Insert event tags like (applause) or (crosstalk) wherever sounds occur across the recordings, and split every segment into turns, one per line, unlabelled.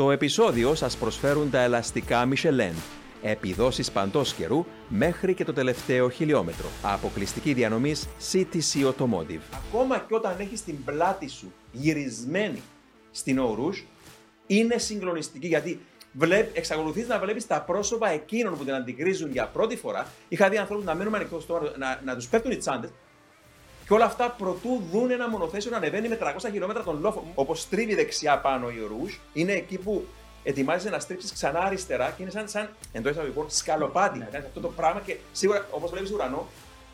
Στο επεισόδιο σας προσφέρουν τα ελαστικά Michelin, επιδόσεις παντός καιρού μέχρι και το τελευταίο χιλιόμετρο. Αποκλειστική διανομής CTC Automotive. Ακόμα και όταν έχεις την πλάτη σου γυρισμένη στην Ορούς, είναι συγκλονιστική γιατί βλέπ, εξακολουθείς να βλέπεις τα πρόσωπα εκείνων που την αντικρίζουν για πρώτη φορά. Είχα δει ανθρώπους να μένουν ανοιχτός τώρα, να, να τους πέφτουν οι τσάντες και όλα αυτά προτού δουν ένα μονοθέσιο να ανεβαίνει με 300 χιλιόμετρα τον λόφο. Όπως στρίβει δεξιά πάνω η Ρούζ, είναι εκεί που ετοιμάζεσαι να στρίψεις ξανά αριστερά και είναι σαν, σαν εντό εισαγωγικών σκαλοπάτι. Να κάνεις αυτό το πράγμα και σίγουρα όπως βλέπεις ουρανό,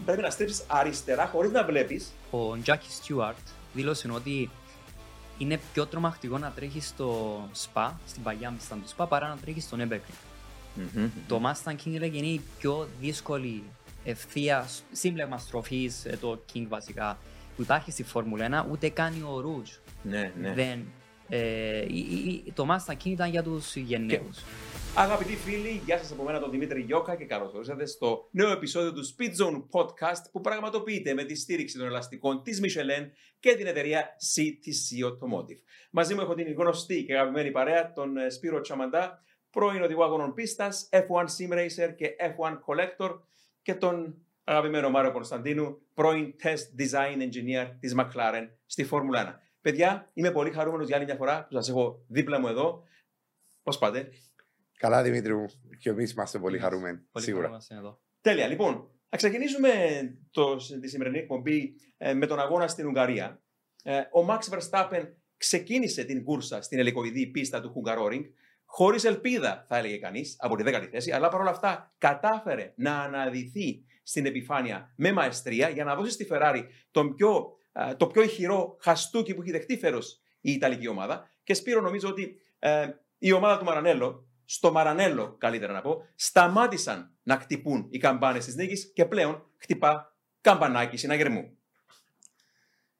πρέπει να στρίψεις αριστερά χωρίς να βλέπεις.
Ο Τζάκι Στιούαρτ δήλωσε ότι είναι πιο τρομακτικό να τρέχεις στο ΣΠΑ, στην παλιά μισθά του ΣΠΑ, παρά να τρέχεις στον Έμπεκλι. Mm-hmm. Το Mustang King είναι η πιο δύσκολη ευθείας σύμπλεγμα στροφής, ε, το King βασικά, που υπάρχει στη Φόρμουλα 1, ούτε καν ο Ρούζ.
Ναι, ναι.
Δεν, ε, το Mustang King ήταν για τους γενναίου.
Αγαπητοί φίλοι, γεια σας από μένα τον Δημήτρη Γιώκα και καλώς ορίσατε στο νέο επεισόδιο του Speed Zone Podcast που πραγματοποιείται με τη στήριξη των ελαστικών της Michelin και την εταιρεία CTC Automotive. Μαζί μου έχω την γνωστή και αγαπημένη παρέα, τον ε, Σπύρο Τσαμαντά, πρώην οδηγό αγώνων πίστας, F1 Sim Racer και F1 Collector και τον αγαπημένο Μάριο Κωνσταντίνου, πρώην Test Design Engineer της McLaren στη Φόρμουλα 1. Παιδιά, είμαι πολύ χαρούμενος για άλλη μια φορά που σας έχω δίπλα μου εδώ. Πώς πάτε;
Καλά, Δημήτρη μου. Και εμείς είμαστε πολύ χαρούμενοι.
Πολύ
σίγουρα.
εδώ.
Τέλεια. Λοιπόν, θα ξεκινήσουμε το, τη σημερινή εκπομπή ε, με τον αγώνα στην Ουγγαρία. Ε, ο Max Verstappen ξεκίνησε την κούρσα στην ελικοειδή πίστα του Hungaroring χωρίς ελπίδα, θα έλεγε κανείς, από τη δέκατη θέση, αλλά παρόλα αυτά κατάφερε να αναδυθεί στην επιφάνεια με μαεστρία για να δώσει στη Ferrari τον πιο, το πιο ηχηρό χαστούκι που έχει δεχτεί φέρο η Ιταλική ομάδα. Και Σπύρο, νομίζω ότι ε, η ομάδα του Μαρανέλο, στο Μαρανέλο καλύτερα να πω, σταμάτησαν να χτυπούν οι καμπάνες της νίκης και πλέον χτυπά καμπανάκι συναγερμού.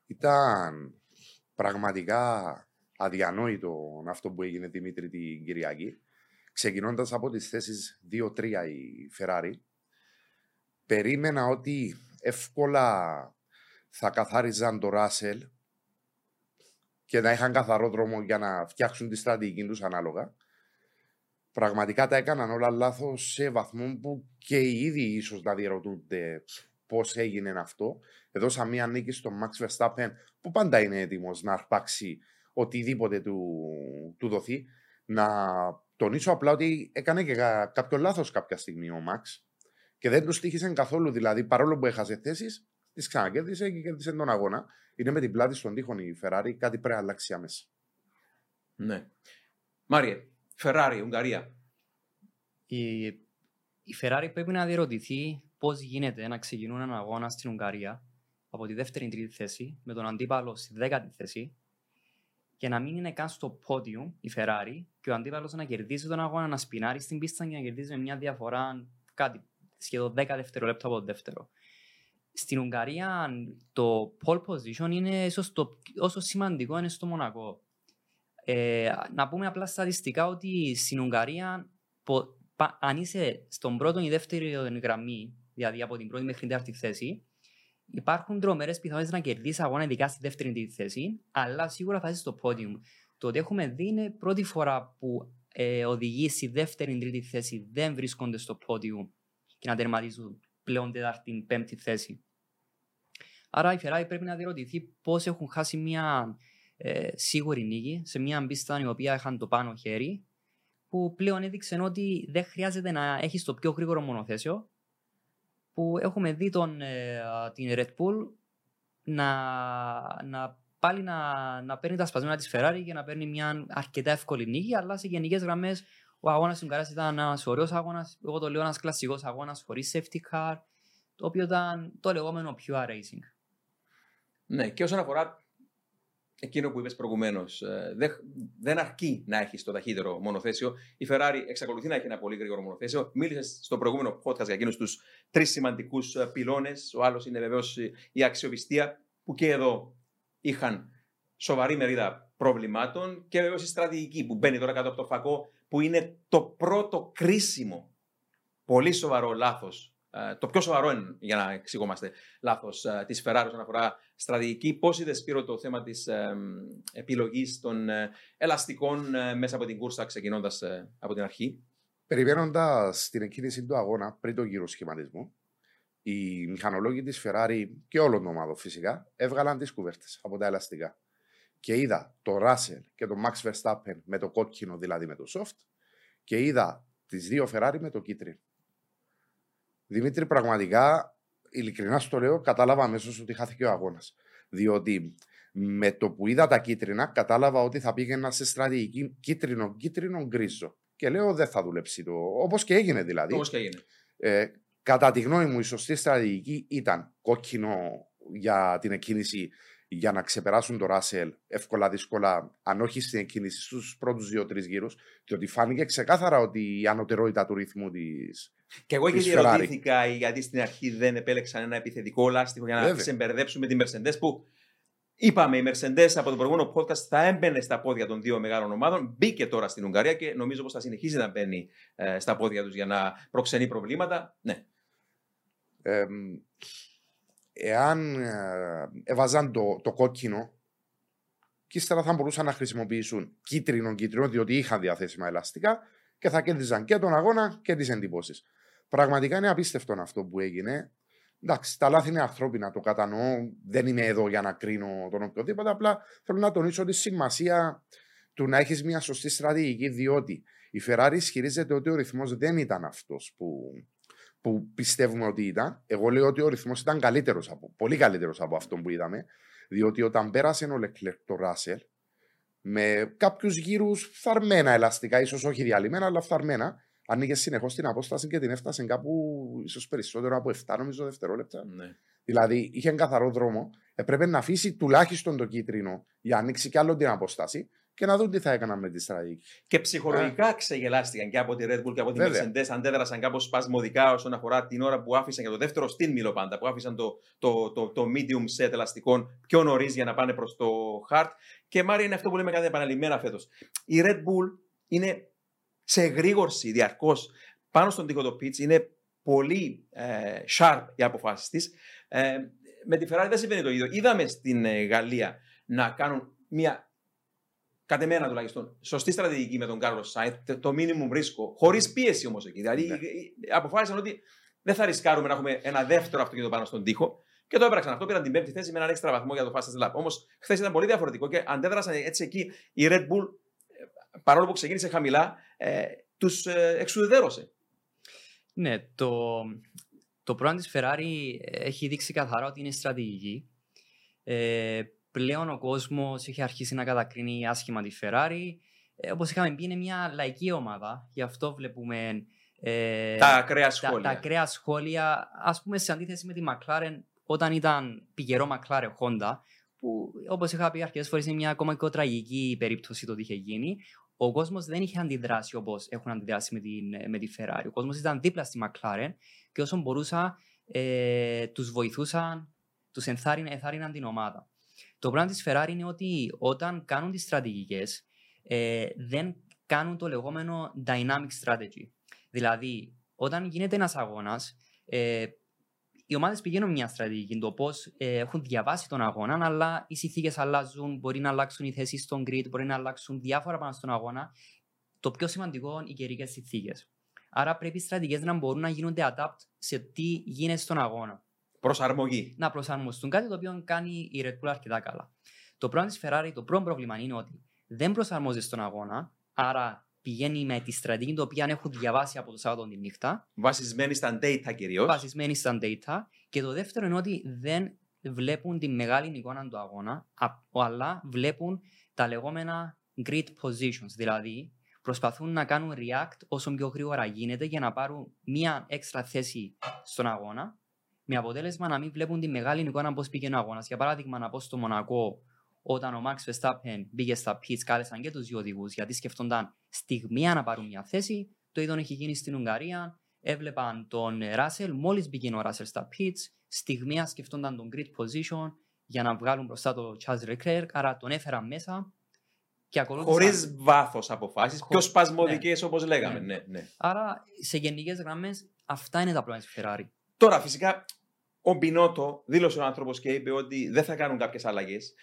Ήταν πραγματικά αδιανόητο αυτό που έγινε Δημήτρη την Κυριακή. Ξεκινώντας από τις θέσεις 2-3 η Ferrari, περίμενα ότι εύκολα θα καθάριζαν το Ράσελ και να είχαν καθαρό δρόμο για να φτιάξουν τη στρατηγική τους ανάλογα. Πραγματικά τα έκαναν όλα λάθος σε βαθμό που και οι ίδιοι ίσως να διαρωτούνται πώς έγινε αυτό. Έδωσα μία νίκη στον Max Verstappen που πάντα είναι έτοιμος να αρπάξει οτιδήποτε του, του δοθεί. Να τονίσω απλά ότι έκανε και κάποιο λάθος κάποια στιγμή ο Μαξ και δεν τους τύχησε καθόλου. Δηλαδή, παρόλο που έχασε θέσεις, τις ξανακέρδισε και κέρδισε τον αγώνα. Είναι με την πλάτη στον τείχον η Ferrari, κάτι πρέπει να αλλάξει άμεσα.
Ναι. Μάριε, Ferrari, Ουγγαρία.
Η, η Ferrari πρέπει να διερωτηθεί πώς γίνεται να ξεκινούν ένα αγώνα στην Ουγγαρία από τη δεύτερη τρίτη θέση με τον αντίπαλο στη δέκατη θέση και να μην είναι καν στο πόντιο η Ferrari και ο αντίπαλος να κερδίζει τον αγώνα, να σπινάρει στην πίστα και να κερδίζει με μια διαφορά κάτι σχεδόν 10 δευτερόλεπτα από το δεύτερο. Στην Ουγγαρία το pole position είναι ίσως το, όσο σημαντικό είναι στο Μονακό. Ε, να πούμε απλά στατιστικά ότι στην Ουγγαρία πο, πα, αν είσαι στον πρώτο ή δεύτερη γραμμή, δηλαδή από την πρώτη μέχρι την τέταρτη θέση, υπάρχουν τρομερές πιθανότητες να κερδίσεις αγώνα, ειδικά στη δεύτερη τρίτη θέση, αλλά σίγουρα θα είσαι στο podium. Το ότι έχουμε δει είναι πρώτη φορά που ε, οδηγεί στη δεύτερη τρίτη θέση δεν βρίσκονται στο podium και να τερματίζουν πλέον τέταρτη πέμπτη θέση. Άρα η Ferrari πρέπει να διερωτηθεί πώς έχουν χάσει μια ε, σίγουρη νίκη σε μια πίστα η οποία είχαν το πάνω χέρι, που πλέον έδειξε ότι δεν χρειάζεται να έχεις το πιο γρήγορο μονοθέσιο, που έχουμε δει τον, ε, την Red Bull να, να πάλι να, να παίρνει τα σπασμένα της Ferrari και να παίρνει μια αρκετά εύκολη νίκη, αλλά σε γενικές γραμμές ο αγώνας στην Καράς ήταν ένας ωραίος αγώνας, εγώ το λέω ένας κλασικός αγώνας χωρίς safety car, το οποίο ήταν το λεγόμενο pure racing.
Ναι, και όσον αφορά εκείνο που είπες προηγουμένως, ε, δεν, δεν αρκεί να έχεις το ταχύτερο μονοθέσιο. Η Ferrari εξακολουθεί να έχει ένα πολύ γρήγορο μονοθέσιο. Μίλησες στο προηγούμενο podcast για εκείνους τους τρεις σημαντικούς ε, πυλώνες. Ο άλλος είναι βεβαίως η αξιοπιστία, που και εδώ είχαν σοβαρή μερίδα προβλημάτων. Και βεβαίως η στρατηγική που μπαίνει τώρα κάτω από το φακό, που είναι το πρώτο κρίσιμο, πολύ σοβαρό λάθος ε, το πιο σοβαρό είναι, για να εξηγόμαστε λάθος, ε, της Ferrari όσον αφορά στρατηγική. Πώς είδες, Σπύρο, το θέμα της ε, επιλογής των ε, ελαστικών ε, μέσα από την κούρσα, ξεκινώντας ε, από την αρχή;
Περιμένοντας την εκκίνηση του αγώνα πριν τον γύρο σχηματισμού, οι μηχανολόγοι της Ferrari και όλων των ομάδων φυσικά έβγαλαν τις κουβέρτες από τα ελαστικά. Και είδα το Russell και το Max Verstappen με το κόκκινο, δηλαδή με το soft, και είδα τις δύο Ferrari με το κίτρινο. Δημήτρη, πραγματικά, ειλικρινά στο λέω, κατάλαβα αμέσως ότι χάθηκε ο αγώνας. Διότι με το που είδα τα κίτρινα, κατάλαβα ότι θα πήγαινα σε στρατηγική κίτρινο-κίτρινο γκρίζο. Και λέω δεν θα δουλέψει το. Όπως και έγινε δηλαδή.
Όπως και έγινε.
Ε, κατά τη γνώμη μου, η σωστή στρατηγική ήταν κόκκινο για την εκκίνηση για να ξεπεράσουν το Ράσελ εύκολα, δύσκολα, αν όχι στην εκκίνηση, στους πρώτους δύο-τρεις γύρους. Διότι φάνηκε ξεκάθαρα ότι η ανωτερότητα του ρυθμού της.
Και εγώ γιατί ερωτήθηκα γιατί στην αρχή δεν επέλεξαν ένα επιθετικό λάστιχο για να σε εμπερδέψουν με τη Mercedes που Είπαμε, η Mercedes από το προηγούμενο podcast θα έμπαινε στα πόδια των δύο μεγάλων ομάδων. Μπήκε τώρα στην Ουγγαρία και νομίζω πως θα συνεχίζει να μπαίνει ε, στα πόδια τους για να προξενεί προβλήματα. Ναι.
Ε, εάν ε, έβαζαν το, το κόκκινο και ύστερα θα μπορούσαν να χρησιμοποιήσουν κίτρινο-κίτρινο, διότι είχαν διαθέσιμα ελαστικά και θα κέρδιζαν και τον αγώνα και τις εντυπώσεις. Πραγματικά είναι απίστευτο αυτό που έγινε. Εντάξει, τα λάθη είναι ανθρώπινα, το κατανοώ. Δεν είμαι εδώ για να κρίνω τον οποιοδήποτε. Απλά θέλω να τονίσω τη σημασία του να έχεις μια σωστή στρατηγική, διότι η Ferrari ισχυρίζεται ότι ο ρυθμός δεν ήταν αυτός που, που πιστεύουμε ότι ήταν. Εγώ λέω ότι ο ρυθμός ήταν καλύτερος από, πολύ καλύτερος από αυτό που είδαμε. Διότι όταν πέρασε ο Leclerc το Russell, με κάποιους γύρους φθαρμένα ελαστικά, ίσως όχι διαλυμένα, αλλά φθαρμένα, άνοιγες συνεχώς την απόσταση και την έφτασες κάπου ίσως περισσότερο από 7 νομίζω δευτερόλεπτα.
Ναι.
Δηλαδή είχε καθαρό δρόμο. Έπρεπε να αφήσει τουλάχιστον το κίτρινο για να ανοίξει κι άλλο την απόσταση και να δουν τι θα έκαναν με τη στρατηγική.
Και ψυχολογικά ξεγελάστηκαν και από τη Red Bull και από τη
Βέβαια.
Mercedes. Αντέδρασαν κάπως σπασμωδικά όσον αφορά την ώρα που άφησαν για το δεύτερο στην μιλώ πάντα. Που άφησαν το, το, το, το medium set ελαστικών πιο νωρίς για να πάνε προς το hard. Και Μάρια είναι αυτό που λέμε κάθε επαναλημμένα φέτος. Η Red Bull είναι σε εγρήγορση διαρκώς πάνω στον τοίχο το pitch. Είναι πολύ ε, sharp οι αποφάσει της. Ε, με τη Ferrari δεν συμβαίνει το ίδιο. Είδαμε στην ε, Γαλλία να κάνουν μια κατ' εμένα τουλάχιστον, σωστή στρατηγική με τον Κάρλος Σάιντ, το minimum ρίσκο, χωρίς πίεση όμως εκεί. Δηλαδή,
Ναι.
αποφάσισαν ότι δεν θα ρισκάρουμε να έχουμε ένα δεύτερο αυτοκίνητο πάνω στον τοίχο. Και το έπραξαν αυτό. Πήραν την πέμπτη θέση με έναν έξτρα βαθμό για το fastest lap. Όμως, χθες ήταν πολύ διαφορετικό και αντέδρασαν έτσι εκεί. Η Red Bull, ε, παρόλο που ξεκίνησε χαμηλά, ε, τους ε, εξουδετερώσε.
Ναι, το, το πρόγραμμα της Ferrari έχει δείξει καθαρά ότι είναι στρατηγική. Ε, πλέον ο κόσμος έχει αρχίσει να κατακρίνει άσχημα τη Ferrari. Ε, όπως είχαμε πει, είναι μια λαϊκή ομάδα. Γι' αυτό βλέπουμε ε,
τα ακραία
τα,
σχόλια.
τα ακραία σχόλια. Ας πούμε, σε αντίθεση με τη McLaren, όταν ήταν πηγερό McLaren Honda, που όπως είχα πει αρκετές φορές είναι μια ακόμα πιο τραγική περίπτωση το ότι είχε γίνει, ο κόσμος δεν είχε αντιδράσει όπως έχουν αντιδράσει με, την, με τη Ferrari. Ο κόσμος ήταν δίπλα στη McLaren και όσο μπορούσα ε, τους βοηθούσαν, τους ενθάρρυναν, ενθάρρυναν την ομάδα. Το πράγμα της Ferrari είναι ότι όταν κάνουν τις στρατηγικές, ε, δεν κάνουν το λεγόμενο dynamic strategy. Δηλαδή, όταν γίνεται ένας αγώνας, ε, οι ομάδες πηγαίνουν μια στρατηγική, το πώς ε, έχουν διαβάσει τον αγώνα, αλλά οι συνθήκες αλλάζουν, μπορεί να αλλάξουν οι θέσεις στον grid, μπορεί να αλλάξουν διάφορα πάνω στον αγώνα. Το πιο σημαντικό οι καιρικές συνθήκες. Άρα πρέπει οι στρατηγικές να μπορούν να γίνονται adapt σε τι γίνεται στον αγώνα.
Προσαρμογή.
Να προσαρμοστούν κάτι το οποίο κάνει η Red Bull αρκετά καλά. Το πρόβλημα της Ferrari, το πρώτο πρόβλημα είναι ότι δεν προσαρμόζεται στον αγώνα, άρα πηγαίνει με τη στρατηγική την οποία έχουν διαβάσει από το Σάββατο τη νύχτα,
Βασισμένη στα data κυρίως.
βασισμένη στα data. Και το δεύτερο είναι ότι δεν βλέπουν τη μεγάλη εικόνα του αγώνα, α- αλλά βλέπουν τα λεγόμενα grid positions. Δηλαδή, προσπαθούν να κάνουν react όσο πιο γρήγορα γίνεται για να πάρουν μία έξτρα θέση στον αγώνα, με αποτέλεσμα να μην βλέπουν τη μεγάλη εικόνα πώς πήγαινε ο αγώνας. Για παράδειγμα, να πω στο Μονακό, όταν ο Max Verstappen μπήκε στα pits, κάλεσαν και τους δύο οδηγούς γιατί σκεφτόνταν στιγμία να πάρουν μια θέση. Το ίδιο έχει γίνει στην Ουγγαρία. Έβλεπαν τον Ράσελ, μόλις μπήκε ο Ράσελ στα pits, στιγμία σκεφτόνταν τον grid position για να βγάλουν μπροστά το Charles Leclerc, άρα τον έφεραν μέσα και ακολούθησαν.
Χωρίς βάθος αποφάσεις,
Χω-
πιο σπασμωδικέ όπως λέγαμε.
Ναι.
Ναι, ναι.
Άρα, σε γενικές γραμμές, αυτά είναι τα πρόβλημα της Ferrari.
Τώρα, φυσικά, ο Μπινότο δήλωσε ο άνθρωπος και είπε ότι δεν θα κάνουν κάποιες αλλαγές.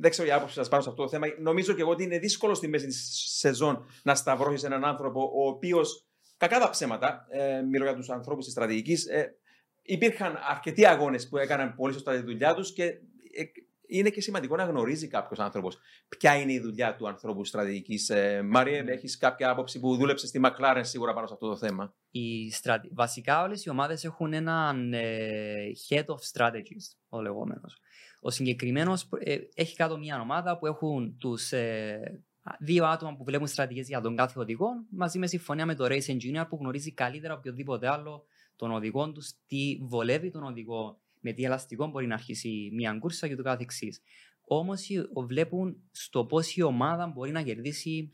Δεν ξέρω η άποψη σας πάνω σε αυτό το θέμα. Νομίζω και εγώ ότι είναι δύσκολο στη μέση της σεζόν να σταυρώσεις έναν άνθρωπο ο οποίος, κακά τα ψέματα, ε, μιλώ για τους ανθρώπους της στρατηγικής, ε, υπήρχαν αρκετοί αγώνες που έκαναν πολύ σωστά τη δουλειά τους και ε, είναι και σημαντικό να γνωρίζει κάποιος άνθρωπος ποια είναι η δουλειά του ανθρώπου στρατηγικής. Ε, Μάριε, mm. Ναι. έχεις κάποια άποψη που δούλεψες στη McLaren σίγουρα πάνω σε αυτό το θέμα;
Η στρατη... Βασικά, όλες οι ομάδες έχουν έναν ε, head of strategies, ο λεγόμενος. Ο συγκεκριμένος ε, έχει κάτω μια ομάδα που έχουν τους ε, δύο άτομα που βλέπουν στρατηγίες για τον κάθε οδηγό, μαζί με συμφωνία με το race engineer που γνωρίζει καλύτερα από οποιοδήποτε άλλο τον οδηγό τους, τι βολεύει τον οδηγό με τι ελαστικό μπορεί να αρχίσει μια κούρσα και το καθεξής. Όμως βλέπουν στο πώς η ομάδα μπορεί να κερδίσει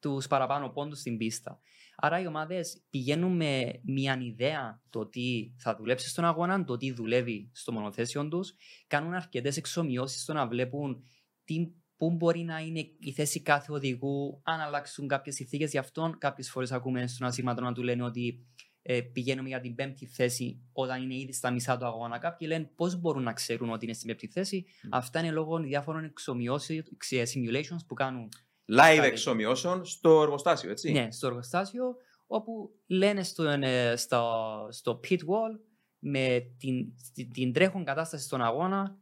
τους παραπάνω πόντους στην πίστα. Άρα οι ομάδες πηγαίνουν με μια ιδέα το τι θα δουλέψει στον αγώνα, το τι δουλεύει στο μονοθέσιο τους, κάνουν αρκετές εξομοιώσεις στο να βλέπουν τι, πού μπορεί να είναι η θέση κάθε οδηγού, αν αλλάξουν κάποιες συνθήκες. Γι' αυτό κάποιες φορές ακούμε στον ασύρματο να του λένε ότι ε, πηγαίνουμε για την πέμπτη θέση όταν είναι ήδη στα μισά του αγώνα. Κάποιοι λένε πώς μπορούν να ξέρουν ότι είναι στην πέμπτη θέση. Mm. Αυτά είναι λόγω διάφορων εξομοιώσεων, simulations που κάνουν.
Live εξομοιώσεων στο εργοστάσιο, έτσι.
Ναι, στο εργοστάσιο, όπου λένε στο, ε, στο, στο pit wall με την, την, την τρέχον κατάσταση στον αγώνα,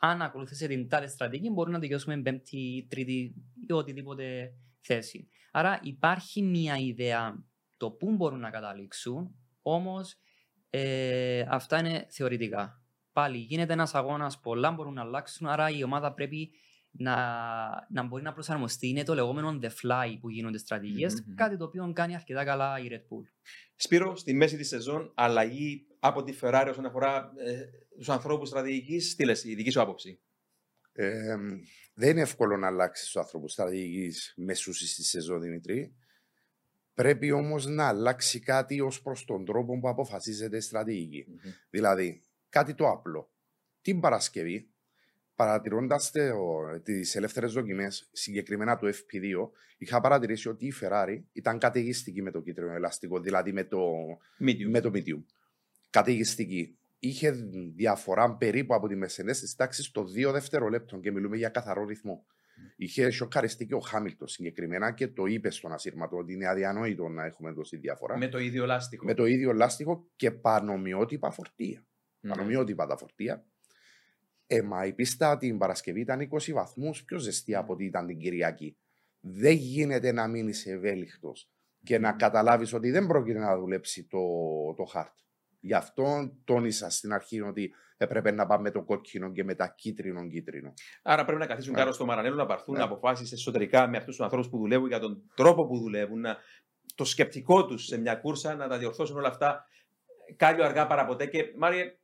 αν ακολουθήσει την τάδε στρατηγική, μπορούμε να τελειώσουμε πέμπτη, τρίτη ή οτιδήποτε θέση. Άρα υπάρχει μια ιδέα το πού μπορούν να καταλήξουν, όμως ε, αυτά είναι θεωρητικά. Πάλι γίνεται ένας αγώνας, πολλά μπορούν να αλλάξουν, άρα η ομάδα πρέπει να, να μπορεί να προσαρμοστεί. Είναι το λεγόμενο the fly που γίνονται κάτι το οποίο κάνει αρκετά καλά η Red Bull.
Σπύρο, στη μέση της σεζόν, αλλαγή από τη Ferrari όσον αφορά ε, τους ανθρώπους στρατηγικής, τι λες, η δική σου άποψη;
Ε, δεν είναι εύκολο να αλλάξεις τους ανθρώπους στρατηγικής μεσούσης στη σεζόν, Δημητρή. Πρέπει όμως να αλλάξει κάτι ως προς τον τρόπο που αποφασίζεται η στρατηγικη Δηλαδή, κάτι το απλό. Την Παρασκευή, παρατηρώντα τις ελεύθερες δοκιμές, συγκεκριμένα του FP2, είχα παρατηρήσει ότι η Ferrari ήταν καταιγιστική με το κίτρινο ελαστικό, δηλαδή με το medium. Με το medium. Καταιγιστική. Είχε διαφορά περίπου από τη Mercedes της τάξης των 2 δευτερολέπτων και μιλούμε για καθαρό ρυθμό. Είχε σοκαριστεί και ο Χάμιλτο συγκεκριμένα και το είπε στον ασύρματο ότι είναι αδιανόητο να έχουμε τόση διαφορά.
Με το ίδιο λάστιχο.
Με το ίδιο λάστιχο και πανομοιότυπα φορτία. Mm. Πανομοιότυπα τα φορτία. Ε, μα η πίστα την Παρασκευή ήταν 20 βαθμούς πιο ζεστή από ότι ήταν την Κυριακή. Δεν γίνεται να μείνεις ευέλικτος και να καταλάβεις ότι δεν πρόκειται να δουλέψει το, το χάρτ. Γι' αυτό τόνισα στην αρχή ότι έπρεπε να πάμε με το κόκκινο και μετά κίτρινο κίτρινο.
Άρα πρέπει να καθίσουν κάτω στο Μαρανέλο να πάρθουν ναι. αποφάσεις εσωτερικά με αυτούς τους ανθρώπους που δουλεύουν για τον τρόπο που δουλεύουν, να, το σκεπτικό τους σε μια κούρσα, να τα διορθώσουν όλα αυτά. Κάλιο αργά παραποτέ. Και Μάριε,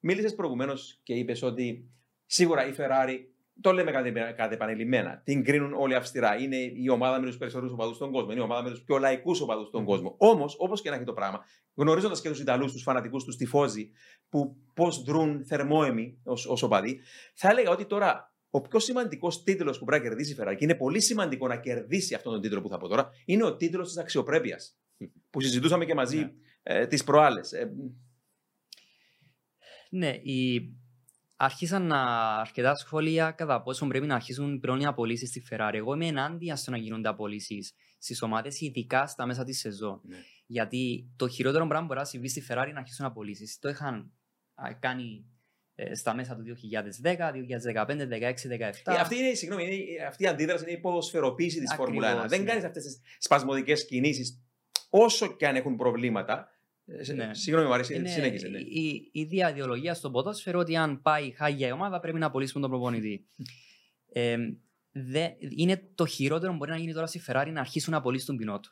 μίλησες προηγουμένως και είπες ότι σίγουρα η Ferrari το λέμε κάτι επανειλημμένα. Την κρίνουν όλοι αυστηρά. Είναι η ομάδα με τους περισσότερους οπαδούς στον κόσμο. Είναι η ομάδα με τους πιο λαϊκούς οπαδούς στον κόσμο. Όμως, όπως και να έχει το πράγμα, γνωρίζοντας και τους Ιταλούς, τους φανατικούς, τους τυφώζοι, που πώς δρούν θερμόεμοι ως οπαδοί, θα έλεγα ότι τώρα ο πιο σημαντικός τίτλος που πρέπει να κερδίσει η Ferrari, και είναι πολύ σημαντικό να κερδίσει αυτόν τον τίτλο που θα πω τώρα, είναι ο τίτλος της αξιοπρέπειας. Που συζητούσαμε και μαζί ναι. ε, τις προάλλες. Ε,
ναι, η άρχισαν να αρκετά σχόλια κατά πόσο πρέπει να αρχίσουν πλέον οι απολύσεις στη Ferrari. Εγώ είμαι ενάντια στο να γίνονται απολύσεις στις ομάδες, ειδικά στα μέσα της σεζόν. Ναι. Γιατί το χειρότερο πράγμα που μπορεί να συμβεί στη Ferrari είναι να αρχίσουν απολύσεις. Το είχαν κάνει ε, στα μέσα του 2010, 2015, 2016, 2017.
αυτή, είναι, συγγνώμη, είναι, αυτή η αντίδραση είναι η ποδοσφαιροποίηση της Φόρμουλα 1. Δεν κάνεις αυτές τις σπασμωδικές κινήσεις όσο και αν έχουν προβλήματα. Ε, ναι. Συγγνώμη, μου αρέσει, συνέχισε. Ναι.
Η, η διαδιολογία στον ποδόσφαιρο ότι αν πάει χάγια η ομάδα πρέπει να απολύσουμε τον προπονητή. (laughs) ε, δε, είναι το χειρότερο που μπορεί να γίνει τώρα στη Ferrari να αρχίσουν να απολύσουν τον πινότο.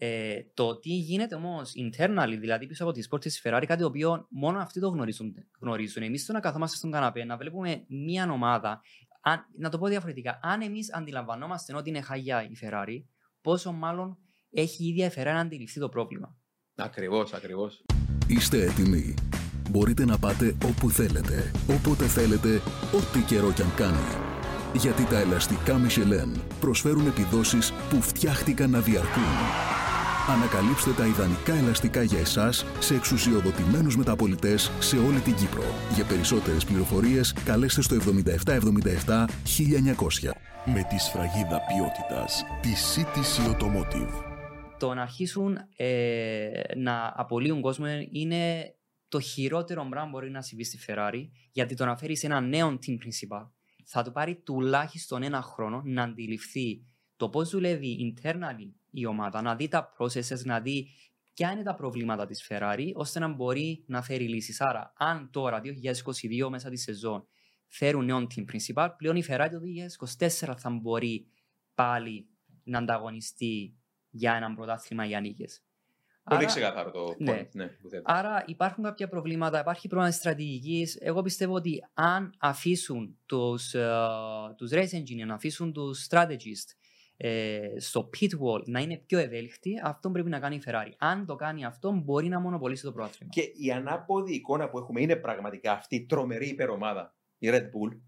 Ε, το τι γίνεται όμως internally, δηλαδή πίσω από τι πόρτε της Ferrari, κάτι το οποίο μόνο αυτοί το γνωρίζουν. γνωρίζουν. Εμείς το να καθόμαστε στον καναπέ, να βλέπουμε μια ομάδα. Αν, να το πω διαφορετικά, αν εμείς αντιλαμβανόμαστε ότι είναι χαγιά η Ferrari, πόσο μάλλον έχει η ίδια η Ferrari να αντιληφθεί το πρόβλημα.
Ακριβώς, ακριβώς.
Είστε έτοιμοι. Μπορείτε να πάτε όπου θέλετε, όποτε θέλετε, ό,τι καιρό κι αν κάνει. Γιατί τα ελαστικά Michelin προσφέρουν επιδόσεις που φτιάχτηκαν να διαρκούν. Ανακαλύψτε τα ιδανικά ελαστικά για εσάς σε εξουσιοδοτημένους μεταπολιτές σε όλη την Κύπρο. Για περισσότερες πληροφορίες καλέστε στο 7777 1900.
Με τη σφραγίδα ποιότητας τη CTC Automotive.
Το να αρχίσουν ε, να απολύουν κόσμο είναι το χειρότερο πράγμα που μπορεί να συμβεί στη Ferrari, γιατί το να φέρεις ένα νέο team principal θα του πάρει τουλάχιστον ένα χρόνο να αντιληφθεί το πώς δουλεύει internally η ομάδα, να δει τα processes, να δει ποια είναι τα προβλήματα της Ferrari, ώστε να μπορεί να φέρει λύσεις. Άρα, αν τώρα 2022 μέσα τη σεζόν φέρουν νέο team principal, πλέον η Ferrari το 2024 θα μπορεί πάλι να ανταγωνιστεί για έναν πρωτάθλημα για νίκες.
Πολύ ξεκάθαρο το
ναι.
point, ναι, που θέτω.
Άρα υπάρχουν κάποια προβλήματα, υπάρχει πρόβλημα στρατηγικής. Εγώ πιστεύω ότι αν αφήσουν τους τους race engineers, να αφήσουν τους strategists ε, στο pit wall να είναι πιο ευέλικτοι, αυτό πρέπει να κάνει η Ferrari. Αν το κάνει αυτό, μπορεί να μονοπολίσει το πρόθυμα.
Και η ανάποδη εικόνα που έχουμε είναι πραγματικά αυτή η τρομερή υπερομάδα, η Red Bull.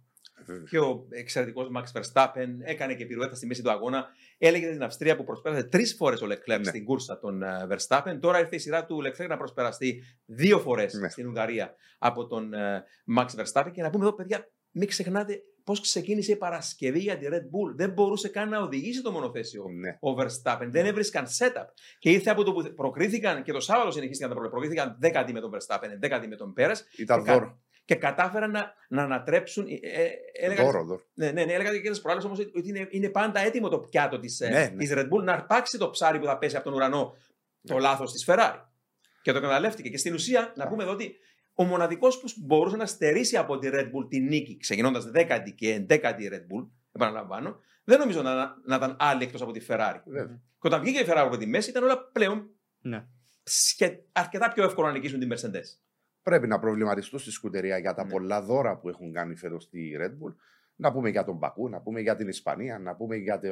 Και ο εξαιρετικός Max Verstappen έκανε και πυρουέτα στη μέση του αγώνα. Έλεγε την Αυστρία που προσπέρασε τρεις φορές ο Leclerc
Ναι.
στην κούρσα των ε, Verstappen. Τώρα ήρθε η σειρά του Leclerc να προσπεραστεί δύο φορές
Ναι.
στην Ουγγαρία από τον ε, Max Verstappen. Και να πούμε εδώ, παιδιά, μην ξεχνάτε πώς ξεκίνησε η Παρασκευή για τη Red Bull. Δεν μπορούσε καν να οδηγήσει το μονοθέσιο
Ναι.
ο Verstappen. Δεν έβρισκαν setup. Και ήρθε από το που προκρίθηκαν και το Σάββατο συνεχίστηκαν τα προβλήματα. Προκρίθηκαν δέκατη με τον Verstappen, δέκατη με τον Πέρες
Ήταν
Και
δώρο.
Και κατάφεραν να, να ανατρέψουν. Ε, ε, έλεγα,
Δώρο, δώρο.
ναι, ναι, ναι, έλεγα και τι προάλλε όμως ότι είναι, είναι πάντα έτοιμο το πιάτο της
Ναι, ναι.
της Red Bull να αρπάξει το ψάρι που θα πέσει από τον ουρανό το λάθος της Ferrari. Και το εκμεταλλεύτηκε. Και στην ουσία, να πούμε εδώ ότι ο μοναδικός που μπορούσε να στερήσει από τη Red Bull τη νίκη, ξεκινώντας δέκατη και εντέκατη Red Bull, επαναλαμβάνω, δεν νομίζω να, να ήταν άλλη εκτός από τη Ferrari.
Βέβαια.
Και όταν βγήκε η Ferrari από τη μέση, ήταν όλα πλέον
Ναι.
σχε- αρκετά πιο εύκολο να νικήσουν την Mercedes.
Πρέπει να προβληματιστούν στη σκουτερία για τα
Ναι.
πολλά δώρα που έχουν κάνει φέτος στη Red Bull. Να πούμε για τον Μπακού, να πούμε για την Ισπανία, να πούμε για, το-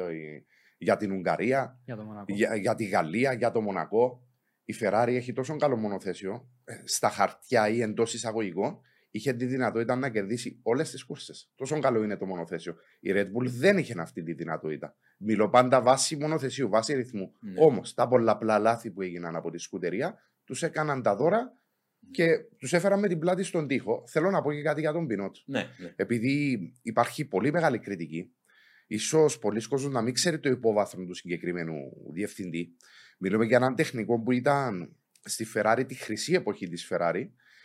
για την Ουγγαρία,
Για το Μονακό.
για, για τη Γαλλία, για το Μονακό. Η Ferrari έχει τόσο καλό μονοθέσιο ε, στα χαρτιά ή εντός εισαγωγικών. Είχε τη δυνατότητα να κερδίσει όλες τις κούρσες. Τόσο καλό είναι το μονοθέσιο. Η Red Bull δεν είχε αυτή τη δυνατότητα. Μιλώ πάντα βάση μονοθεσίου, βάση ρυθμού.
Ναι.
Όμως τα πολλαπλά λάθη που έγιναν από τη σκουτερία τους έκαναν τα δώρα και τους έφεραν με την πλάτη στον τοίχο. Θέλω να πω και κάτι για τον Πινότ.
Ναι, ναι.
Επειδή υπάρχει πολύ μεγάλη κριτική, ίσως πολλοί κόσμοι να μην ξέρει το υπόβαθρο του συγκεκριμένου διευθυντή. Μιλούμε για έναν τεχνικό που ήταν στη Ferrari τη χρυσή εποχή της Ferrari.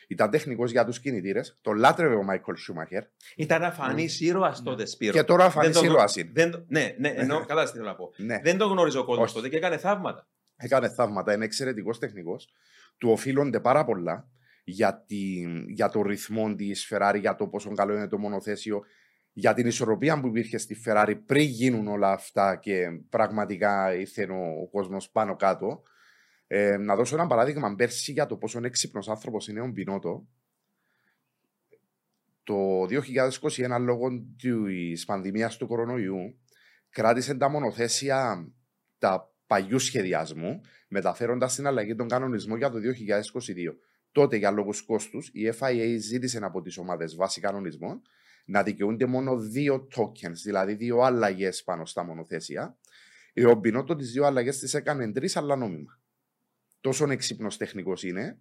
Ήταν τεχνικός για τους κινητήρες. Το λάτρευε ο Μάικλ Σούμαχερ.
Ήταν αφανής ήρωας τότε, Σπύρο.
Και τώρα
Δεν
αφανή
το-
ήρωας είναι.
Δεν, το- ναι, ναι, εννοώ, καλά τι θέλω να πω.
Ναι,
Δεν τον γνώριζε ο κόσμος
Όχι.
τότε και έκανε θαύματα.
Έκανε θαύματα. Είναι εξαιρετικός τεχνικός. Του οφείλονται πάρα πολλά για, τη, για το ρυθμό της Ferrari, για το πόσο καλό είναι το μονοθέσιο, για την ισορροπία που υπήρχε στη Ferrari πριν γίνουν όλα αυτά και πραγματικά ήρθε ο, ο κόσμος πάνω κάτω. Ε, να δώσω ένα παράδειγμα πέρσι για το πόσο έξυπνος άνθρωπος είναι ο Μπινότο. Το 2021, λόγω της πανδημίας του κορονοϊού, κράτησε τα μονοθέσια τα παλιού σχεδιασμού, μεταφέροντας την αλλαγή των κανονισμών για το 2022. Τότε, για λόγους κόστους, η FIA ζήτησε από τις ομάδες βάση κανονισμών να δικαιούνται μόνο δύο tokens, δηλαδή δύο αλλαγές πάνω στα μονοθέσια. Ε, Ο Μπινότο τις δύο αλλαγές τις έκανε τρεις, αλλά νόμιμα. Τόσο έξυπνος τεχνικός είναι.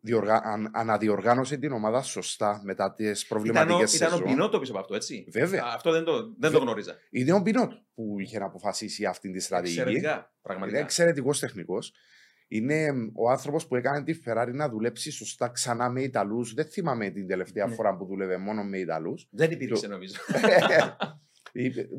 Διοργα... αν- αναδιοργάνωσε την ομάδα σωστά μετά τις
Ήταν
προβληματικέ
ο, ήταν ο
σεζόν.
Πινότο πίσω από αυτό, έτσι;
Βέβαια.
Α, Αυτό δεν το, δεν το
Βε-
γνώριζα.
Είναι ο Μπινότο που είχε να αποφασίσει αυτή τη στρατηγική.
Εξαιρετικά.
Είναι
Πραγματικά.
εξαιρετικός τεχνικός. Είναι μ, ο άνθρωπος που έκανε τη Ferrari να δουλέψει σωστά ξανά με Ιταλούς. Δεν θυμάμαι την τελευταία
Ναι.
φορά που δούλευε μόνο με Ιταλούς.
Δεν υπήρξε νομίζω. (laughs) (laughs)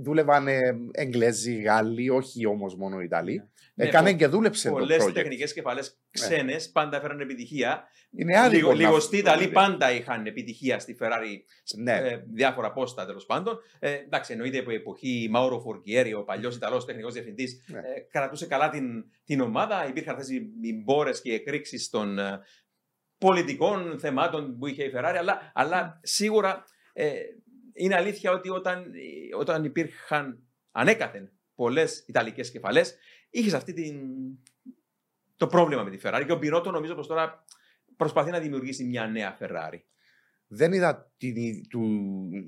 Δούλευαν ε, Εγγλέζοι, Γάλλοι, όχι όμως μόνο Ιταλοί.
Ναι,
Έκανε
πο-
και δούλεψε το
Πολλές
project.
τεχνικές κεφαλέ ξένες πάντα έφεραν επιτυχία.
Είναι άδικο.
Λίγο,
να-
λιγοστοί Ιταλοί πάντα είχαν επιτυχία στη Ferrari
Ναι,
ε, διάφορα πόστα τέλος πάντων. Ε, εντάξει, εννοείται από η εποχή Μάουρο Φορκιέρη, ο παλιός Ιταλός τεχνικός διευθυντής,
Ναι.
ε, κρατούσε καλά την, την ομάδα. Υπήρχαν αυτέ οι, οι μπόρες και οι εκρήξεις των ε, πολιτικών θεμάτων που είχε η Ferrari, αλλά, αλλά σίγουρα ε, είναι αλήθεια ότι όταν, όταν υπήρχαν ανέκαθεν πολλές Ιταλικές κεφαλές, είχες αυτή την, το πρόβλημα με τη Ferrari. Και ο Πινότο νομίζω πως τώρα προσπαθεί να δημιουργήσει μια νέα Ferrari.
δεν είδα την, ι- του,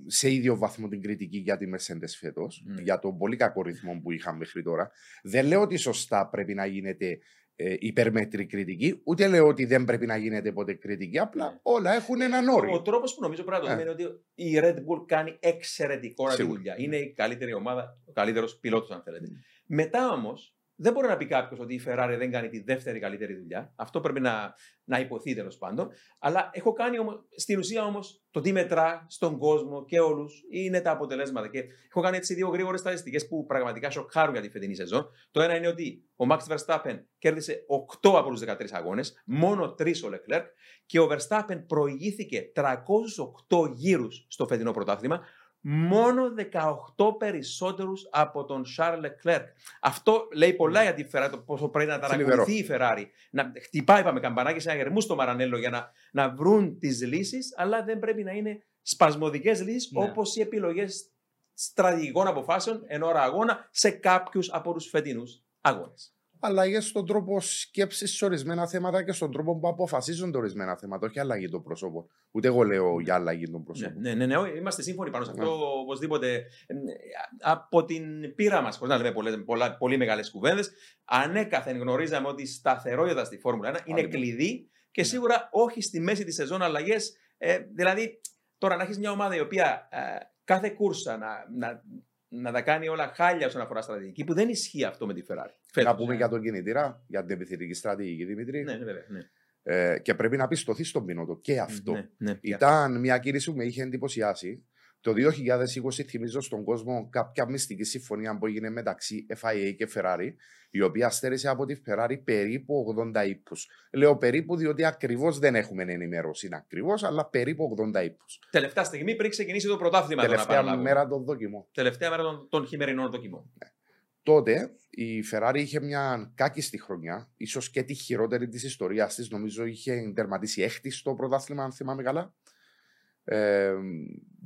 σε ίδιο βαθμό την κριτική για τη Mercedes φέτος,
Ναι.
για τον πολύ κακό ρυθμό που είχαμε μέχρι τώρα. Δεν λέω ότι σωστά πρέπει να γίνεται ε, υπερμετρή κριτική, ούτε λέω ότι δεν πρέπει να γίνεται ποτέ κριτική. Απλά
Ναι.
όλα έχουν έναν
Ο
όριο.
τρόπος που νομίζω πρέπει να το
Ε.
δούμε είναι ότι η Red Bull κάνει εξαιρετικό τη
Σίγουρα.
δουλειά. Είναι η καλύτερη ομάδα, ο καλύτερος πιλότος, αν θέλετε.
Mm.
Μετά όμως, δεν μπορεί να πει κάποιος ότι η Ferrari δεν κάνει τη δεύτερη καλύτερη δουλειά. Αυτό πρέπει να, να υποθεί τέλος πάντων. Αλλά έχω κάνει όμως, στην ουσία όμως το τι μετρά στον κόσμο και όλους είναι τα αποτελέσματα. Και έχω κάνει έτσι δύο γρήγορες στατιστικές που πραγματικά σοκάρουν για τη φετινή σεζόν. Το ένα είναι ότι ο Max Verstappen κέρδισε 8 από τους 13 αγώνες, μόνο 3 ο Leclerc και ο Verstappen προηγήθηκε 308 γύρους στο φετινό πρωτάθλημα, μόνο 18 περισσότερους από τον Charles Leclerc. Αυτό λέει πολλά για τη Ferrari, το πόσο πρέπει να ταρακουνηθεί η Ferrari. Να χτυπάει, είπαμε, καμπανάκι σε αγερμού στο Μαρανέλο για να, να βρουν τις λύσεις, αλλά δεν πρέπει να είναι σπασμωδικές λύσεις,
Ναι.
όπως οι επιλογές στρατηγικών αποφάσεων εν ώρα αγώνα σε κάποιους από τους φετινούς αγώνες.
Αλλαγές στον τρόπο σκέψης σε ορισμένα θέματα και στον τρόπο που αποφασίζονται ορισμένα θέματα. Όχι αλλαγή των προσώπων. Ούτε εγώ λέω για αλλαγή των
Ναι,
προσώπων.
ναι, ναι, ναι, όχι, είμαστε σύμφωνοι πάνω σε αυτό.
Ναι.
Οπωσδήποτε. Ε, Από την πείρα μας, χωρίς να λέμε πολλές, πολλά, πολύ μεγάλες κουβέντες, ανέκαθεν γνωρίζαμε ότι η σταθερότητα στη Φόρμουλα 1 είναι
Άλλη.
κλειδί και
Ναι.
σίγουρα όχι στη μέση της σεζόν αλλαγές. Ε, δηλαδή, τώρα να έχεις μια ομάδα η οποία ε, κάθε κούρσα να, να, να τα κάνει όλα χάλια όσον αφορά στρατηγική, που δεν ισχύει αυτό με τη Ferrari.
Να
Φέτος.
πούμε για τον κινητήρα, για την επιθετική στρατηγική, Δημήτρη.
Ναι, ναι, βέβαια. Ναι,
Ε, και πρέπει να πιστωθείς στον πίνωτο και αυτό.
Ναι, ναι,
Ήταν μια κίνηση που με είχε εντυπωσιάσει. Το 2020 θυμίζω στον κόσμο κάποια μυστική συμφωνία που έγινε μεταξύ FIA και Ferrari, η οποία στέρισε από τη Ferrari περίπου 80 ύπους. Λέω περίπου διότι ακριβώς δεν έχουμε ενημέρωση ακριβώς, αλλά περίπου 80 ύπους.
Τελευταία στιγμή πριν ξεκινήσει το πρωτάθλημα. το να
Τελευταία
παραλάβουμε.
μέρα των δοκιμών.
Τελευταία μέρα των, των χειμερινών δοκιμών.
Τότε η Ferrari είχε μια κάκιστη χρονιά, ίσως και τη χειρότερη της ιστορίας της. Νομίζω είχε τερματίσει έκτη στο πρωτάθλημα, αν θυμάμαι καλά. Ε,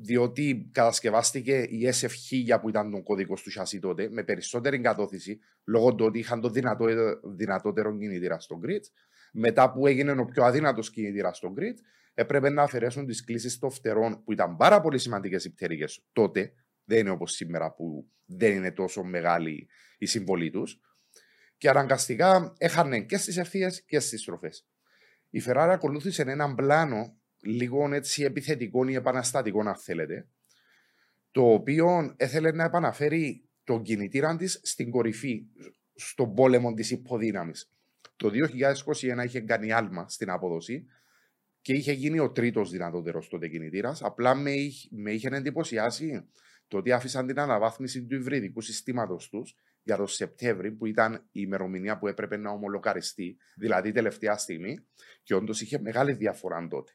διότι κατασκευάστηκε η SF1000 που ήταν τον κωδικό του chassis τότε με περισσότερη εγκατόθηση λόγω του ότι είχαν το δυνατό, δυνατότερο κινητήρα στο grid. Μετά που έγινε ο πιο αδύνατος κινητήρα στο grid, έπρεπε να αφαιρέσουν τις κλήσεις των φτερών που ήταν πάρα πολύ σημαντικές οι πτέρυγες τότε. Δεν είναι όπως σήμερα που δεν είναι τόσο μεγάλη η συμβολή τους. Και αναγκαστικά έχανε και στις ευθείες και στις στροφές. Η Ferrari ακολούθησε έναν πλάνο λίγο έτσι επιθετικό ή επαναστατικό, αν θέλετε, το οποίο έθελε να επαναφέρει τον κινητήρα της στην κορυφή, στον πόλεμο της υποδύναμης. Το 2021 είχε κάνει άλμα στην απόδοση και είχε γίνει ο τρίτος δυνατότερος τότε κινητήρας. Απλά με, είχε- με είχε εντυπωσιάσει το ότι άφησαν την αναβάθμιση του υβριδικού συστήματος τους για το Σεπτέμβρη, που ήταν η ημερομηνία που έπρεπε να ομολοκαριστεί, δηλαδή η τελευταία στιγμή, και όντως είχε μεγάλη διαφορά τότε.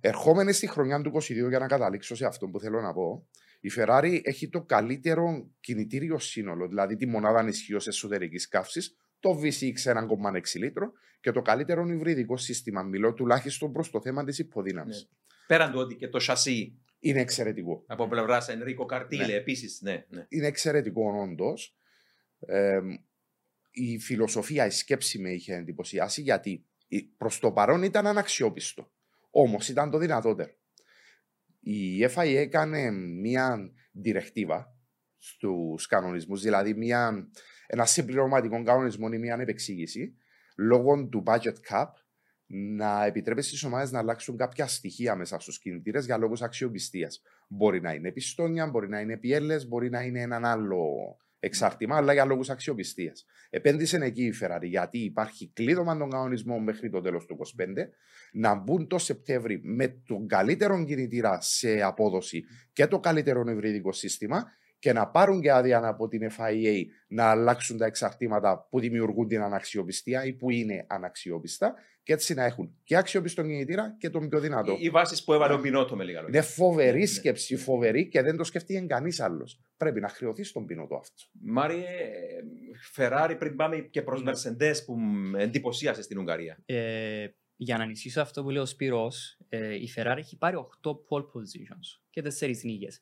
Ερχόμενοι στη χρονιά του 22 για να καταλήξω σε αυτό που θέλω να πω, η Ferrari έχει το καλύτερο κινητήριο σύνολο, δηλαδή τη μονάδα ισχύω εσωτερικής καύσης, το V6 1,6 λίτρο και το καλύτερο υβριδικό σύστημα. Μιλώ τουλάχιστον προς το θέμα της υποδύναμης.
Ναι. Πέραν του ότι και το σασί
Είναι εξαιρετικό.
από πλευράς Ενρίκο Καρτίλε
Ναι.
επίσης. Ναι, ναι.
Είναι εξαιρετικό όντως. η φιλοσοφία, η σκέψη με είχε εντυπωσιάσει γιατί προς το παρόν ήταν αναξιόπιστο. Όμως ήταν το δυνατότερο. Η FIA έκανε μία διρεκτίβα στους κανονισμούς, δηλαδή μία, ένα συμπληρωματικό κανονισμό ή μία επεξήγηση λόγω του budget cap να επιτρέπει στις ομάδες να αλλάξουν κάποια στοιχεία μέσα στους κινητήρες για λόγους αξιοπιστίας. Μπορεί να είναι πιστόνια, μπορεί να είναι πιέλες, μπορεί να είναι έναν άλλο εξάρτημα, αλλά για λόγους αξιοπιστίας. Επένδυσε εκεί η Ferrari γιατί υπάρχει κλείδωμα των κανονισμών μέχρι το τέλος του 2025 να μπουν το Σεπτέμβρη με τον καλύτερο κινητήρα σε απόδοση και το καλύτερο υβριδικό σύστημα και να πάρουν και άδεια από την FIA να αλλάξουν τα εξαρτήματα που δημιουργούν την αναξιοπιστία ή που είναι αναξιόπιστα και έτσι να έχουν και αξιόπιστο κινητήρα και τον πιο δυνατό.
Οι, οι βάσεις που έβαλε ο Πινότο με λίγα λόγια.
Είναι φοβερή
Ναι, ναι.
σκέψη, φοβερή και δεν το σκέφτηκε κανείς άλλος. Πρέπει να χρεωθεί στον πίνωτο αυτό.
Μάριε, Φεράρι πριν πάμε και προς
Ναι.
Mercedes που με εντυπωσίασε στην Ουγγαρία.
Ε, για να ενισχύσω αυτό που λέει ο Σπύρος, ε, η Ferrari έχει πάρει 8 pole positions και 4 νίκες.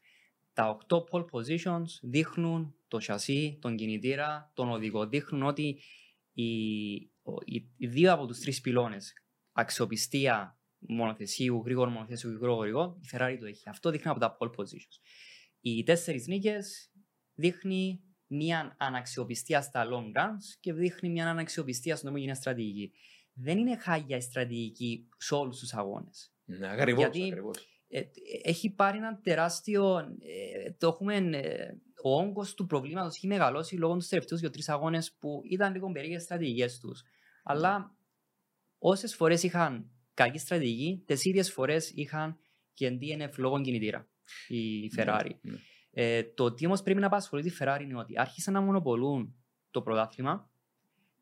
Τα 8 pole positions δείχνουν το σασί, τον κινητήρα, τον οδηγό. Δείχνουν ότι οι, ο- οι, οι δύο από τους τρεις πυλώνες, αξιοπιστία μονοθεσίου, γρήγορο μονοθεσίου και γρήγορο οδηγό, η Ferrari το έχει. Αυτό δείχνει από τα pole positions. Οι τέσσερις νίκες δείχνει μια αναξιοπιστία στα long runs και δείχνει μια αναξιοπιστία στον οποίο είναι στρατηγική. Δεν είναι χάγια η στρατηγική σε όλους τους αγώνες.
Ναι, ακριβώς,
Γιατί-
ακριβώς.
Ε, έχει πάρει ένα τεράστιο. Ε, το έχουμε, ε, ο όγκος του προβλήματος έχει μεγαλώσει λόγω του τελευταίους δύο-τρεις αγώνες που ήταν λίγο περίεργες στρατηγικές τους. Αλλά όσες φορές είχαν κακή στρατηγική, τις ίδιες φορές είχαν και DNF λόγω κινητήρα η Ferrari.
Ναι.
Ε, το τι όμως πρέπει να απασχολεί τη Ferrari είναι ότι άρχισαν να μονοπολούν το πρωτάθλημα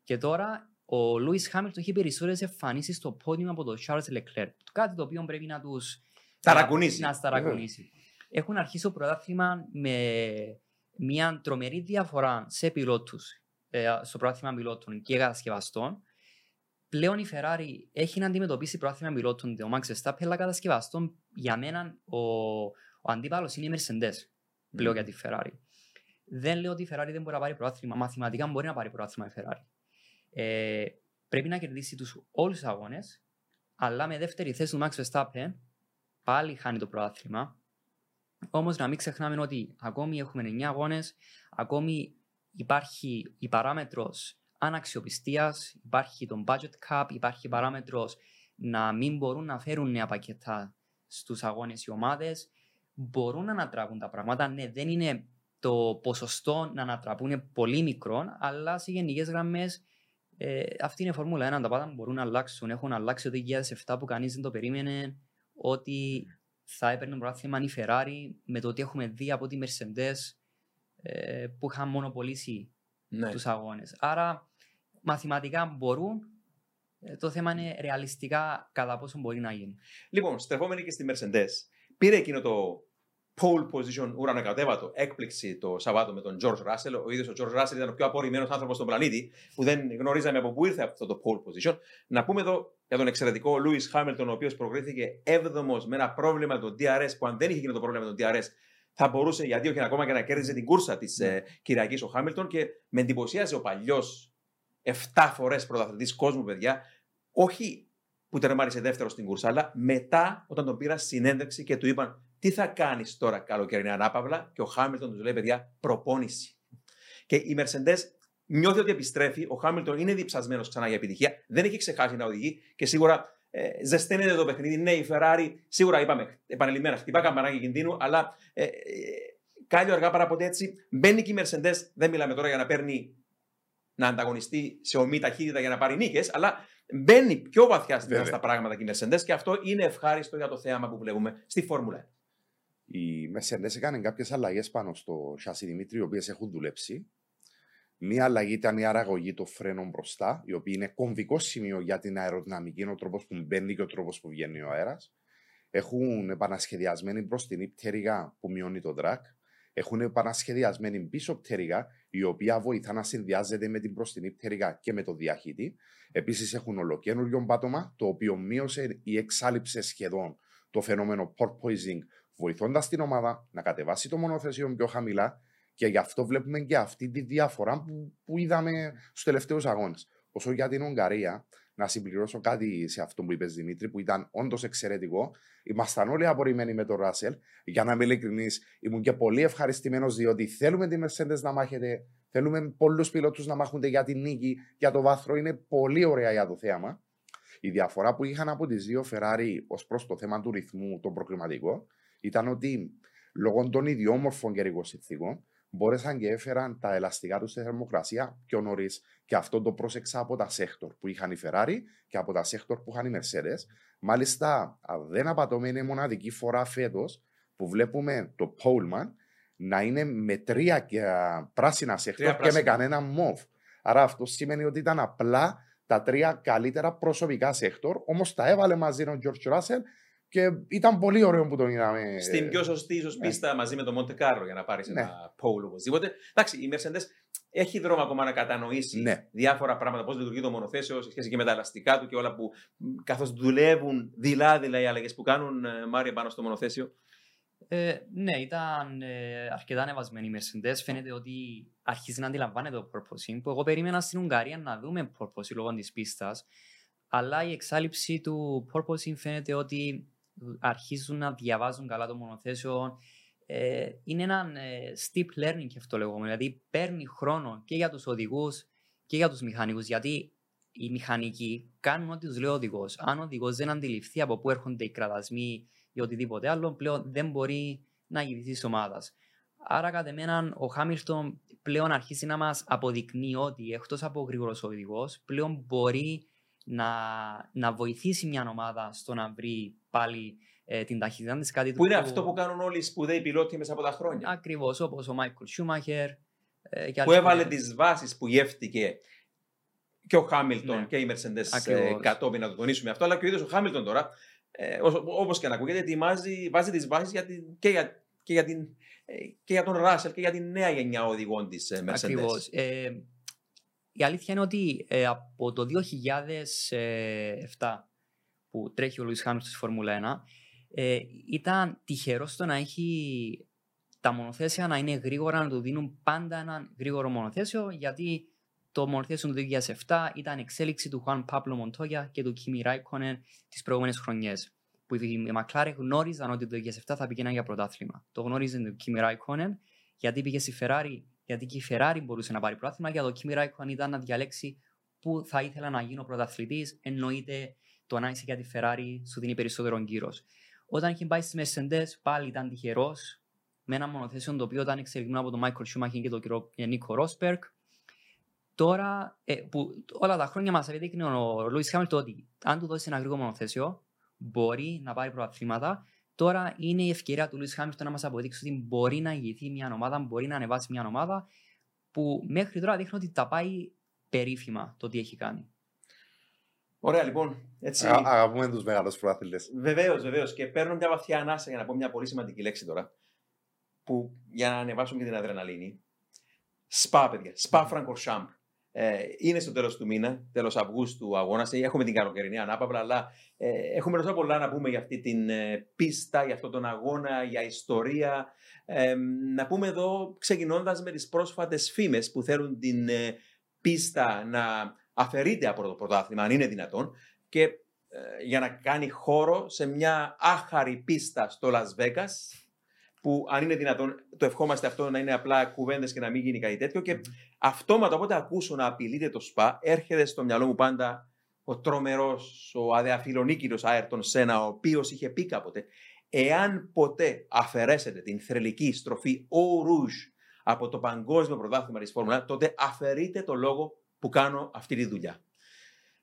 και τώρα ο Λούι Χάμιλτον έχει περισσότερες εμφανίσεις στο πόδιο από τον Charles Leclerc. Κάτι το οποίο πρέπει να τους
Ταρακουνήσει.
να σταρακουνήσει. Έχουν αρχίσει το πρωτάθλημα με μια τρομερή διαφορά σε πιλότους στο πρωτάθλημα πιλότων και κατασκευαστών. Πλέον η Ferrari έχει να αντιμετωπίσει πρωτάθλημα πιλότων το Max Verstappen, αλλά κατασκευαστών για μένα ο, ο αντίπαλος είναι η Mercedes πλέον για τη Ferrari. Δεν λέω ότι η Ferrari δεν μπορεί να πάρει πρωτάθλημα. Μαθηματικά μπορεί να πάρει πρωτάθλημα η Ferrari. Ε, πρέπει να κερδίσει τους όλους τους αγώνες, αλλά με δεύτερη θέση του Max Verstappen πάλι χάνει το πρωτάθλημα. Όμως να μην ξεχνάμε ότι ακόμη έχουμε 9 αγώνες, ακόμη υπάρχει η παράμετρος αναξιοπιστίας, υπάρχει το budget cap, υπάρχει η παράμετρος να μην μπορούν να φέρουν νέα πακετά στους αγώνες οι ομάδες. Μπορούν να ανατραπούν τα πράγματα. Ναι, δεν είναι το ποσοστό να ανατραπούν πολύ μικρό, αλλά σε γενικές γραμμές ε, αυτή είναι η Φόρμουλα 1. Τα πάντα μπορούν να αλλάξουν. Έχουν αλλάξει το 2007 που κανείς δεν το περίμενε ότι θα έπαιρνε πρωτάθλημα η Ferrari με το ότι έχουμε δει από τη Mercedes ε, που είχαν μονοπολίσει
Ναι.
τους αγώνες. Άρα μαθηματικά μπορούν, ε, το θέμα είναι ρεαλιστικά κατά πόσο μπορεί να γίνει.
Λοιπόν, στρεφόμενοι και στη Mercedes, πήρε εκείνο το pole position ουρανοκατέβατο έκπληξη το Σαββάτο με τον George Russell. Ο ίδιος ο George Russell ήταν ο πιο απορριμμένος άνθρωπος στον πλανήτη, που δεν γνωρίζαμε από πού ήρθε αυτό το pole position. Να πούμε εδώ για τον εξαιρετικό Lewis Hamilton, ο οποίος προκρίθηκε 7ο με ένα πρόβλημα με τον DRS, που αν δεν είχε γίνει το πρόβλημα με τον DRS, θα μπορούσε γιατί όχι ακόμα και να κέρδιζε την κούρσα της ε, Κυριακής ο Χάμιλτον και με εντυπωσίασε ο παλιός 7 φορές πρωταθλητής κόσμου, παιδιά, όχι που τερμάρισε δεύτερο στην κούρσα, αλλά μετά όταν τον πήρα συνέντευξη και του είπαν τι θα κάνεις τώρα καλοκαιρινά ανάπαυλα, και ο Χάμιλτον τους λέει, παιδιά, προπόνηση. Και η Mercedes νιώθει ότι επιστρέφει. Ο Χάμιλτον είναι διψασμένος ξανά για επιτυχία. Δεν έχει ξεχάσει να οδηγεί και σίγουρα ε, ζεσταίνεται το παιχνίδι. Ναι, η Ferrari, σίγουρα είπαμε επανειλημμένα, χτυπά καμπανάκι κινδύνου, αλλά ε, ε, κάλιο αργά παρά ποτέ έτσι. Μπαίνει και η Mercedes, δεν μιλάμε τώρα για να παίρνει να ανταγωνιστεί σε ομή ταχύτητα για να πάρει νίκες, αλλά μπαίνει πιο βαθιά στην-
Βέβαια.
στα πράγματα και η Mercedes και αυτό είναι ευχάριστο για το θέαμα που βλέπουμε στη Φόρμουλα.
Η Mercedes έκανε κάποιες αλλαγές πάνω στο σασί Δημήτρη, οι οποίες έχουν δουλέψει. Μία αλλαγή ήταν η αραγωγή των φρένων μπροστά, η οποία είναι κομβικό σημείο για την αεροδυναμική, είναι ο τρόπος που μπαίνει και ο τρόπος που βγαίνει ο αέρας. Έχουν επανασχεδιασμένη μπροστινή πτέρυγα που μειώνει το drag. Έχουν επανασχεδιασμένη πίσω πτέρυγα, η οποία βοηθά να συνδυάζεται με την μπροστινή πτέρυγα και με το διαχύτη. Επίσης έχουν ολοκένουργιο πάτωμα, το οποίο μείωσε ή εξάλληψε σχεδόν το φαινόμενο porpoising βοηθώντας την ομάδα να κατεβάσει το μονοθεσίο πιο χαμηλά και γι' αυτό βλέπουμε και αυτή τη διαφορά που, που είδαμε στους τελευταίους αγώνες. Όσο για την Ουγγαρία, να συμπληρώσω κάτι σε αυτό που είπες Δημήτρη, που ήταν όντως εξαιρετικό. Ήμασταν όλοι απορημένοι με τον Ράσελ. Για να είμαι ειλικρινής, ήμουν και πολύ ευχαριστημένος διότι θέλουμε τη Mercedes να μάχεται. Θέλουμε πολλούς πιλότους να μάχονται για την νίκη, για το βάθρο. Είναι πολύ ωραία για το θέαμα. Η διαφορά που είχαν από τις δύο Ferrari ως προς το θέμα του ρυθμού, τον προκριματικό, ήταν ότι λόγω των ιδιόμορφων καιρικών συνθήκων μπόρεσαν και έφεραν τα ελαστικά τους στη θερμοκρασία πιο νωρίς. Και αυτό το πρόσεξα από τα sector που είχαν οι Ferrari και από τα σέκτορ που είχαν οι Mercedes. Μάλιστα, αν δεν απατώμε, είναι η μοναδική φορά φέτος που βλέπουμε το pole man να είναι με τρία και, α, πράσινα σέκτορ
Τρία
και με
πράσινα.
κανένα μοβ. Άρα αυτό σημαίνει ότι ήταν απλά τα τρία καλύτερα προσωπικά σέκτορ, όμως τα έβαλε μαζί ο George Russell και ήταν πολύ ωραίο που τον είδαμε.
Στην πιο σωστή ίσως
ναι.
πίστα μαζί με το Monte Carlo για να πάρεις
Ναι.
ένα pole οπωσδήποτε. Εντάξει, η Mercedes έχει δρόμο ακόμα να κατανοήσει
Ναι.
διάφορα πράγματα, πώς λειτουργεί το μονοθέσιο σε σχέση και με τα ελαστικά του και όλα που καθώς δουλεύουν δειλά-δειλά οι αλλαγές που κάνουν, ε, Μάρια, πάνω στο μονοθέσιο.
Ε, ναι, ήταν ε, αρκετά ανεβασμένη η Mercedes. Φαίνεται ότι αρχίζει να αντιλαμβάνεται το porpoising, που εγώ περίμενα στην Ουγγαρία να δούμε porpoising λόγω της πίστας. Αλλά η εξάλληψη του porpoising φαίνεται ότι αρχίζουν να διαβάζουν καλά το μονοθέσιο. ε, είναι ένα ε, steep learning και αυτό λεγόμενο. Δηλαδή παίρνει χρόνο και για τους οδηγούς και για τους μηχανικούς. Γιατί οι μηχανικοί κάνουν ό,τι τους λέει ο οδηγός. Αν ο οδηγός δεν αντιληφθεί από πού έρχονται οι κραδασμοί ή οτιδήποτε άλλο, πλέον δεν μπορεί να ηγηθεί της ομάδας. Άρα, κατά μένα, ο Χάμιλτον πλέον αρχίζει να μας αποδεικνύει ότι εκτός από γρήγορος οδηγός, πλέον μπορεί να, να βοηθήσει μια ομάδα στο να βρει πάλι ε, την ταχύτητα τη. Κάτι
Που είναι αυτό που κάνουν όλοι οι σπουδαίοι πιλότοι μέσα από τα χρόνια.
Ακριβώς όπως ο Μάικλ Σούμαχερ. Ε, και
που
άλλοι
έβαλε
πιλότοι.
τις βάσεις που γεύτηκε και ο Χάμιλτον
Ναι.
και η Mercedes ε,
Ακριβώς.
κατόπιν να το τονίσουμε αυτό, αλλά και ο ίδιος ο Χάμιλτον τώρα, ε, όπως και να ακούγεται, ετοιμάζει, βάζει τις βάσεις για την, και, για, και, για την, ε, και για τον Ράσελ και για την νέα γενιά οδηγών της Mercedes.
Ακριβώς. Ε, η αλήθεια είναι ότι ε, από το 2007 που τρέχει ο Λουίς Χάμιλτον στη Φόρμουλα 1 ε, ήταν τυχερός στο να έχει τα μονοθέσια να είναι γρήγορα, να του δίνουν πάντα ένα γρήγορο μονοθέσιο γιατί το μονοθέσιο του 2007 ήταν εξέλιξη του Χουάν Πάπλο Μοντόγια και του Κίμι Ράικονεν τις προηγούμενες χρονιές που οι Μακλάρε γνώριζαν ότι το 2007 θα πηγαίναν για πρωτάθλημα. Το γνώριζε το Κίμι Ράικονεν γιατί πήγε στη Ferrari, γιατί και η Ferrari μπορούσε να πάρει πρωτάθλημα και το Kimi Raikkonen ήταν να διαλέξει πού θα ήθελα να γίνω πρωταθλητής. Εννοείται το να είσαι για τη Ferrari σου δίνει περισσότερο κύρος. Όταν είχε πάει στι Mercedes, πάλι ήταν τυχερός με ένα μονοθέσιο το οποίο ήταν εξελιγμένο από τον Michael Schumacher και τον κύριο Νίκο Ρόσπερκ. Τώρα, ε, που όλα τα χρόνια μας έδειχνε ο Λούι Χάμιλτον ότι αν του δώσει ένα γρήγορο μονοθέσιο, μπορεί να πάρει πρωταθλήματα. Τώρα είναι η ευκαιρία του Λουί Χάμιλτον να μας αποδείξει ότι μπορεί να ηγηθεί μια ομάδα, μπορεί να ανεβάσει μια ομάδα που μέχρι τώρα δείχνει ότι τα πάει περίφημα το τι έχει κάνει.
Ωραία, λοιπόν. Έτσι,
Α- Αγαπούμε τους μεγάλους προαθλητέ.
Βεβαίως, βεβαίως. Και παίρνω μια βαθιά ανάσα για να πω μια πολύ σημαντική λέξη τώρα. Που για να ανεβάσουμε και την αδρεναλίνη. Σπα, παιδιά. Σπα Φραγκορσάμπ. Ε, είναι στο τέλος του μήνα, τέλος Αυγούστου ο αγώνα. Έχουμε την καλοκαιρινή ανάπαυλα, αλλά ε, έχουμε τόσο πολλά να πούμε για αυτή την ε, πίστα, για αυτόν τον αγώνα, για ιστορία. Ε, να πούμε εδώ, ξεκινώντας με τις πρόσφατες φήμες που θέλουν την ε, πίστα να αφαιρείται από το πρωτάθλημα, αν είναι δυνατόν, και ε, για να κάνει χώρο σε μια άχαρη πίστα στο Las Vegas, που αν είναι δυνατόν, το ευχόμαστε αυτό να είναι απλά κουβέντες και να μην γίνει κάτι τέτοιο. Και αυτόματα όποτε ακούσω να απειλείται το ΣΠΑ, έρχεται στο μυαλό μου πάντα ο τρομερός, ο αδεαφιλονίκυρος Άερτον Σένα, ο οποίος είχε πει κάποτε, εάν ποτέ αφαιρέσετε την θρελική στροφή Ο Rouge από το παγκόσμιο πρωτάθλημα της Φόρμουλα, τότε αφαιρείτε το λόγο που κάνω αυτή τη δουλειά.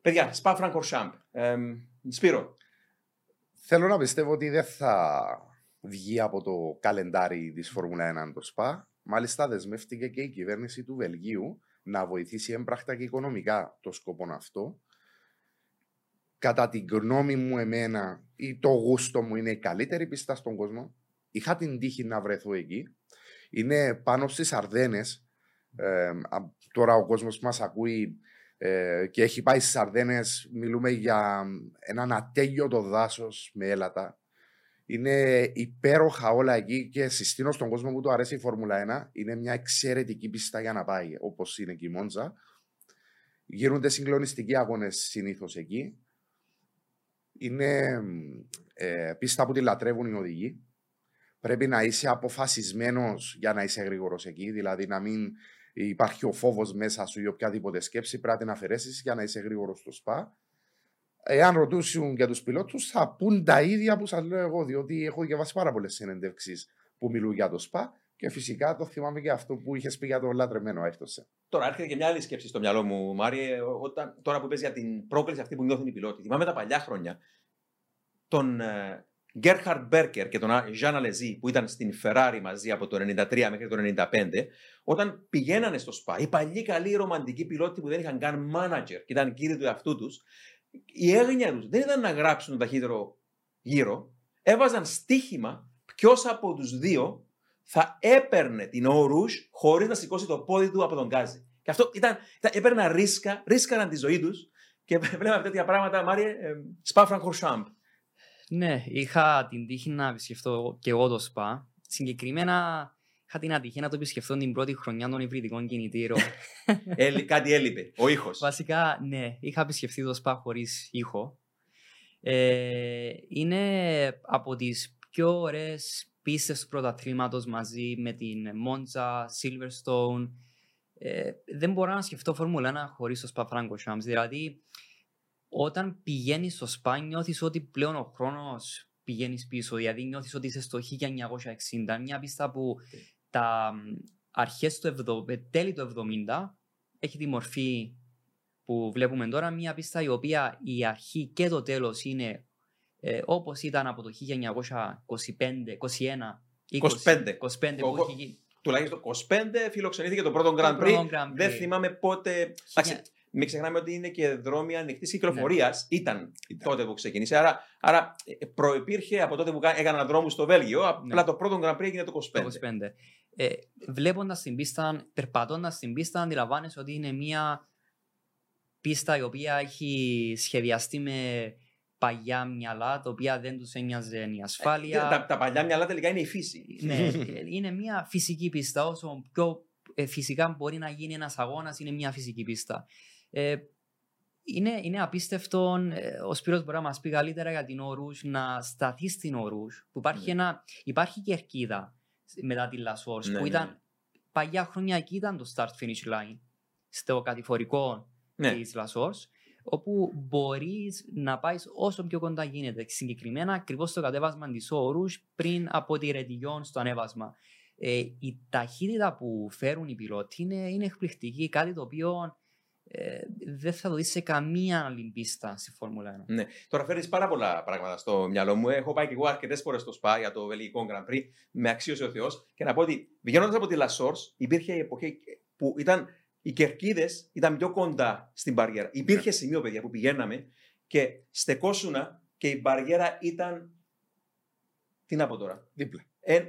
Παιδιά, Σπα Φραγκορσάμπ. Σπύρο,
Θέλω να πιστεύω ότι δεν θα βγει από το καλεντάρι της Φόρμουλα 1 το ΣΠΑ. Μάλιστα δεσμεύτηκε και η κυβέρνηση του Βελγίου να βοηθήσει έμπρακτα και οικονομικά το σκοπό αυτό. Κατά την γνώμη μου εμένα ή το γούστο μου είναι η καλύτερη πίστα στον κόσμο. Είχα την τύχη να βρεθώ εκεί. Είναι πάνω στις Αρδένες. Ε, α- τώρα ο κόσμος μας ακούει ε, και έχει πάει στις Αρδένες. Μιλούμε για έναν ατέλειωτο δάσος με έλατα. Είναι υπέροχα όλα εκεί και συστήνω στον κόσμο που του αρέσει η Φόρμουλα 1. Είναι μια εξαιρετική πίστα για να πάει, όπως είναι και η Μόντζα. Γίνονται συγκλονιστικοί αγώνες συνήθως εκεί. Είναι ε, πίστα που τη λατρεύουν οι οδηγοί. Πρέπει να είσαι αποφασισμένος για να είσαι γρήγορος εκεί, δηλαδή να μην υπάρχει ο φόβος μέσα σου ή οποιαδήποτε σκέψη, πρέπει να την αφαιρέσεις για να είσαι γρήγορος στο σπα. Εάν ρωτούσουν για τους πιλότους, θα πούν τα ίδια που σας λέω εγώ, διότι έχω διαβάσει πάρα πολλές συνεντεύξεις που μιλούν για το ΣΠΑ και φυσικά το θυμάμαι και αυτό που είχες πει για το λατρεμένο Άιρτοσεν.
Τώρα έρχεται και μια άλλη σκέψη στο μυαλό μου, Μάριε, όταν, τώρα που πες για την πρόκληση αυτή που νιώθουν οι πιλότοι. Θυμάμαι τα παλιά χρόνια τον Γκέρχαρντ Μπέρκερ και τον Ζαν Αλεζή που ήταν στην Ferrari μαζί από το 1993 μέχρι το 1995, όταν πηγαίνανε στο ΣΠΑ, οι παλιοί καλοί ρομαντικοί πιλότοι που δεν είχαν καν manager και ήταν κύριοι του εαυτού τους, η έγνοια τους δεν ήταν να γράψουν τον ταχύτερο γύρο, έβαζαν στοίχημα ποιος από τους δύο θα έπαιρνε την όρους χωρίς να σηκώσει το πόδι του από τον γκάζι. Και αυτό ήταν, ήταν έπαιρναν ρίσκα, ρίσκαραν τη ζωή τους και (laughs) βλέπαμε τέτοια πράγματα, Μάριε, ε, Σπα Φραγκορσάμπ.
Ναι, είχα την τύχη να επισκεφτώ και εγώ το ΣΠΑ. Συγκεκριμένα είχα την ατυχία να το επισκεφτώ την πρώτη χρονιά των υβριδικών κινητήρων. (laughs)
Έλει- κάτι έλειπε, ο ήχος.
Βασικά, ναι, είχα επισκεφτεί το ΣΠΑ χωρίς ήχο. Ε, είναι από τις πιο ωραίες πίστες του πρωταθλήματος μαζί με την Monza, Silverstone. Ε, δεν μπορώ να σκεφτώ Φόρμουλα 1 χωρίς το Spa Francorchamps. Δηλαδή, όταν πηγαίνεις στο Spa νιώθεις ότι πλέον ο χρόνος πηγαίνεις πίσω. Δηλαδή νιώθεις ότι είσαι στο 1960. Μια πίστα που τα αρχές του 70, τέλη του 70 έχει τη μορφή που βλέπουμε τώρα. Μια πίστα η οποία η αρχή και το τέλος είναι ε, όπως ήταν από το 1925, 21, 20,
25.
25 που
Εγώ-
έχει γίνει.
Τουλάχιστον 25 φιλοξενήθηκε το πρώτο Grand
Το
Prix.
πρώτο Grand Prix.
Δεν θυμάμαι πότε. Εντάξει, μην ξεχνάμε ότι είναι και δρόμοι ανοιχτής κυκλοφορίας. Ήταν,
Ήταν.
τότε που ξεκίνησε. Άρα, άρα ε, προπήρχε από τότε που κα- έκαναν δρόμους στο Βέλγιο. Απλά
Ναι.
το πρώτο Grand Prix έγινε το 25.
Το 25. Ε, Βλέποντα την πίστα, περπατώντα την πίστα, αντιλαμβάνεσαι ότι είναι μια πίστα η οποία έχει σχεδιαστεί με παλιά μυαλά, τα οποία δεν τους ένοιαζε η ασφάλεια.
Ε, Τα, τα παλιά μυαλά τελικά είναι η φύση.
ναι, (laughs) είναι μια φυσική πίστα. Όσο πιο ε, φυσικά μπορεί να γίνει ένας αγώνας, είναι μια φυσική πίστα. Ε, είναι, είναι απίστευτο, ε, ο Σπύρος μπορεί να μας πει καλύτερα για την Ορούς, να σταθεί στην Ορούς, που υπάρχει,
Ναι.
ένα, υπάρχει και ερκίδα μετά τη Λασόρς,
Ναι,
που
ναι,
ήταν
ναι.
παλιά χρόνια εκεί ήταν το start-finish line, στο κατηφορικό
Ναι.
της Λασόρς, όπου μπορείς να πάεις όσο πιο κοντά γίνεται. Συγκεκριμένα ακριβώς στο κατέβασμα της Όρους πριν από τη Ρετιγιόν στο ανέβασμα. Ε, η ταχύτητα που φέρουν οι πιλότοι είναι, είναι εκπληκτική, κάτι το οποίο ε, δεν θα το δεις σε καμία άλλη πίστα στη Φόρμουλα 1.
Ναι. Τώρα φέρνεις πάρα πολλά πράγματα στο μυαλό μου. Έχω πάει και εγώ αρκετές φορές στο ΣΠΑ για το Βελγικό Grand Prix. Με αξίωσε ο Θεός. Και να πω ότι βγαίνοντας από τη Λασόρ, υπήρχε η εποχή που ήταν οι κερκίδες ήταν πιο κοντά στην μπαριέρα. Υπήρχε σημείο, παιδιά, που πηγαίναμε και στεκόσουνα και η μπαριέρα ήταν. Τι να πω τώρα.
Δίπλα.
Ε,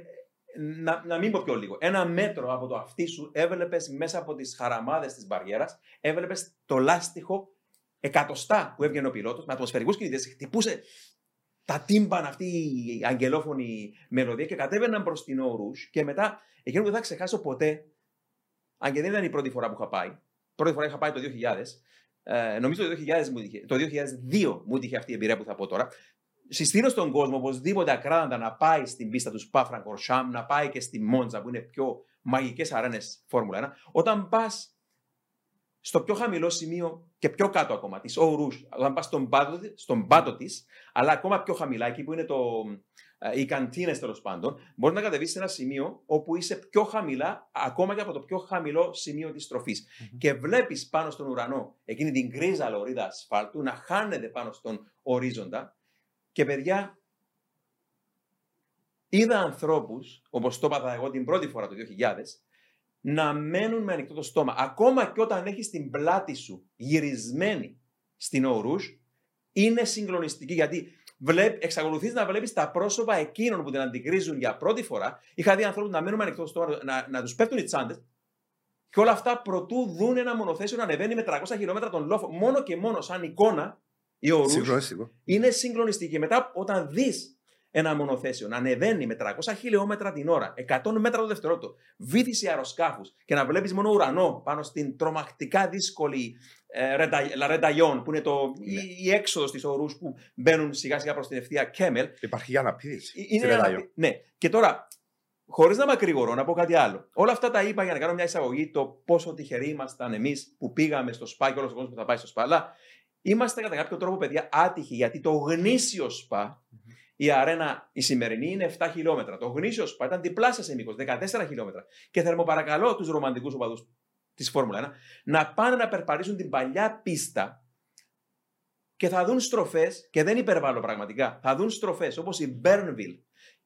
να, να μην πω πιο λίγο. Ένα μέτρο από το αυτί σου έβλεπες μέσα από τις χαραμάδες της μπαριέρας, έβλεπες το λάστιχο εκατοστά που έβγαινε ο πιλότος με ατμοσφαιρικούς κινητές. Χτυπούσε τα τύμπαν αυτή η αγγελόφωνη μελωδία και κατέβαιναν προς την όρου. Και μετά, εκείνο που δεν θα ξεχάσω ποτέ, αν και δεν ήταν η πρώτη φορά που είχα πάει, πρώτη φορά είχα πάει το 2000. Ε, νομίζω το 2000 μου είχε, το 2002 μου είχε αυτή η εμπειρία που θα πω τώρα συστήνω στον κόσμο οπωσδήποτε ακράδαντα να πάει στην πίστα του Spa Francorchamps, να πάει και στη Μόντζα που είναι πιο μαγικές αρένες Φόρμουλα 1. Όταν πας στο πιο χαμηλό σημείο και πιο κάτω ακόμα της Rouge, όταν πας στον πάτο, της- στον πάτο της, αλλά ακόμα πιο χαμηλά, εκεί που είναι το, ε, οι καντίνες τέλος πάντων, μπορείς να κατεβείς σε ένα σημείο όπου είσαι πιο χαμηλά, ακόμα και από το πιο χαμηλό σημείο της στροφής. Και βλέπεις πάνω στον ουρανό εκείνη την γκρίζα λωρίδα ασφάλτου να χάνεται πάνω στον ορίζοντα και παιδιά, είδα ανθρώπους, όπως το είπα εγώ την πρώτη φορά το 2000, να μένουν με ανοιχτό το στόμα. Ακόμα και όταν έχεις την πλάτη σου γυρισμένη στην ορούς, είναι συγκλονιστική γιατί βλέπ, εξακολουθείς να βλέπεις τα πρόσωπα εκείνων που την αντικρίζουν για πρώτη φορά. Είχα δει ανθρώπους να μένουν με ανοιχτό το στόμα, να, να τους πέφτουν οι τσάντες και όλα αυτά προτού δουν ένα μονοθέσιο να ανεβαίνει με 300 χιλιόμετρα τον λόφο. Μόνο και μόνο σαν εικόνα η ορούς
Συγκλονιστικό.
είναι συγκλονιστική. Και μετά, όταν δεις ένα μονοθέσιο να ανεβαίνει με 300 χιλιόμετρα την ώρα, 100 μέτρα το δευτερόλεπτο, βύθιση αεροσκάφους και να βλέπεις μόνο ουρανό πάνω στην τρομακτικά δύσκολη ε, Ρεντα- Λα Ρενταγιόν, που είναι το, η, η έξοδος της ορούς που μπαίνουν σιγά σιγά προς την ευθεία Κέμελ.
Υπάρχει για αναπήδηση.
Ε, Είναι
στη Ρενταγιόν.
ένα- Ναι. Και τώρα, χωρίς να μακρηγορώ, να πω κάτι άλλο. Όλα αυτά τα είπα για να κάνω μια εισαγωγή το πόσο τυχεροί ήμασταν εμείς που πήγαμε στο ΣΠΑ και όλος ο κόσμος που θα πάει στο ΣΠΑ. Αλλά είμαστε κατά κάποιο τρόπο, παιδιά, άτυχοι γιατί το γνήσιο ΣΠΑ, η αρένα η σημερινή είναι 7 χιλιόμετρα. Το γνήσιο ΣΠΑ ήταν διπλάσια σε μήκο, 14 χιλιόμετρα. Και θερμοπαρακαλώ τους ρομαντικούς οπαδούς της Φόρμουλα 1 να πάνε να περπατήσουν την παλιά πίστα και θα δουν στροφές, και δεν υπερβάλλω πραγματικά, θα δουν στροφές όπως η Μπέρνβιλ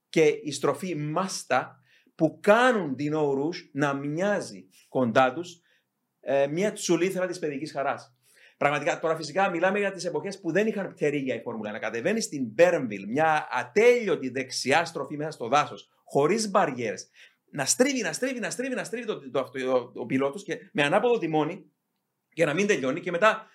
και η στροφή Μάστα που κάνουν την Ορούς να μοιάζει κοντά τους ε, μια τσουλήθρα της παιδικής χαράς. Πραγματικά, τώρα φυσικά μιλάμε για τις εποχές που δεν είχαν πτερίγια η Φόρμουλα. Να κατεβαίνει στην Μπέρνβιλ, μια ατέλειωτη δεξιά στροφή μέσα στο δάσος, χωρίς μπαριέρες. Να στρίβει, να στρίβει, να στρίβει, να στρίβει το, το, το, το, ο πιλότος και με ανάποδο τιμόνι για να μην τελειώνει. Και μετά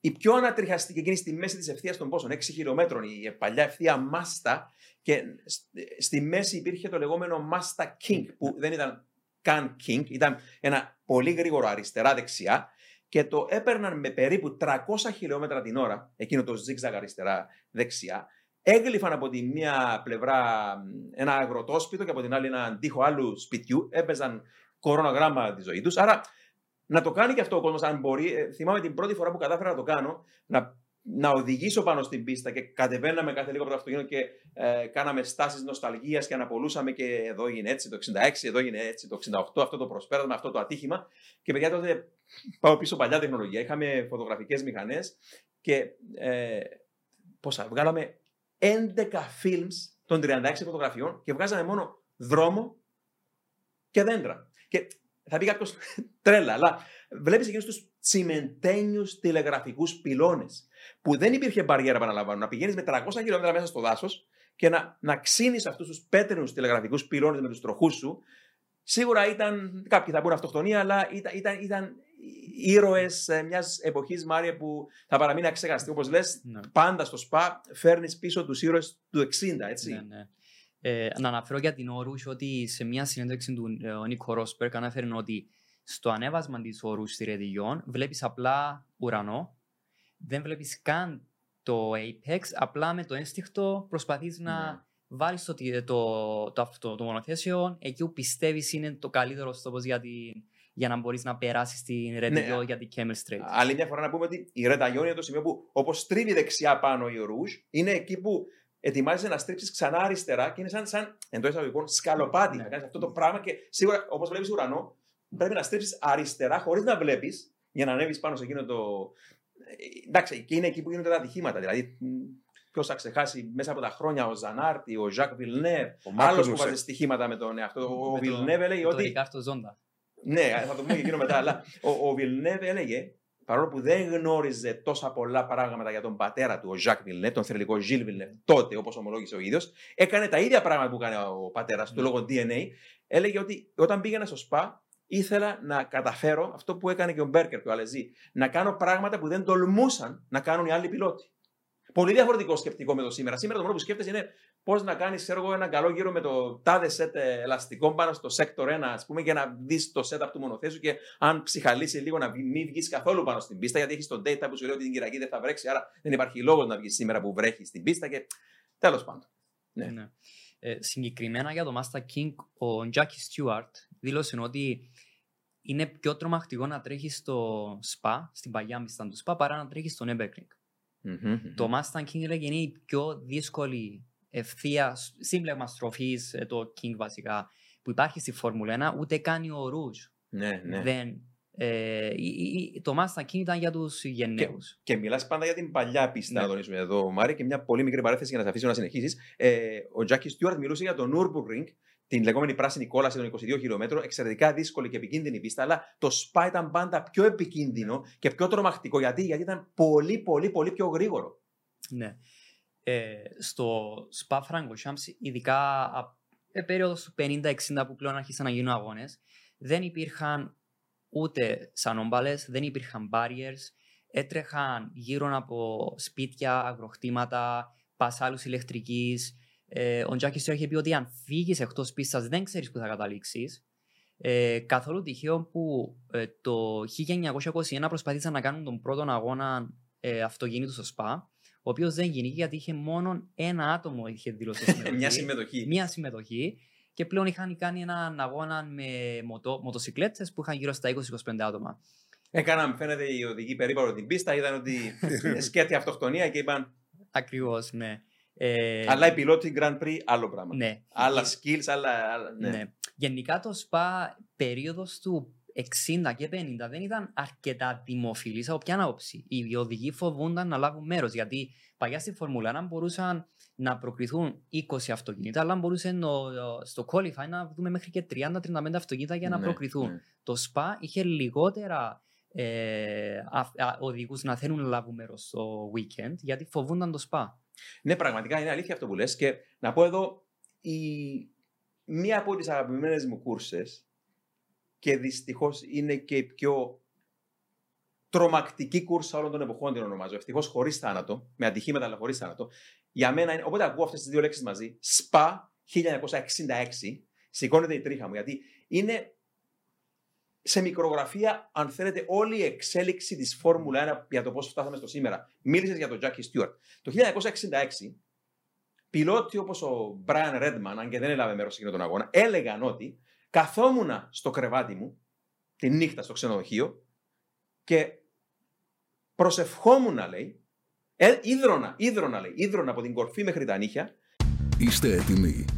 η πιο ανατριχιαστική εκείνη στη μέση της ευθείας των πόσων, 6 χιλιόμετρων, η παλιά ευθεία Μάστα. Και σ- στη μέση υπήρχε το λεγόμενο Μάστα King, που δεν ήταν καν King, ήταν ένα πολύ γρήγορο αριστερά-δεξιά. Και το έπαιρναν με περίπου 300 χιλιόμετρα την ώρα, εκείνο το zigzag αριστερά-δεξιά. έγλυφαν από τη μία πλευρά ένα αγροτόσπιτο και από την άλλη έναν τοίχο άλλου σπιτιού. Έπαιζαν κορονογράμμα τη ζωή τους. Άρα να το κάνει και αυτό ο κόσμος, αν μπορεί. Ε, θυμάμαι την πρώτη φορά που κατάφερα να το κάνω, να, να οδηγήσω πάνω στην πίστα και κατεβαίναμε κάθε λίγο από το αυτοκίνητο και ε, κάναμε στάσεις νοσταλγίας και αναπολούσαμε και εδώ έγινε έτσι το 66, εδώ έγινε έτσι το 68, αυτό το προσπέρασμα, αυτό το ατύχημα. Και παιδιά τότε πάω πίσω παλιά τεχνολογία. Είχαμε φωτογραφικές μηχανές και ε, πόσα, βγάλαμε 11 films των 36 φωτογραφιών και βγάζαμε μόνο δρόμο και δέντρα. Και θα πει κάποιος τρέλα, αλλά βλέπεις εκείνους τους τσιμεντένιους τηλεγραφικούς πυλώνες που δεν υπήρχε μπαριέρα, επαναλαμβάνω, να πηγαίνεις με 300 χιλιόμετρα μέσα στο δάσος και να, να ξύνεις αυτούς τους πέτρινους τηλεγραφικούς πυλώνες με τους τροχούς σου. Σίγουρα ήταν, κάποιοι θα πούνε αυτοκτονία, αλλά ήταν, ήταν, ήταν ήρωες μιας εποχής, Μάρια, που θα παραμείνει αξεγαστή. Όπως λες, ναι. πάντα στο ΣΠΑ φέρνεις πίσω τους ήρωες του 60, έτσι.
Ναι, ναι. Ε, να αναφέρω για την Όρους ότι σε μια συνέντευξη του ε, Νίκο Ρόσπερ ανέφερε ότι στο ανέβασμα της Όρου στη Ρεδιόν βλέπεις απλά ουρανό, δεν βλέπεις καν το Apex, απλά με το ένστικτο προσπαθείς να ναι. βάλεις το, το, το, το, το μονοθέσιο εκεί που πιστεύεις είναι το καλύτερο τόπο για, για να μπορείς να περάσεις στην Ρεδιόν ναι. για την Camel Straight.
Άλλη μια φορά να πούμε ότι η Ρεδιόν είναι το σημείο που όπως τρίβει δεξιά πάνω η Ορούζ, είναι εκεί που ετοιμάζεσαι να στρίψεις ξανά αριστερά και είναι σαν, σαν εντός εισαγωγικών σκαλοπάτι. Ναι. Να κάνεις αυτό το πράγμα και σίγουρα όπως βλέπεις ουρανό, πρέπει να στρίψει αριστερά χωρίς να βλέπεις για να ανέβεις πάνω σε εκείνο το. Εντάξει, και είναι εκεί που γίνονται τα ατυχήματα. Δηλαδή, ποιος θα ξεχάσει μέσα από τα χρόνια ο Ζανάρτη, ο Ζακ Βιλνεύ, άλλο που βάζει στοιχήματα με τον εαυτό. Ο Βιλνεύ έλεγε ότι. Ναι, θα το πούμε και εκείνο μετά. Αλλά ο, ο Βιλνεύ έλεγε παρόλο που δεν γνώριζε τόσα πολλά πράγματα για τον πατέρα του, ο Ζακ Βιλνέ, τον θρελικό Ζιλ Βιλνέ, τότε όπως ομολόγησε ο ίδιος, έκανε τα ίδια πράγματα που έκανε ο πατέρας του ναι. λόγω DNA. Έλεγε ότι όταν πήγαινα στο ΣΠΑ, ήθελα να καταφέρω αυτό που έκανε και ο Μπέρκερ και ο Αλεζή. Να κάνω πράγματα που δεν τολμούσαν να κάνουν οι άλλοι πιλότοι. Πολύ διαφορετικό σκεπτικό με το σήμερα. Σήμερα το μόνο που σκέφτεσαι είναι πώς να κάνεις ένα καλό γύρο με το τάδε σετ ελαστικό πάνω στο sector 1, ας πούμε, για να δεις το setup του μονοθέσου και αν ψυχαλίσει λίγο να μην βγεις καθόλου πάνω στην πίστα, γιατί έχεις το data που σου λέει ότι την Κυριακή δεν θα βρέξει, άρα δεν υπάρχει λόγος να βγεις σήμερα που βρέχεις στην πίστα και τέλος πάντων.
Ναι. ναι. Ε, συγκεκριμένα για το Master King, ο Jackie Stewart δήλωσε ότι είναι πιο τρομακτικό να τρέχεις στο SPA, στην παλιά μισθά του SPA, παρά να τρέχεις στο Nürburgring. Mm-hmm. Το Mustang King λέγεται είναι η πιο δύσκολη ευθεία σύμπλεγμα στροφής, ε, το King βασικά, που υπάρχει στη Φόρμουλα 1, ούτε καν ο Rouge.
Ναι, ναι.
Δεν, ε, το Mustang King ήταν για τους γενναίους.
Και, και μιλάς πάντα για την παλιά πίστα, ναι. να τονίσουμε εδώ, Μάρη, και μια πολύ μικρή παρέθεση για να σε αφήσω να συνεχίσεις. Ε, ο Τζάκι Στιούαρτ μιλούσε για το Nürburgring την λεγόμενη πράσινη κόλαση των 22 χιλιόμετρων, εξαιρετικά δύσκολη και επικίνδυνη πίστα, αλλά το Spa ήταν πάντα πιο επικίνδυνο και πιο τρομακτικό. Γιατί, γιατί ήταν πολύ, πολύ, πολύ πιο γρήγορο.
Ναι. Ε, στο Spa Francorchamps, ειδικά ε, περίοδος του 50-60 που πλέον άρχισαν να γίνουν αγώνες, δεν υπήρχαν ούτε σανομπάλες, δεν υπήρχαν barriers, έτρεχαν γύρω από σπίτια, αγροχτήματα, πασάλους ηλεκτρικής, ε, ο Τζάκι σου είχε πει ότι αν φύγεις εκτός πίστας δεν ξέρεις που θα καταλήξεις. Ε, καθόλου τυχαίο που ε, το 1921 προσπαθήσαν να κάνουν τον πρώτο αγώνα ε, αυτοκίνητου στο ΣΠΑ, ο οποίος δεν γίνηκε γιατί είχε μόνο ένα άτομο είχε δηλώσει (laughs)
συμμετοχή. Μια συμμετοχή.
Μια συμμετοχή. Και πλέον είχαν κάνει έναν αγώνα με μοτο, μοτοσυκλέτες που είχαν γύρω στα 20-25 άτομα.
Έκαναν, φαίνεται, οι οδηγοί περίπου την πίστα, είδαν ότι (laughs) σκέφτεται αυτοκτονία και είπαν.
Ακριβώς, ναι.
Ε, αλλά οι πιλότοι Grand Prix άλλο πράγμα.
Ναι.
Άλλα skills, άλλα. Ναι. ναι.
Γενικά το ΣΠΑ περίοδος του 60 και 50 δεν ήταν αρκετά δημοφιλής από ποια άποψη. Οι οδηγοί φοβούνταν να λάβουν μέρος γιατί παλιά στη Φορμούλα 1 μπορούσαν να προκριθούν 20 αυτοκίνητα, αλλά μπορούσε στο qualify να δούμε μέχρι και 30-35 αυτοκίνητα για να ναι, προκριθούν. Ναι. Το ΣΠΑ είχε λιγότερα ε, οδηγούς να θέλουν να λάβουν μέρος στο weekend γιατί φοβούνταν το ΣΠΑ.
Ναι, πραγματικά είναι αλήθεια αυτό που λες και να πω εδώ η... μία από τις αγαπημένες μου κούρσες και δυστυχώς είναι και η πιο τρομακτική κούρσα όλων των εποχών την ονομάζω. Ευτυχώς χωρίς θάνατο, με ατυχήματα αλλά χωρίς θάνατο. Για μένα είναι, οπότε ακούω αυτές τις δύο λέξεις μαζί. ΣΠΑ 1966, σηκώνεται η τρίχα μου γιατί είναι σε μικρογραφία, αν θέλετε, όλη η εξέλιξη της Φόρμουλα 1 για το πώς φτάσαμε στο σήμερα. Μίλησες για τον Τζάκι Στιούαρτ. Το 1966 πιλότοι όπως ο Brian Redman, αν και δεν έλαβε μέρος σε εκείνο τον αγώνα, έλεγαν ότι καθόμουν στο κρεβάτι μου τη νύχτα στο ξενοδοχείο και προσευχόμουν, λέει, ε, ίδρωνα, ίδρωνα, λέει, ίδρωνα από την κορφή μέχρι τα νύχια.
Είστε έτοιμοι.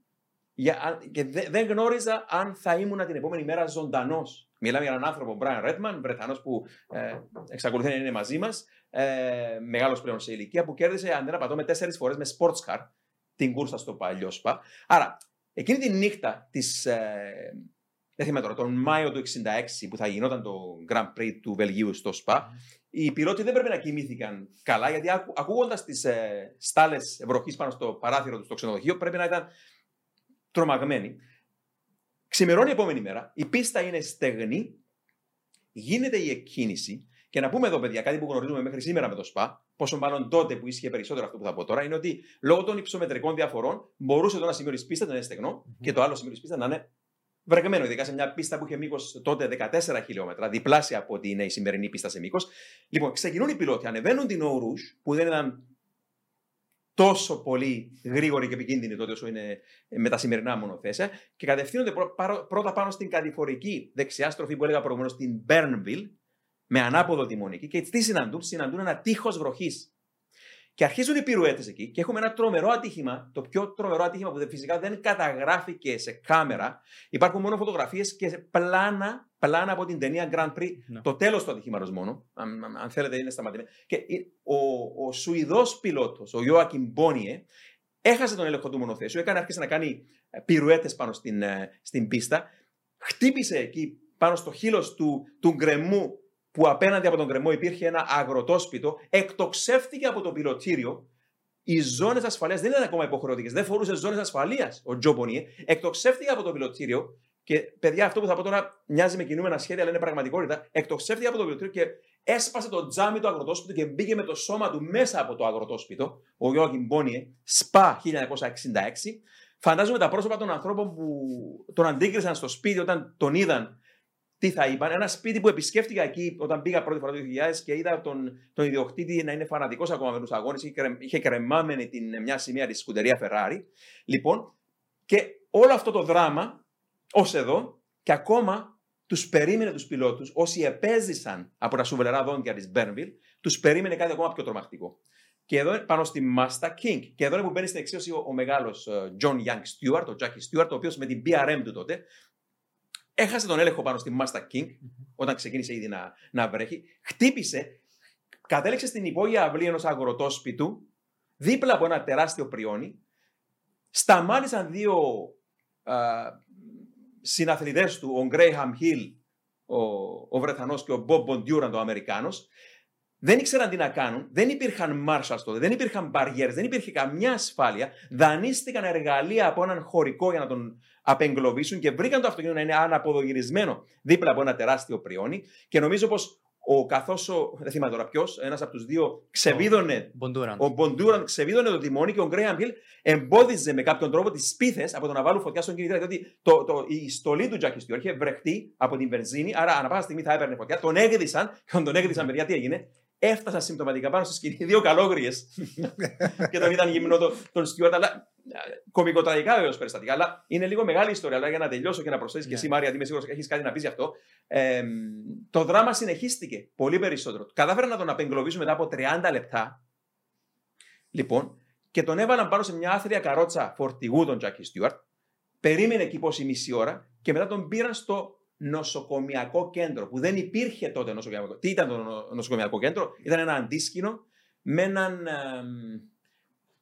για, αν- και δε- δεν γνώριζα αν θα ήμουν την επόμενη μέρα ζωντανός. Μιλάμε για έναν άνθρωπο, Brian Redman, Βρετανός που ε, εξακολουθεί να είναι μαζί μας, ε, μεγάλος πλέον σε ηλικία, που κέρδισε, αν δεν απατώμε, τέσσερις φορές με sports car την κούρσα στο παλιό ΣΠΑ. Άρα, εκείνη τη νύχτα της. Ε, δεν θυμάμαι τώρα, τον Μάιο του 66 που θα γινόταν το Grand Prix του Βελγίου στο ΣΠΑ, οι πιλότοι δεν πρέπει να κοιμήθηκαν καλά, γιατί ακού, ακούγοντας τις ε, στάλες βροχής πάνω στο παράθυρο τους στο ξενοδοχείο, πρέπει να ήταν τρομαγμένοι. Ξημερώνει η επόμενη μέρα, η πίστα είναι στεγνή, γίνεται η εκκίνηση. Και να πούμε εδώ, παιδιά, κάτι που γνωρίζουμε μέχρι σήμερα με το ΣΠΑ, πόσο μάλλον τότε που ίσχυε περισσότερο αυτό που θα πω τώρα, είναι ότι λόγω των υψομετρικών διαφορών μπορούσε το ένα σημείο της πίστας να είναι στεγνό και το άλλο σημείο της πίστας να είναι βρεγμένο. Ειδικά σε μια πίστα που είχε μήκος τότε 14 χιλιόμετρα, διπλάσια από ότι είναι η σημερινή πίστα σε μήκος. Λοιπόν, ξεκινούν οι πιλότοι, ανεβαίνουν την Ορού, που δεν ήταν τόσο πολύ γρήγορη και επικίνδυνη τότε όσο είναι με τα σημερινά μονοθέσια και κατευθύνονται πρω- παρο- πρώτα πάνω στην κατηφορική δεξιά στροφή που έλεγα προηγουμένως στην Bernville με ανάποδο τιμονική και τι συναντούν, συναντούν ένα τείχος βροχής. Και αρχίζουν οι πυρουέτες εκεί και έχουμε ένα τρομερό ατύχημα, το πιο τρομερό ατύχημα που δεν- φυσικά δεν καταγράφηκε σε κάμερα. Υπάρχουν μόνο φωτογραφίες και πλάνα, πλάνα από την ταινία Grand Prix.
Ναι.
Το τέλος του ατυχήματος μόνο. Αν, αν- αν θέλετε, είναι σταματημένο. Και η- ο, ο Σουηδός πιλότος, ο Ιωάκιμ Μπόνιε, έχασε τον έλεγχο του μονοθέσιου, έκανε, άρχισε να κάνει πυρουέτες πάνω στην, ε, στην πίστα. Χτύπησε εκεί πάνω στο χείλος του, του γκρεμού που απέναντι από τον γκρεμό υπήρχε ένα αγροτόσπιτο, εκτοξεύτηκε από το πιλωτήριο. Οι ζώνες ασφαλείας δεν ήταν ακόμα υποχρεωτικές. Δεν φορούσε ζώνες ασφαλείας ο Τζο Μπονιέ. Εκτοξεύτηκε από το πιλωτήριο. Και παιδιά, αυτό που θα πω τώρα μοιάζει με κινούμενα σχέδια, αλλά είναι πραγματικότητα. Εκτοξεύτηκε από το πιλωτήριο και έσπασε το τζάμι του αγροτόσπιτου και μπήκε με το σώμα του μέσα από το αγροτόσπιτο. Ο Γιώργιν Μπόνιε, ΣΠΑ 1966. Φαντάζομαι τα πρόσωπα των ανθρώπων που τον αντίκρισαν στο σπίτι όταν τον είδαν τι θα είπαν. Ένα σπίτι που επισκέφτηκα εκεί όταν πήγα πρώτη φορά το 2000 και είδα τον, τον ιδιοκτήτη να είναι φανατικός ακόμα με τους αγώνες. Είχε, κρε- είχε κρεμάμενη την, μια σημεία της σκουτερία Ferrari. Λοιπόν, και όλο αυτό το δράμα ως εδώ και ακόμα τους περίμενε τους πιλότους, όσοι επέζησαν από τα σουβελερά δόντια της Bernville, τους περίμενε κάτι ακόμα πιο τρομακτικό. Και εδώ είναι πάνω στη Masta King. Και εδώ είναι που μπαίνει στην εξίωση ο, ο μεγάλος John Young Stewart, ο Jackie Stewart, ο οποίος με την BRM του τότε έχασε τον έλεγχο πάνω στη Masta King, όταν ξεκίνησε ήδη να, να βρέχει. Χτύπησε, κατέληξε στην υπόγεια αυλή ενός αγροτόσπιτου, δίπλα από ένα τεράστιο πριόνι. Σταμάτησαν δύο α, συναθλητές του, ο Γκρέιχαμ Χιλ, ο, ο Βρετανός και ο Μπομπ Μποντουράν, ο Αμερικάνος. Δεν ήξεραν τι να κάνουν, δεν υπήρχαν marshals τότε, δεν υπήρχαν μπαριέρες, δεν υπήρχε καμιά ασφάλεια. Δανείστηκαν εργαλεία από έναν χωρικό για να τον απεγκλωβίσουν και βρήκαν το αυτοκίνητο να είναι αναποδογυρισμένο δίπλα από ένα τεράστιο πριόνι. Και νομίζω πως ο καθώς ο, δεν θυμάμαι τώρα ποιος, ένας από τους δύο ξεβίδωνε
Μποντουράν.
ο Μποντουράν ξεβίδωνε το τιμόνι και ο Γκρέιαμ Χιλ εμπόδιζε με κάποιον τρόπο τις πίθες από το να βάλουν φωτιά στον κινητήρα. Διότι το, το, η στολή του Τζάκι Στιόρ είχε βρεχτεί από την βενζίνη, άρα ανά πάσα στιγμή θα έπαιρνε φωτιά. Τον έγδισαν και όταν τον έγδισαν, παιδιά, τι έγινε; Έφτασαν συμπτωματικά πάνω στη σκηνή δύο καλόγριες (laughs) και τον είδαν γυμνό τον, τον Στιόρτ. Αλλά κομικοτραγικά βεβαίως περιστατικά. Αλλά είναι λίγο μεγάλη ιστορία. Αλλά για να τελειώσω και να προσθέσει και
Ναι.
εσύ, Μάρια, γιατί είμαι σίγουρος έχεις κάτι να πεις γι' αυτό. Ε, το δράμα συνεχίστηκε πολύ περισσότερο. Κατάφεραν να τον απεγκλωβίσουν μετά από 30 λεπτά. Λοιπόν, και τον έβαλαν πάνω σε μια άθλια καρότσα φορτηγού τον Τζάκι Στιούαρτ. Περίμενε εκεί πόση μισή ώρα και μετά τον πήραν στο νοσοκομιακό κέντρο που δεν υπήρχε τότε νοσοκομιακό. Τι ήταν το νο- νοσοκομιακό κέντρο, ήταν ένα αντίσκηνο με έναν.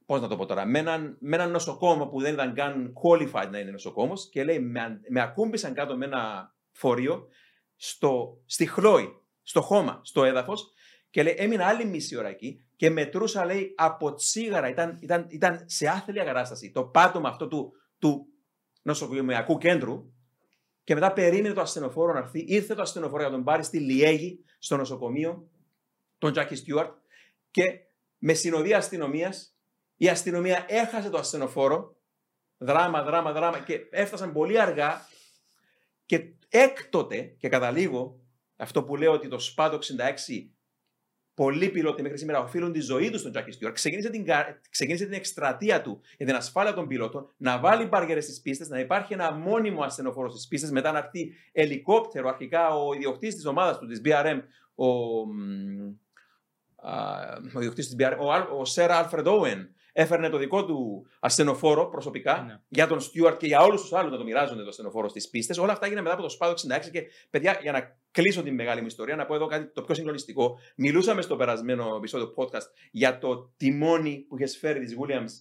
Πώς να το πω τώρα, με έναν, με έναν νοσοκόμο που δεν ήταν καν qualified να είναι νοσοκόμος και λέει: Με, με ακούμπησαν κάτω με ένα φορείο στο, στη χλόη, στο χώμα, στο έδαφος και λέει: Έμεινα άλλη μισή ώρα εκεί και μετρούσα, λέει, από τσίγαρα. Ήταν, ήταν, ήταν σε άθλια κατάσταση. Το πάτωμα αυτό του, του νοσοκομιακού κέντρου και μετά περίμενε το ασθενοφόρο να έρθει. Ήρθε το ασθενοφόρο για να τον πάρει στη Λιέγη, στο νοσοκομείο, τον Τζάκι Στιούαρτ και με συνοδεία αστυνομίας η αστυνομία έχασε το ασθενοφόρο. Δράμα, δράμα, δράμα και έφτασαν πολύ αργά και έκτοτε και καταλήγω αυτό που λέω ότι το Σπα του 66 πολλοί πιλότοι μέχρι σήμερα οφείλουν τη ζωή τους στον Τζάκι Στιούαρτ. Ξεκίνησε την, ξεκίνησε την εκστρατεία του για την ασφάλεια των πιλότων, να βάλει μπαριέρες στις πίστες, να υπάρχει ένα μόνιμο ασθενοφόρο στις πίστες, μετά να έρθει ελικόπτερο. Αρχικά ο ιδιοκτήτης της ομάδας του, της BRM, ο, ο ιδιοκτήτης της BRM, ο, ο Sir Άλφρεντ Όουεν, έφερνε το δικό του ασθενοφόρο προσωπικά ναι. για τον Στιούαρτ και για όλους τους άλλους να το μοιράζονται το ασθενοφόρο στις πίστες. Όλα αυτά έγιναν μετά από το Σπα του 66 και παιδιά, για να κλείσω την μεγάλη μου ιστορία, να πω εδώ κάτι το πιο συγκλονιστικό. Μιλούσαμε στο περασμένο επεισόδιο podcast για το τιμόνι που είχε φέρει της Williams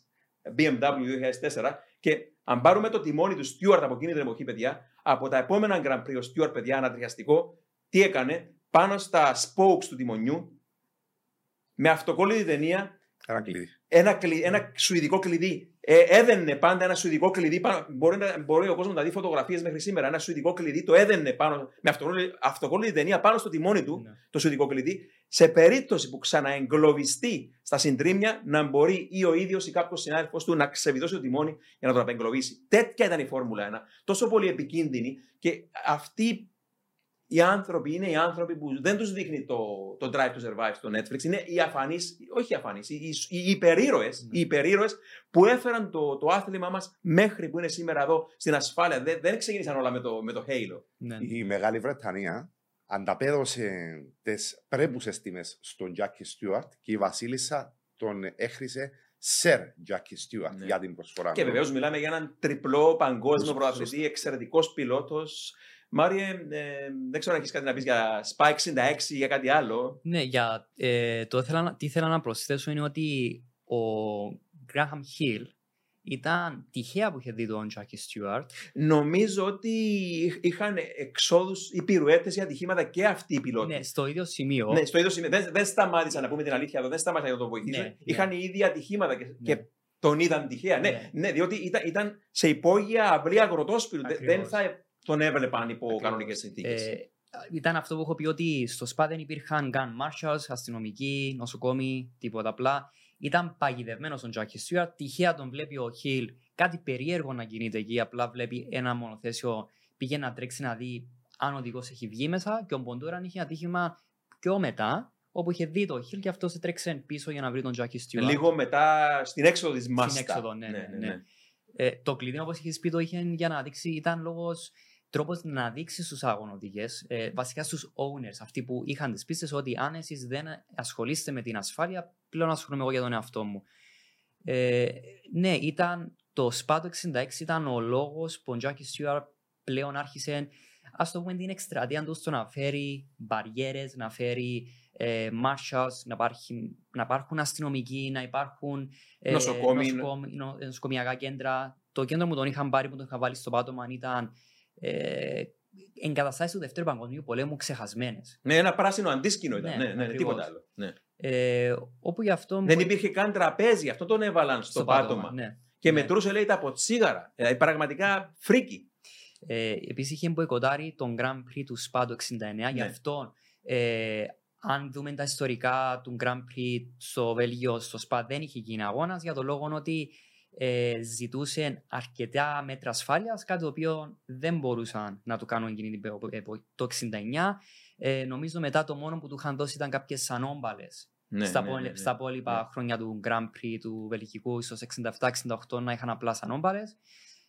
BMW 2004 και αν πάρουμε το τιμόνι του Στιούαρτ από εκείνη την εποχή, παιδιά, από τα επόμενα Grand Prix, ο Στιούαρτ, παιδιά, ανατριχιαστικό, τι έκανε; Πάνω στα spokes του τιμονιού με αυτοκόλλητη ταινία
ένα κλειδί.
Ένα, κλει, ένα σουηδικό κλειδί. Ε, έδαινε πάντα ένα σουηδικό κλειδί. Πάνω, μπορεί, να, μπορεί ο κόσμος να δει φωτογραφίες μέχρι σήμερα. Ένα σουηδικό κλειδί το έδαινε πάνω, με αυτοκόλλητη ταινία πάνω στο τιμόνι του, ναι. το σουηδικό κλειδί. Σε περίπτωση που ξαναεγκλωβιστεί στα συντρίμια, να μπορεί ή ο ίδιος ή κάποιος συνάδελφος του να ξεβιδώσει το τιμόνι για να τον απεγκλωβίσει. Τέτοια ήταν η Φόρμουλα 1. Τόσο πολύ επικίνδυνη και αυτή οι άνθρωποι είναι οι άνθρωποι που δεν τους δείχνει το, το Drive to Survive στο Netflix. Είναι οι αφανείς, όχι οι αφανείς, οι, οι, οι υπερήρωε οι υπερήρωες που έφεραν το, το άθλημα μας μέχρι που είναι σήμερα εδώ στην ασφάλεια. Δεν, δεν ξεκίνησαν όλα με το, με το Halo.
Ναι. Η Μεγάλη Βρετανία ανταπέδωσε τις πρέπουσες τιμές στον Jackie Stewart και η Βασίλισσα τον έχρισε Sir Jackie Stewart ναι. για την προσφορά.
Και βεβαίως μιλάμε για έναν τριπλό παγκόσμιο πρωταθλητή, εξαιρετικός πιλότος. Μάριε, ε, δεν ξέρω αν έχεις κάτι να πεις για Spy 66 ή για κάτι άλλο.
Ναι, για, ε, το ήθελα, τι ήθελα να προσθέσω είναι ότι ο Graham Hill ήταν τυχαία που είχε δει τον Jackie Stewart.
Νομίζω ότι είχαν εξόδους ή πυρουέτες για ατυχήματα και αυτοί οι πιλότοι.
Ναι, στο ίδιο σημείο.
Ναι, στο ίδιο σημείο. Δεν, δεν σταμάτησαν να πούμε την αλήθεια εδώ, δεν σταμάτησαν να τον βοηθήσουν. Ναι, ναι. είχαν ναι. ήδη ατυχήματα και, ναι. και τον είδαν τυχαία. Ναι, ναι, ναι διότι ήταν, ήταν σε υπόγεια αυλή αγροτόσπυρου. Δεν θα τον έβλεπαν υπό κανονικές συνθήκες. Ε,
ήταν αυτό που έχω πει ότι στο ΣΠΑ δεν υπήρχαν gun marshals, αστυνομικοί, νοσοκόμοι, τίποτα απλά. Ήταν παγιδευμένος ο Τζάκι Στιούαρτ. Τυχαία τον βλέπει ο Χιλ κάτι περίεργο να κινείται εκεί. Απλά βλέπει ένα μονοθέσιο. Πήγε να τρέξει να δει αν ο οδηγός έχει βγει μέσα. Και ο Μποντούραν είχε ατύχημα πιο μετά, όπου είχε δει το Χιλ και αυτό σε τρέξε πίσω για να βρει τον Τζάκι Στιούαρτ.
Λίγο μετά στην έξοδο της Μάστα.
Στην έξοδο, ναι. ναι, ναι, ναι. ναι. Ε, το κλειδί, όπως είχες πει, το είχε για να δείξει, ήταν λόγος τρόπος να δείξεις στους αγωνοδηγέ, ε, βασικά στους owners, αυτοί που είχαν τις πίστες, ότι αν εσείς δεν ασχολείστε με την ασφάλεια, πλέον ασχολούμαι εγώ για τον εαυτό μου. Ε, ναι, ήταν το SPA 66 ήταν ο λόγος που ο Τζάκι Στιούαρτ πλέον άρχισε ας το πούμε την εκστρατεία του στο να φέρει μπαριέρες, να φέρει ε, marshals, να, υπάρχει, να υπάρχουν αστυνομικοί, να υπάρχουν
ε, νοσοκομιακά
νοσοκομιακά κέντρα. Το κέντρο μου τον είχαν πάρει που τον είχαν βάλει στο πάτωμα ήταν ε, εγκαταστάσεις του Δευτέρου Παγκοσμίου Πολέμου ξεχασμένες.
Ναι, ένα πράσινο αντίσκηνο ήταν. Ναι, ναι, ναι τίποτα άλλο. Ναι.
Ε, όπου γι αυτό
δεν υπήρχε καν τραπέζι, αυτό τον έβαλαν στο, στο πάτωμα. πάτωμα. Ναι. Και ναι. μετρούσε, λέει, τα τσίγαρα. Δηλαδή, πραγματικά φρίκι.
Ε, Επίσης είχε μποϊκοτάρει τον Grand Prix του ΣΠΑ 69, ναι. γι' αυτό ε, αν δούμε τα ιστορικά του Grand Prix στο Βέλγιο, στο ΣΠΑ δεν είχε γίνει αγώνας για το λόγο ότι ε, ζητούσε αρκετά μέτρα ασφάλειας, κάτι το οποίο δεν μπορούσαν να το κάνουν εκείνη την εποχή. Το 69, ε, νομίζω μετά το μόνο που του είχαν δώσει ήταν κάποιες ανώμπαλε. Ναι, στα, ναι, ναι, στα υπόλοιπα ναι. χρόνια του Grand Prix του Βελγικού, ίσως 67-68, να είχαν απλά ανώμπαλε.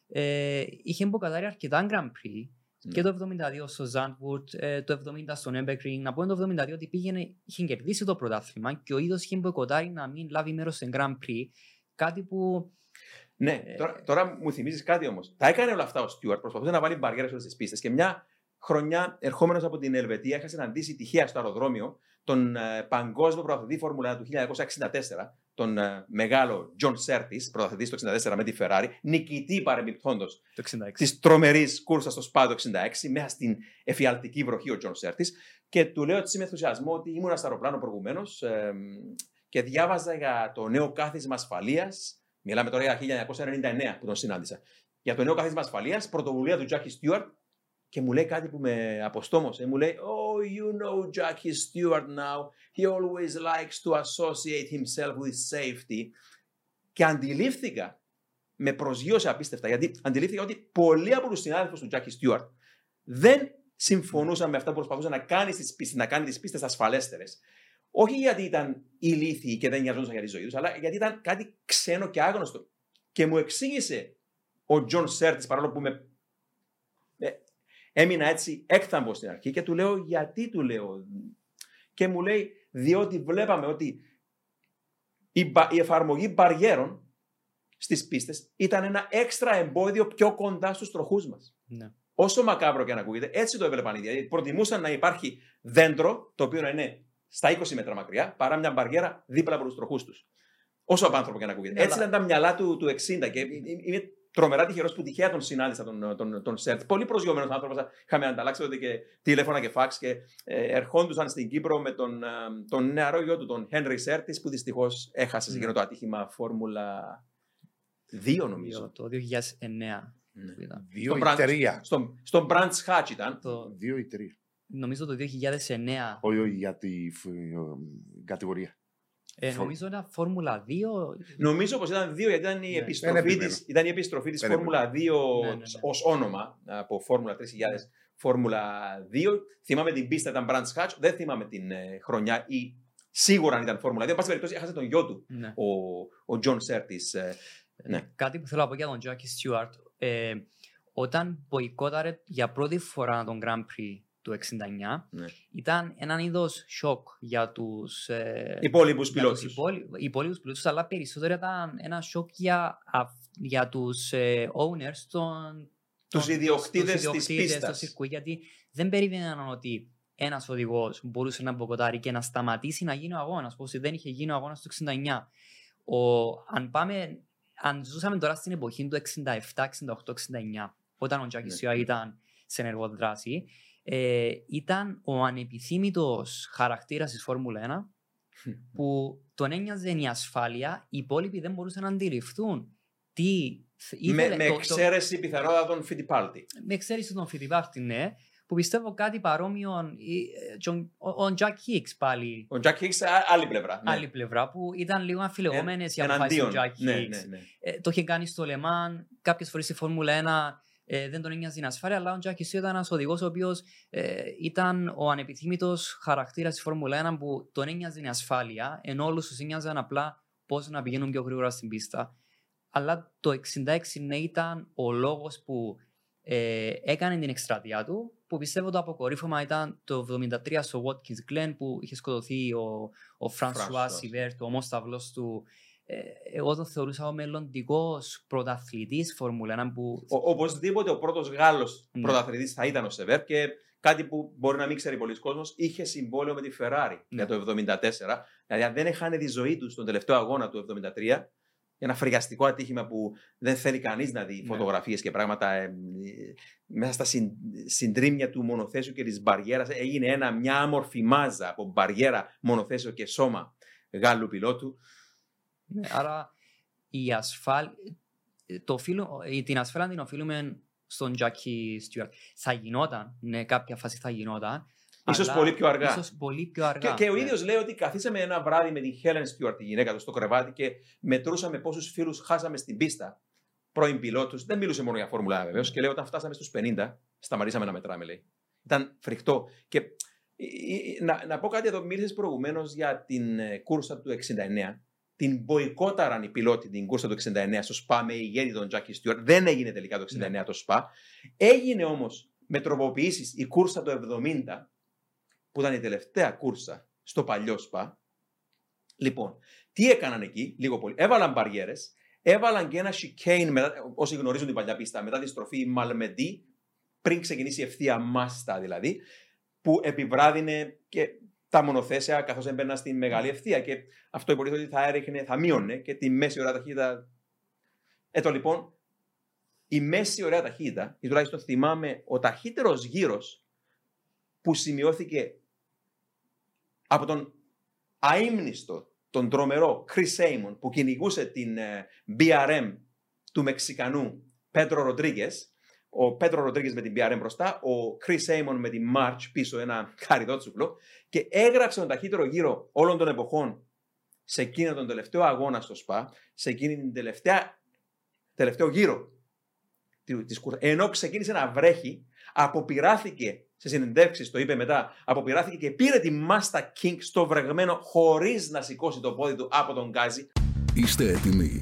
Ε, είχε μποκατάρει αρκετά Grand Prix και το 72 στο Zandvoort, ε, το 70 στο Nürburgring. Να πω το 72 ότι πήγαινε, είχε κερδίσει το πρωτάθλημα και ο ίδιος είχε μποκατάρει να μην λάβει μέρος σε Grand Prix. Κάτι που
ναι, ε, τώρα, τώρα μου θυμίζεις κάτι όμως. Τα έκανε όλα αυτά ο Στιούαρτ, προσπαθούσε να βάλει μπαριέρες όλες τις πίστες και μια χρονιά ερχόμενος από την Ελβετία είχα συναντήσει τυχαία στο αεροδρόμιο τον ε, παγκόσμιο πρωταθλητή Φόρμουλα του 1964, τον ε, μεγάλο Τζον Σέρτις, πρωταθλητής το 1964 με τη Ferrari, νικητή παρεμπιπτόντως της τρομερής κούρσας στο Σπα του 66, μέσα στην εφιαλτική βροχή ο Τζον Σέρτις. Και του λέω έτσι με ενθουσιασμό ότι ήμουν στο αεροπλάνο προηγουμένως ε, και διάβαζα για το νέο κάθισμα ασφαλείας Μιλάμε τώρα για 1999 που τον συνάντησα. για το νέο καθίσμα ασφαλείας, πρωτοβουλία του Jackie Stewart και μου λέει κάτι που με αποστόμωσε. Μου λέει, Oh, you know Jackie Stewart now. He always likes to associate himself with safety. Και αντιλήφθηκα, με προσγείωσε απίστευτα, γιατί αντιλήφθηκα ότι πολλοί από τους συνάδελφους του Jackie Stewart δεν συμφωνούσαν με αυτά που προσπαθούσε να κάνει τι πίστε, να κάνει τις πίστες ασφαλέστερες. Όχι γιατί ήταν ηλίθιοι και δεν νοιαζόντουσαν για τη ζωή τους, αλλά γιατί ήταν κάτι ξένο και άγνωστο. Και μου εξήγησε ο Τζον Σέρτις, παρόλο που με. Ε, έμεινα έτσι έκθαμβος στην αρχή και του λέω γιατί του λέω; Και μου λέει, διότι βλέπαμε ότι η, η εφαρμογή μπαριέρων στις πίστες ήταν ένα έξτρα εμπόδιο πιο κοντά στους τροχούς μας.
Ναι.
Όσο μακάβριο και αν ακούγεται, έτσι το έβλεπαν οι ίδιοι. Προτιμούσαν να υπάρχει δέντρο, το οποίο να είναι στα 20 μέτρα μακριά, παρά μια μπαριέρα δίπλα από τους τροχούς τους. Όσο απάνθρωπο και αν ακούγεται.
Ναι,
έτσι
αλλά-
ήταν τα μυαλά του, του 60 και είμαι τρομερά τυχερός που τυχαία τον συνάντησα τον, τον, τον Σέρτ. Πολύ προσγειωμένος άνθρωπος. Είχαμε ανταλλάξει τότε και τηλέφωνα και φάξ και ε, ερχόντουσαν στην Κύπρο με τον, ε, τον νεαρό γιο του, τον Χένρι Σέρτης, που δυστυχώς έχασε σε
Ναι.
εκείνο το ατύχημα Φόρμουλα 2, νομίζω.
Το 2009
Ναι.
που ήταν.
Δύο
Στον
ή
Branch-
τρία.
Στον, στον Branch Hatch ήταν.
Το,
Δύο ή τρία.
Νομίζω το 2009.
Όχι, όχι, για τη φ- ε, κατηγορία.
Ε,
Φο-
νομίζω ήταν Φόρμουλα 2.
Νομίζω πως ήταν δύο, γιατί ήταν η
Ναι.
επιστροφή
Δεν
τη
επιμένω.
ήταν η επιστροφή της
Δεν
Φόρμουλα 2
Ναι, ναι, ναι.
ως όνομα από Φόρμουλα 3000 Φόρμουλα 2. Θυμάμαι την πίστα ήταν Brands Hatch, δεν θυμάμαι την ε, χρονιά ή σίγουρα αν ήταν Φόρμουλα 2. Εν πάση περιπτώσει, έχασε τον γιο του,
Ναι.
ο, ο John Surtees. ε, ναι.
Κάτι που θέλω να πω για τον Jackie Stewart. Ε, όταν μποϊκόταρε για πρώτη φορά τον Grand Prix του 69,
Ναι.
ήταν έναν είδος σοκ για τους
Υπόλοιπους
για
πιλότους.
τους υπόλοι- υπόλοιπους πιλότους, αλλά περισσότερο ήταν ένα σοκ για, αυ- για τους ε, owners των
Τους
των-
ιδιοκτήτες της
ιδιοκτήτες
πίστας.
στο σιρκού, γιατί δεν περίμεναν ότι ένας οδηγός μπορούσε να μποκοτάρει και να σταματήσει να γίνει ο αγώνας, όπως δεν είχε γίνει ο αγώνας του 69. Ο, αν πάμε, αν ζούσαμε τώρα στην εποχή του 67, 68, 69, όταν ο Τζάκης
Ναι.
Σιουά ήταν σε ενεργό δράση, ε, ήταν ο ανεπιθύμητος χαρακτήρας της Φόρμουλα 1 που τον ένοιαζε η ασφάλεια, οι υπόλοιποι δεν μπορούσαν να αντιληφθούν τι θ-
Με,
ήθελε
με
το- το-
εξαίρεση πιθανότατον Φιτιπάλτη.
με εξαίρεση τον Φιτιπάρτη, ναι, που πιστεύω κάτι παρόμοιο, ε, τον- ο, ο Jack Hicks πάλι,
Ο Jack Hicks, α- άλλη πλευρά. ναι.
άλλη πλευρά, που ήταν λίγο αμφιλεγόμενες οι
Ε,
αποφάσεις του
εναντίον.
Jack Hicks.
Ναι, ναι, ναι.
Ε, το είχε κάνει στο Λεμάν, κάποιες φορές στη Φόρμουλα 1 ε, δεν τον ένοιαζε η ασφάλεια, αλλά ο Τζάκη Σιού ήταν ένας οδηγός ο οποίος ε, ήταν ο ανεπιθύμητος χαρακτήρας της Φόρμουλα 1 που τον ένοιαζε η ασφάλεια, ενώ όλους τους ένοιαζαν απλά πώς να πηγαίνουν πιο γρήγορα στην πίστα. Αλλά το 66 ναι, ήταν ο λόγος που ε, έκανε την εκστρατεία του, που πιστεύω το αποκορύφωμα ήταν το 73 στο Watkins Glen που είχε σκοτωθεί ο, ο Φρανσουά
François.
Σιβέρ, το ομόσταυλος του. Ε, εγώ τον θεωρούσα ο μελλοντικός πρωταθλητής Φόρμουλα 1 που.
Ο, οπωσδήποτε ο πρώτος Γάλλος
Ναι.
πρωταθλητής θα ήταν ο Σεβέρ και κάτι που μπορεί να μην ξέρει πολλοί κόσμος, είχε συμβόλαιο με τη Ferrari
Ναι.
για το 1974. Δηλαδή, αν δεν έχανε τη ζωή τους στον τελευταίο αγώνα του 1973, ένα φρικιαστικό ατύχημα που δεν θέλει κανείς να δει
Ναι.
φωτογραφίες και πράγματα ε, ε, μέσα στα συν, συντρίμια του μονοθέσιου και της μπαριέρας. Έγινε ένα, μια άμορφη μάζα από μπαριέρα, μονοθέσιο και σώμα Γάλλου πιλότου.
Ναι, άρα η ασφάλ... το οφείλω... ε, την ασφάλεια την οφείλουμε στον Τζάκι Στιουαρτ. Θα γινόταν, ναι, κάποια φάση θα γινόταν.
Ίσως
αλλά
πολύ πιο αργά.
Ίσως πολύ πιο αργά.
Και, και ο
ναι.
ίδιος λέει ότι καθίσαμε ένα βράδυ με την Helen Stewart, τη γυναίκα του, στο κρεβάτι και μετρούσαμε πόσους φίλους χάσαμε στην πίστα. Πρώην πιλότους. Δεν μιλούσε μόνο για Φόρμουλα 1 βεβαίως. Και λέει όταν φτάσαμε στους 50, σταματήσαμε να μετράμε, λέει. Ήταν φρικτό. Και ε, ε, να, να πω κάτι εδώ. Μίλησες προηγουμένως για την ε, κούρσα του 69. Την μποϊκόταραν οι πιλότοι την κούρσα του 69 στο ΣΠΑ με ηγέτη τον Τζάκι Στιούαρτ. Δεν έγινε τελικά το 69
Ναι.
το ΣΠΑ. Έγινε όμως με τροποποιήσεις η κούρσα του 70 που ήταν η τελευταία κούρσα στο παλιό ΣΠΑ. Λοιπόν, τι έκαναν εκεί, λίγο πολύ. Έβαλαν μπαριέρες, έβαλαν και ένα chicane, μετά, όσοι γνωρίζουν την παλιά πίστα, μετά τη στροφή Μαλμεντή, πριν ξεκινήσει η ευθεία μάστα δηλαδή, που επιβράδυνε και τα μονοθέσια καθώς έμπαιναν στη μεγάλη ευθεία και αυτό υποτίθεται ότι θα έριχνε, θα μείωνε και τη μέση ωραία ταχύτητα. Έτω λοιπόν, η μέση ωραία ταχύτητα, ή τουλάχιστον θυμάμαι ο ταχύτερος γύρος που σημειώθηκε από τον αείμνηστο, τον τρομερό Chris Amon που κυνηγούσε την ε, BRM του Μεξικανού Πέτρο Ροντρίγκε. Ο Πέτρο Ροντρίγκες με την BRM μπροστά, ο Chris Amon με την March πίσω, ένα καριδότσουκλο. Και έγραψε τον ταχύτερο γύρο όλων των εποχών σε εκείνο τον τελευταίο αγώνα στο ΣΠΑ, σε εκείνη την τελευταία, τελευταίο γύρο της κούρσα. Ενώ ξεκίνησε να βρέχει, αποπειράθηκε σε συνεντεύξεις, το είπε μετά, αποπειράθηκε και πήρε τη Μάστα King στο βρεγμένο χωρίς να σηκώσει το πόδι του από τον γκάζι.
Είστε έτοιμοι.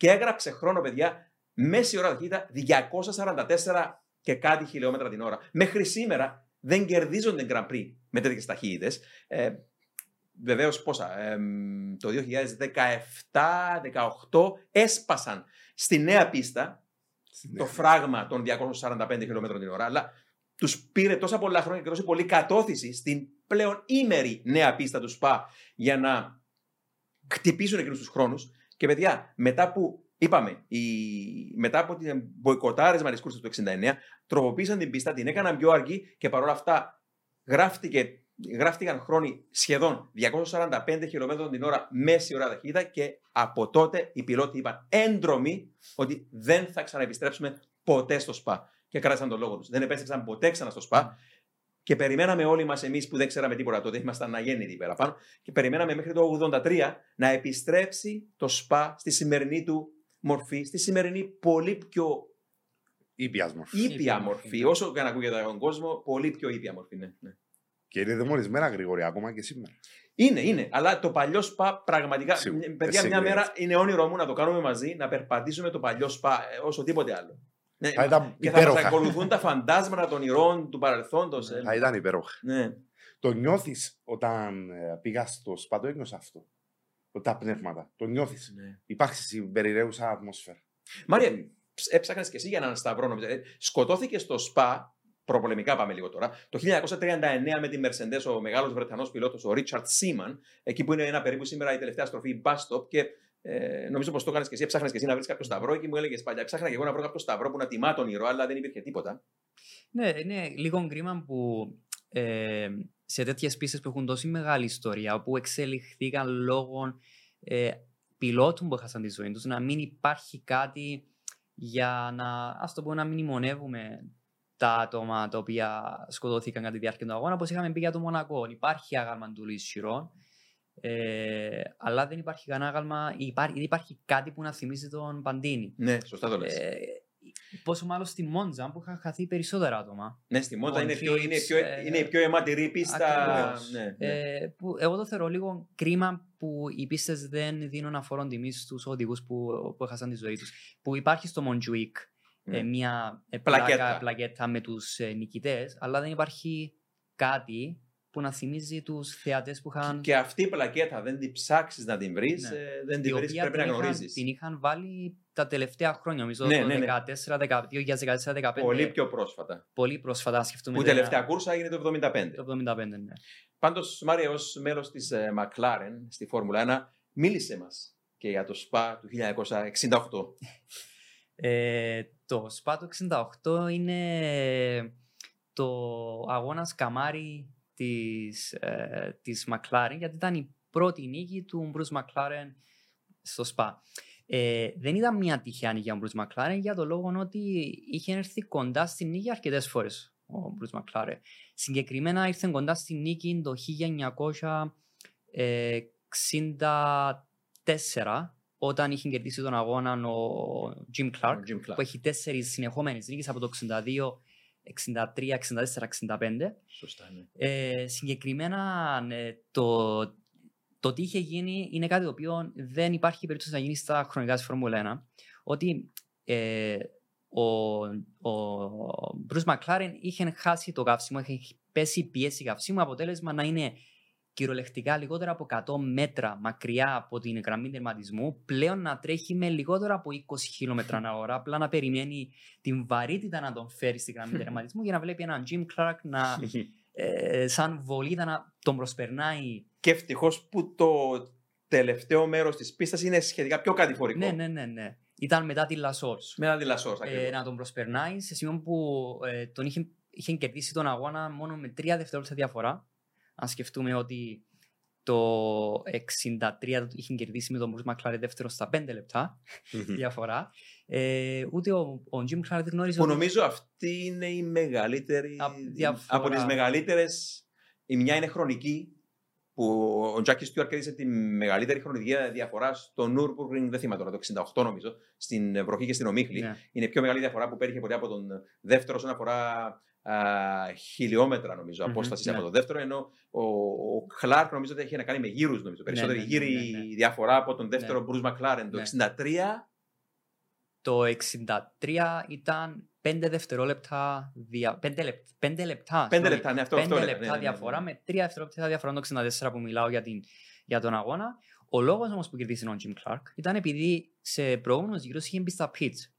και έγραψε χρόνο, παιδιά, μέση ώρα ταχύτητα 244 και κάτι χιλιόμετρα την ώρα. Μέχρι σήμερα δεν κερδίζονται Grand Prix με τέτοιες ταχύτητες. Ε, Βεβαίως πόσα, ε, το 2017-18 έσπασαν στη νέα πίστα το φράγμα των 245 χιλιόμετρων την ώρα, αλλά τους πήρε τόσα πολλά χρόνια και τόση πολύ κατώθηση στην πλέον ήμερη νέα πίστα τους ΣΠΑ για να χτυπήσουν εκείνους τους χρόνους. Και παιδιά, μετά που είπαμε, η... μετά από την μποϊκοτάρισμα της κούρσας του 69, τροποποίησαν την πίστα, την έκαναν πιο αργή και παρόλα αυτά γράφτηκε γράφτηκαν χρόνοι σχεδόν 245 χιλιόμετρα την ώρα μέση ώρα ταχύτητα και από τότε οι πιλότοι είπαν έντρομοι ότι δεν θα ξαναεπιστρέψουμε ποτέ στο ΣΠΑ. Και κράτησαν τον λόγο τους. Δεν επέστρεψαν ποτέ ξανά στο ΣΠΑ. Και περιμέναμε όλοι μας, εμείς που δεν ξέραμε τίποτα τότε, ήμασταν αγέννητοι πέρα πάνω, και περιμέναμε μέχρι το 83 να επιστρέψει το ΣΠΑ στη σημερινή του μορφή, στη σημερινή πολύ πιο
Ήπια μορφή.
ήπια μορφή. Όσο και να ακούγεται τον κόσμο, πολύ πιο ήπια μορφή. Ναι, ναι.
Και είναι δαιμονισμένα γρήγορη ακόμα και σήμερα.
Είναι, είναι. Αλλά το παλιό σπα πραγματικά.
Σίγουρα.
Παιδιά,
Σίγουρα
μια μέρα
έτσι.
είναι όνειρό μου να το κάνουμε μαζί, να περπατήσουμε το παλιό σπα ε, όσο τίποτε άλλο. Ναι,
Θα ήταν
και θα μας
υπέροχα.
ακολουθούν τα φαντάσματα των ηρών του παρελθόντος.
Θα ήταν υπέροχα.
ναι.
Το νιώθεις όταν ε, πήγα στο σπα, το ένιωσα αυτό. Το- Τα πνεύματα. Το νιώθεις.
ναι.
Υπάρχει συμπεριραίουσα ατμόσφαιρα.
Μάρια, έψαχνες και εσύ για έναν σταυρό. νομίζω. Ε, Σκοτώθηκες στο ΣΠΑ, προπολεμικά πάμε λίγο τώρα, το 1939 με τη Mercedes ο μεγάλος Βρετανός πιλότος, ο Ρίτσαρτ Σίμαν, εκεί που είναι ένα περίπου σήμερα η τελευταία στροφή bus stop και ε, νομίζω πως το έκανες και εσύ, έψαχνες και εσύ να βρεις κάποιο σταυρό και μου έλεγες παλιά. Ψάχνα και εγώ να βρω κάποιο σταυρό που να τιμά τον ήρωα, αλλά δεν υπήρχε τίποτα.
Ναι, είναι λίγο κρίμα που ε, σε τέτοιες πίστες που έχουν τόση μεγάλη ιστορία, που εξελιχθήκαν λόγω ε, πιλότων που έχασαν τη ζωή τους, να μην υπάρχει κάτι για να, ας το πω, να μνημονεύουμε τα άτομα τα οποία σκοτώθηκαν κατά τη διάρκεια του αγώνα, όπως είχαμε πει για το Μονακό. Υπάρχει άγαλμα του Ισχυρών, ε, αλλά δεν υπάρχει κανένα άγαλμα, υπάρχει, δεν υπάρχει κάτι που να θυμίζει τον Παντίνη.
Ναι, σωστά το λες.
Ε, πόσο μάλλον στη Μόντζα που είχαν χαθεί περισσότερα άτομα.
ναι, στη Μόντα είναι,
One
πιο, είναι,
Trips,
πιο,
ε,
είναι η πιο αιματηρή πίστα.
ακριβώς.
Ναι, ναι.
Ε, που εγώ το θεωρώ λίγο κρίμα που οι πίστες δεν δίνουν αφορόν τιμή στους οδηγούς που, που έχασαν τη ζωή τους. Που υπάρχει στο Μοντζουίκ
Ναι.
ε, μια ε,
Πλακέτα.
πλάκα, πλακέτα με τους ε, νικητές, αλλά δεν υπάρχει κάτι που να θυμίζει τους θεατές που είχαν.
Και αυτή η πλακέτα δεν την ψάξεις να την βρεις,
Ναι.
δεν
η
την βρεις,
οποία
πρέπει να
την είχαν-
γνωρίζεις.
Την είχαν βάλει τα τελευταία χρόνια, νομίζω
Ναι,
το
ναι, ναι.
14, 2014-2015.
Πολύ πιο πρόσφατα.
πολύ πρόσφατα, να σκεφτούμε.
Που η
τα-
τελευταία κούρσα έγινε το 75.
Το 75, ναι.
Πάντως, Μάρια, ως μέλο της McLaren στη Φόρμουλα 1, μίλησε μας και για το ΣΠΑ του 1968.
Ε, το ΣΠΑ του 68 είναι το αγώνας καμάρι της, ε, της McLaren γιατί ήταν η πρώτη νίκη του Bruce McLaren στο ΣΠΑ. Ε, δεν ήταν μια τυχαία νίκη για τον Bruce McLaren για το λόγο ότι είχε έρθει κοντά στην νίκη αρκετές φορές ο Bruce McLaren. Συγκεκριμένα ήρθε κοντά στην νίκη το 1964 όταν είχε κερδίσει τον αγώνα ο Jim Clark
Ο Jim Clark.
που έχει τέσσερις συνεχόμενες νίκες από το 62, 63, 64, 65.
Σωστά, ναι.
Ε, συγκεκριμένα ναι, το, το τι είχε γίνει είναι κάτι το οποίο δεν υπάρχει περίπτωση να γίνει στα χρονικά της Φόρμουλα 1. Ότι ε, ο, ο Bruce McLaren είχε χάσει το καύσιμο, είχε πέσει η πίεση καυσίμου, αποτέλεσμα να είναι κυριολεκτικά λιγότερα από 100 μέτρα μακριά από την γραμμή τερματισμού, πλέον να τρέχει με λιγότερα από 20 χιλιόμετρα ανά ώρα, απλά να περιμένει την βαρύτητα να τον φέρει στη γραμμή (laughs) τερματισμού για να βλέπει έναν Jim Clark να, (laughs) ε, σαν βολίδα να τον προσπερνάει.
Και ευτυχώς που το τελευταίο μέρος της πίστας είναι σχετικά πιο κατηφορικό.
Ναι, ναι, ναι, ναι. Ήταν μετά τη Λασόρς.
Μετά τη Λασόρς,
ε, να τον προσπερνάει σε σημείο που ε, τον είχε, είχε κερδίσει τον αγώνα μόνο με τρία δευτερόλεπτα διαφορά. Αν σκεφτούμε ότι το 63 είχε κερδίσει με τον Bruce McLaren δεύτερο στα 5 λεπτά διαφορά. Ε, ούτε ο, ο Jim Clark δεν γνώριζε.
Που νομίζω αυτή είναι η μεγαλύτερη.
διαφορά.
Από τις μεγαλύτερες. Η μια είναι χρονική, που ο Τζάκι Στιούαρ κέρδισε τη μεγαλύτερη χρονική διαφορά στο Nürburgring, δεν θυμάμαι τώρα, το 68 νομίζω, στην βροχή και στην Ομίχλη.
Ναι.
Είναι η πιο μεγάλη διαφορά που πέτυχε ποτέ από τον δεύτερο όσον αφορά α, χιλιόμετρα νομίζω
Μμμ,
απόσταση
ναι.
από τον δεύτερο, ενώ ο, ο Κλάρκ νομίζω ότι είχε να κάνει με γύρους νομίζω. Περισσότερη
ναι, ναι,
γύρι
ναι, ναι.
διαφορά από τον δεύτερο
Ναι.
Bruce McLaren. Το
Ναι.
63
Το 63 ήταν 5 δευτερόλεπτα. Δια... 5, λεπ... 5 λεπτά.
Πέντε
sorry.
λεπτά, ναι, αυτό,
Πέντε
αυτό έλεγα,
λεπτά
ναι, ναι, ναι,
διαφορά
ναι.
με 3 δευτερόλεπτα διαφορά το 64 που μιλάω για, την... για τον αγώνα. Ο λόγος όμως που κερδίσει ο Jim Clark ήταν επειδή σε προηγούμενους γύρους είχε μπει στα pits.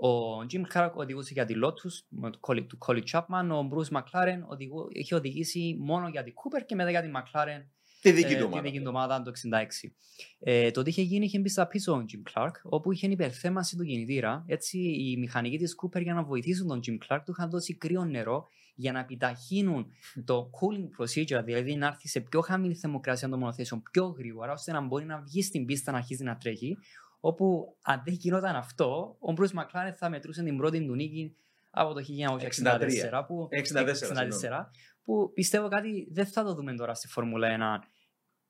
Ο Jim Clark οδηγούσε για τη Lotus με το Colin- του Colin Chapman, ο Bruce McLaren οδηγού... είχε οδηγήσει μόνο για την Cooper και μετά για την McLaren
τη δική
ε,
του
τη
ομάδα.
δική του ομάδα το 66. Ε, το τι είχε γίνει είχε μπει στα πίσω ο Jim Clark, όπου είχε υπερθέμαση του κινητήρα. Έτσι, οι μηχανικοί της Cooper για να βοηθήσουν τον Jim Clark του είχαν δώσει κρύο νερό για να επιταχύνουν το cooling procedure, δηλαδή να έρθει σε πιο χαμηλή θερμοκρασία των μονοθέσεων πιο γρήγορα, ώστε να μπορεί να βγει στην πίστα να αρχίσει να τρέχει. Όπου αν δεν γινόταν αυτό, ο Bruce McLaren θα μετρούσε την πρώτη του νίκη από το 1964. Που,
64, συγγνώμη.
που πιστεύω κάτι δεν θα το δούμε τώρα στη Φόρμουλα 1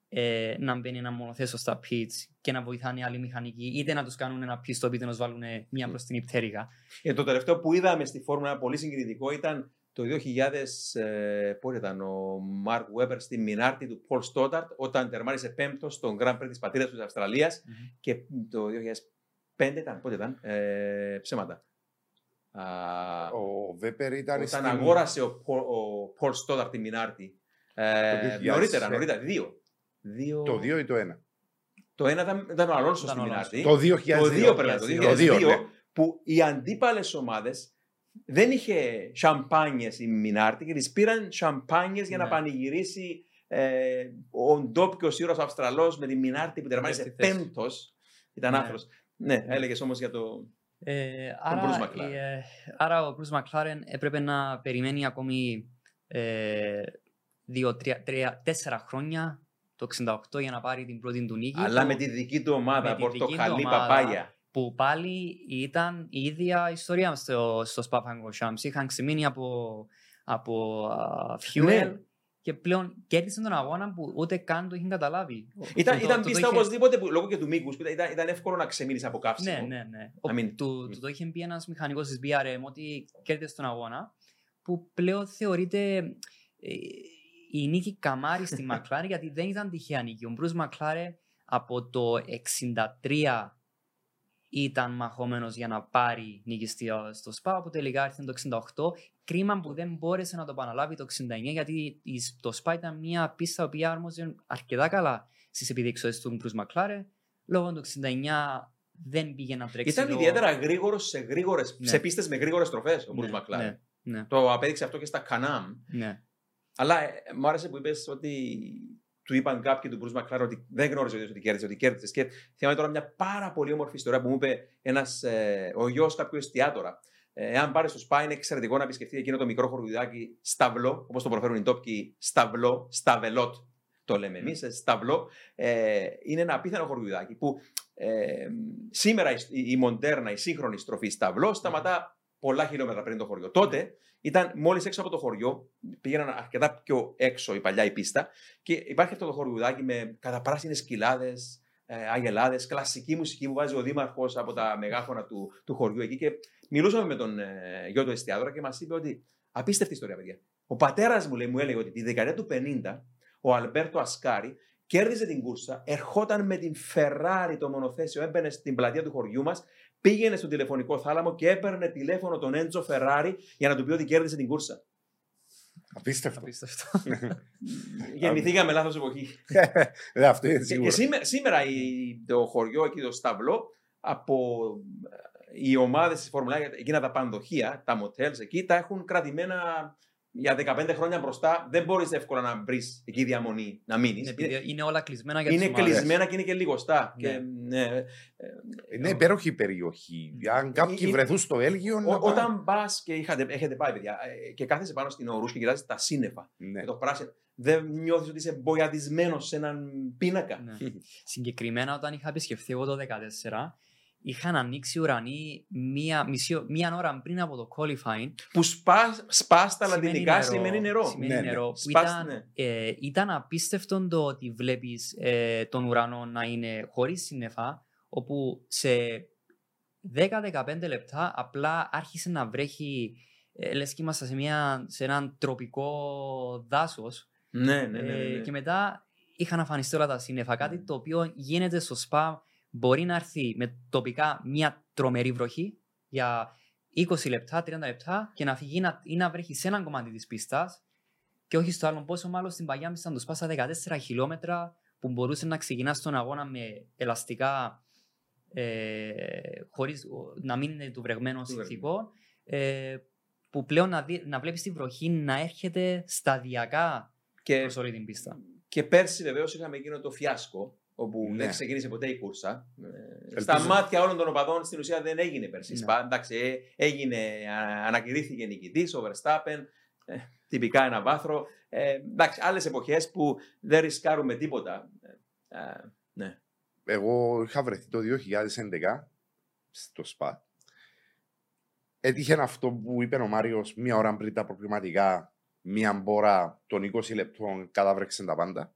ε, να μπαίνει ένα μονοθέσιο στα pits και να βοηθάνε άλλοι μηχανικοί, είτε να τους κάνουν ένα pit stop είτε να τους βάλουν μία μπροστινή πτέρυγα.
Ε, το τελευταίο που είδαμε στη Φόρμουλα πολύ συγκινητικό ήταν το 2000, ε, πότε ήταν ο Μαρκ Βέμπερ στη Μινάρτη του Πολ Στόταρτ όταν τερμάρισε πέμπτο στον Grand Prix της πατρίδας της Αυστραλίας και το 2005 ήταν, πότε ήταν, ε, ψέματα. Α,
Ο Βέπερ ήταν
όταν
στην-
αγόρασε ο, Πολ- ο Πολ Στόταρτ τη Μινάρτη. Ε,
Το 2000,
νωρίτερα,
ε.
νωρίτερα, δύο. δύο.
Το 2 ή το 1.
Το ένα ήταν, ήταν ο Αλόνσο
Ήταν
στη
ο Αλόνσο.
Μινάρτη.
Το 2002.
Το 2 πρέπει να είναι, το
Το
2002,
2, ναι.
που οι αντίπαλες ομάδες δεν είχε σαμπάνιες η Μινάρτη και τι πήραν σαμπάνιες για να
Ναι.
πανηγυρίσει ε, ο ντόπιο ήρωα Αυστραλός με τη Μινάρτη που τερμάτισε
Στη θέση.
πέμπτος. Ήταν
Ναι.
άθρος. Ναι, έλεγες όμως για το.
Ε,
Bruce
άρα,
McLaren.
ε, άρα ο Bruce McLaren έπρεπε να περιμένει ακόμη ε, δύο, τρία, τρία, τέσσερα χρόνια το 68 για να πάρει την πρώτη του νίκη.
Αλλά
που-
με τη δική του ομάδα,
με τη δική του
πορτοκαλί
ομάδα,
παπάγια.
Που πάλι ήταν η ίδια ιστορία στο, στο Spa Francorchamps. Είχαν ξεμείνει από, από α, fuel
Ναι.
και πλέον κέρδισαν τον αγώνα που ούτε καν το είχαν καταλάβει.
Ήταν,
Που το-
ήταν
το- το
πίστα
είχε-
οπωσδήποτε που, λόγω και του μήκους που ήταν, ήταν εύκολο να ξεμείνεις από καύσιμο.
Ναι, ναι, ναι. Ο,
I mean,
του,
mm.
του το είχε πει ένας μηχανικός της BRM ότι κέρδισε τον αγώνα, που πλέον θεωρείται ε, η νίκη καμάρι στη (laughs) McLaren γιατί δεν ήταν τυχαία νίκη. Ο Bruce McLaren από το 63 ήταν μαχόμενος για να πάρει νίκη στη- στο ΣΠΑ, που τελικά ήρθε το 68. Κρίμα που δεν μπόρεσε να το επαναλάβει το 69, γιατί η- το ΣΠΑ ήταν μια πίστα που άρμοζε αρκετά καλά στις επιδείξεις του Bruce McLaren. Λόγω του 69 δεν πήγε να τρέξει.
Ήταν
λόγω-
ιδιαίτερα γρήγορος σε, γρήγορες,
Ναι.
σε πίστες με γρήγορες τροφέ ο Bruce
Ναι,
McLaren.
ναι, ναι,
Το απέδειξε αυτό και στα Κανάμ.
ναι.
Αλλά ε, μου άρεσε που είπες ότι του είπαν κάποιοι του Bruce McLaren ότι δεν γνώριζε ο ίδιος ότι κέρδισε, ότι κέρδισε. Και θυμάμαι τώρα μια πάρα πολύ όμορφη ιστορία που μου είπε ένας, ε, ο γιος κάποιου εστιατόρα. Ε, εάν πάρεις στο σπά, είναι εξαιρετικό να επισκεφτεί εκείνο το μικρό χορηγουδάκι Σταυλό, όπως το προφέρουν οι τόπικοι Σταυλό, Σταβελότ το λέμε εμείς, Σταυλό. Ε, είναι ένα απίθανο χορηγουδάκι που ε, σήμερα η, η μοντέρνα, η σύγχρονη στροφή Σταυλό σταματά πολλά χιλιόμετρα πριν το χωριό. Τότε ήταν μόλις έξω από το χωριό, πήγαιναν αρκετά πιο έξω η παλιά η πίστα και υπάρχει αυτό το χωριουδάκι με καταπράσινες κοιλάδε, ε, αγελάδες, κλασική μουσική που βάζει ο Δήμαρχος από τα μεγάφωνα του, του χωριού εκεί. Και μιλούσαμε με τον ε, γιο του εστιατόρα και μας είπε ότι απίστευτη ιστορία, παιδιά. Ο πατέρας μου, λέει, μου έλεγε ότι τη δεκαετία του 50 ο Αλμπέρτο Ασκάρη κέρδιζε την κούρσα, ερχόταν με την Ferrari το μονοθέσιο, έμπαινε στην πλατεία του χωριού μας, πήγαινε στον τηλεφωνικό θάλαμο και έπαιρνε τηλέφωνο τον Έντζο Φεράρι για να του πει ότι κέρδισε την κούρσα.
Απίστευτο.
Απίστευτο. (laughs)
Γεννηθήκαμε λάθος εποχή.
Ε, (laughs) Αυτό είναι
Και,
σίγουρο.
και σήμερα, σήμερα η- το χωριό εκεί, το Σταυλό, από ε, οι ομάδες της Φόρμουλα 1, εκείνα τα πανδοχεία, τα μοτέλ εκεί, τα έχουν κρατημένα για 15 χρόνια μπροστά. Δεν μπορείς εύκολα να βρεις εκεί διαμονή, να μείνεις.
Επειδή είναι όλα κλεισμένα για
Είναι
τις ομάδες.
κλεισμένα και είναι και λιγοστά.
Ναι.
Και, ναι, ε,
Είναι υπέροχη περιοχή. Αν κάποιοι
Ε,
βρεθούν στο Βέλγιο. να
Ό,
πάνε.
όταν πας και είχατε, έχετε πάει, παιδιά, ε, και κάθεσαι πάνω στην ορούς και κοιτάζεις τα σύννεφα
Ναι.
και το πράσινο, δεν νιώθεις ότι είσαι μποιαδισμένο σε έναν πίνακα.
Ναι. Συγκεκριμένα όταν είχα επισκεφθεί εγώ το 2014, είχαν ανοίξει ουρανοί μία, μισή, μία ώρα πριν από το qualifying.
Που σπά, σπά στα
Σημαίνει
λατινικά
νερό.
σημαίνει νερό.
Σημαίνει
Ναι, ναι.
νερό. Που
Σπάς,
ήταν,
ναι.
ε, ήταν απίστευτο το ότι βλέπεις ε, τον ουρανό να είναι χωρίς σύννεφα, όπου σε 10-15 λεπτά απλά άρχισε να βρέχει, ε, λες και είμαστε σε, μια, σε έναν τροπικό δάσος
Ναι, ναι, ναι. ναι,
ε,
ναι.
και μετά είχαν αφανιστεί όλα τα σύννεφα. Κάτι το οποίο γίνεται στο ΣΠΑ μπορεί να έρθει με τοπικά μια τρομερή βροχή για 20 λεπτά, 30 λεπτά και να φύγει να, ή να βρέχει σε έναν κομμάτι της πίστας και όχι στο άλλο. Πόσο μάλλον στην παγιά πίστα τους σπάσα 14 χιλιόμετρα που μπορούσε να ξεκινάς τον αγώνα με ελαστικά ε, χωρίς να μην είναι του βρεγμένο
Του
συνθηκό. Ε, που πλέον να, δει, να βλέπεις τη βροχή να έρχεται σταδιακά
Και,
προς όλη την πίστα.
και πέρσι βεβαίως είχαμε εκείνο το φιάσκο όπου
Ναι.
δεν ξεκίνησε ποτέ η κούρσα. Ε,
Ελπίζω.
Στα μάτια όλων των οπαδών στην ουσία δεν έγινε πέρσι.
Ναι.
Σπα. Εντάξει, ε, έγινε, α, ανακηρύχθηκε νικητής ο Verstappen. Ε, τυπικά ένα βάθρο. Ε, εντάξει, άλλες εποχές που δεν ρισκάρουμε τίποτα. Ε, ε, ναι.
Εγώ είχα βρεθεί το 2011 στο ΣΠΑ. Έτυχε αυτό που είπε ο Μάριος μία ώρα πριν τα προκληματικά, μία μπόρα των 20 λεπτών κατάβρεξε τα πάντα.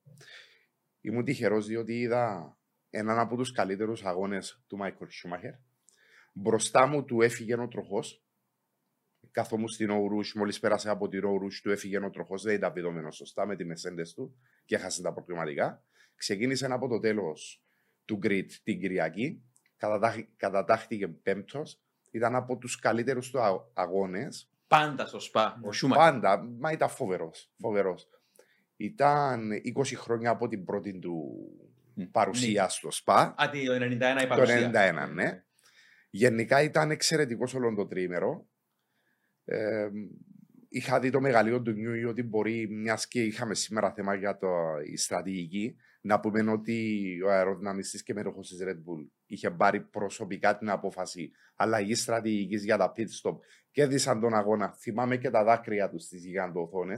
Ήμουν τυχερός διότι είδα έναν από τους καλύτερους αγώνες του Μάικλ Σούμαχερ. Μπροστά μου του έφυγε ο τροχός. Καθόμουν στην Ορούш, μόλις πέρασε από τη Ορούш, του έφυγε ο τροχός. Δεν ήταν βιδωμένο σωστά με τη μεσέντε του και έχασε τα προκληματικά. Ξεκίνησε από το τέλος του Grid την Κυριακή. Κατατάχ- Κατατάχθηκε πέμπτος. Ήταν από τους καλύτερους του αγώνες.
Πάντα στο σπα
Ναι.
ο Σούμαχερ.
Πάντα, μα ήταν φοβερός. Φοβερός. Ήταν 20 χρόνια από την πρώτη του
Μμ.
παρουσία στο ΣΠΑ.
Α, το 91 η
Το
παρουσία.
91, ναι. Γενικά ήταν εξαιρετικός όλο το τρίμερο. Ε, είχα δει το μεγαλείο του Νιούι ότι μπορεί, μιας και είχαμε σήμερα θέμα για το, η στρατηγική, να πούμε ότι ο αεροδυναμιστής και μετοχό της Red Bull είχε πάρει προσωπικά την απόφαση αλλαγής στρατηγικής για τα pit stop. Κέρδισαν τον αγώνα. Θυμάμαι και τα δάκρυα τους στις γιγαντοοθόνε,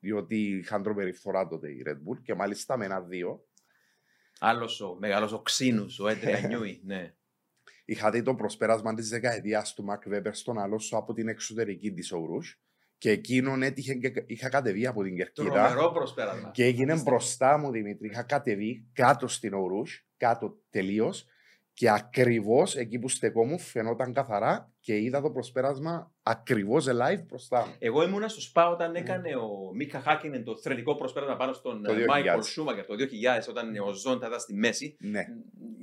διότι είχαν τρομερή φθορά τότε η Red Bull και μάλιστα με ένα-δύο.
Άλλος ο μεγάλος ο Ξύνους, ο Έντρια (laughs) Νιούι. Ναι.
Είχα δει το προσπέρασμα της δεκαετίας του Μακ Βέμπερ στον Αλόσο από την εξωτερική της Ορούш και εκείνον έτυχε και είχα κατεβεί από την κερκίδα
Τρομερό προσπέρασμα.
και έγινε μπροστά μου Δημήτρη. Είχα κατεβεί κάτω στην Ορούш, κάτω τελείως και ακριβώς εκεί που στεκόμουν φαινόταν καθαρά και είδα το προσπέρασμα ακριβώς live μπροστά μου.
Εγώ ήμουνα στο ΣΠΑ όταν έκανε ο Μίκα Χάκινεν το θρελικό προσπέρασμα πάνω στον
Το 2000.
Μάικλ Σούμακερ το 2000 όταν ο Ζώντα ήταν στη μέση.
Ναι.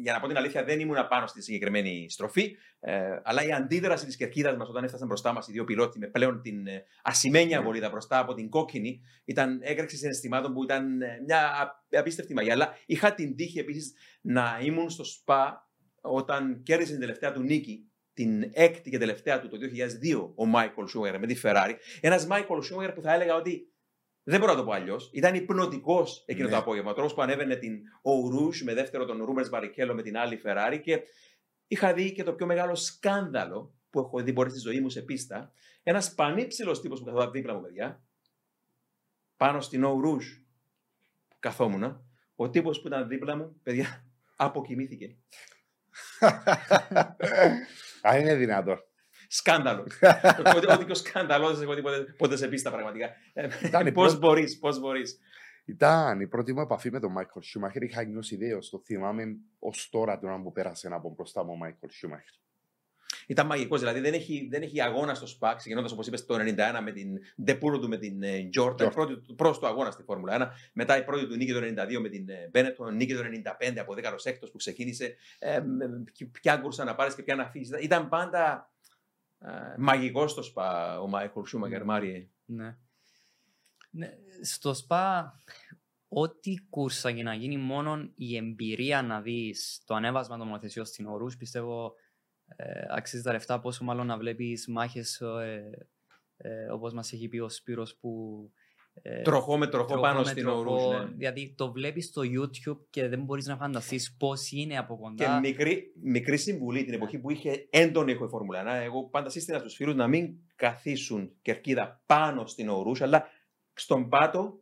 Για να πω την αλήθεια, δεν ήμουνα πάνω στη συγκεκριμένη στροφή. Ε, αλλά η αντίδραση της κερκίδας μας όταν έφτασαν μπροστά μας οι δύο πιλότοι με πλέον την ε, ασημένια
Ναι.
βολίδα μπροστά από την κόκκινη ήταν έκρηξη συναισθημάτων που ήταν ε, μια α- απίστευτη μαγεία. Αλλά είχα την τύχη επίσης να ήμουν στο Σπα όταν κέρδισε την τελευταία του νίκη, την έκτη και τελευταία του το 2002, ο Μάικλ Σουμάχερ με τη Ferrari. Ένας Μάικλ Σουμάχερ που θα έλεγα ότι δεν μπορώ να το πω αλλιώς. Ήταν υπνωτικός εκείνο
Ναι.
το απόγευμα. Ο τρόπος που ανέβαινε την Eau Rouge με δεύτερο τον Ρούμπενς Μπαρικέλο με την άλλη Ferrari και είχα δει και το πιο μεγάλο σκάνδαλο που έχω δει μπορεί στη ζωή μου σε πίστα. Ένας πανύψηλος τύπος που καθόταν δίπλα μου, παιδιά, πάνω στην Eau Rouge που καθόμουν. Ο τύπος που ήταν δίπλα μου, παιδιά, αποκοιμήθηκε.
Αν είναι δυνατόν.
Σκάνδαλο. Ό,τι- Ό,τι πιο σκάνδαλος δεν έχω δει ποτέ, ποτέ σε πίστα πραγματικά.
Ήταν η
Πώς
πρώτη-
μπορείς, πώς μπορείς.
Ήταν η πρώτη μου επαφή με τον Μάικλ Σούμαχερ. Είχα νιώσει ιδέω. Το θυμάμαι ως τώρα την ώρα που πέρασε από μπροστά μου ο Μάικλ Σούμαχερ.
Ήταν μαγικός. Δηλαδή δεν έχει, δεν έχει αγώνα στο Σπα, ξεκινώντας όπως είπες το 91 με την ντεμπούτο του με την ε, Jordan,
Jordan.
πρώτη του πρώτος του αγώνας στη Φόρμουλα 1. Μετά η πρώτη του νίκη το 92 με την ε, Benetton, νίκη το 95 από 16ο που ξεκίνησε. Ε, με- με- ποια κούρσα να πάρεις και ποια να αφήσεις. Ήταν πάντα ε, μαγικός στο Σπα ο Μάικλ Σουμάχερ, Μάριε.
Ναι. Ναι, στο Σπα, ό,τι κούρσα και να γίνει μόνο η εμπειρία να δεις το ανέβασμα των μονοθεσιών στην Eau Rouge, πιστεύω ε, αξίζει τα λεφτά, πόσο μάλλον να βλέπεις μάχες ε, ε, όπως μας έχει πει ο Σπύρος που ε,
Τροχό με τροχό
τροχό
πάνω
με
στην
τροχό,
ορούς. Ναι.
Δηλαδή το βλέπεις στο YouTube και δεν μπορείς να φανταστείς πώς είναι από
Και
κοντά.
μικρή, μικρή συμβουλή την εποχή που είχε έντονη ήχο η Φόρμουλα 1. Εγώ πάντα σύστηνα στου φίλου να μην καθίσουν κερκίδα πάνω στην ορούσα, αλλά στον πάτο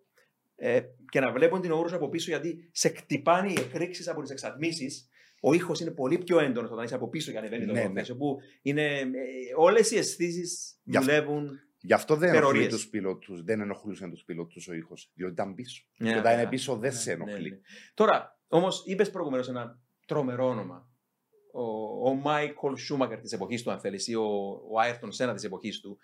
ε, και να βλέπουν την ορούσα από πίσω γιατί σε κτυπάνε οι εκρήξεις από τις εξατμίσεις. Ο ήχος είναι πολύ πιο έντονος όταν είσαι από πίσω για να ανεβαίνεις το
Ναι,
μονοθέσιο. Που είναι. Ε, Όλες οι αισθήσεις
Γι' αυτό-
δουλεύουν.
Γι' αυτό δεν ενοχλεί
Υπερορίες.
τους πιλότους, δεν ενοχλούσαν τους πιλότους ο ήχος. Διότι ήταν πίσω.
Ναι,
και όταν
ναι,
είναι πίσω δεν
ναι,
σε
Ναι,
ενοχλεί.
ναι. Τώρα, όμως, είπες προηγουμένως ένα τρομερό όνομα. Ο, ο Μάικολ Σούμακερ της εποχής του, αν θέλεις, ή ο, ο Άιρτον Σένα της εποχής του,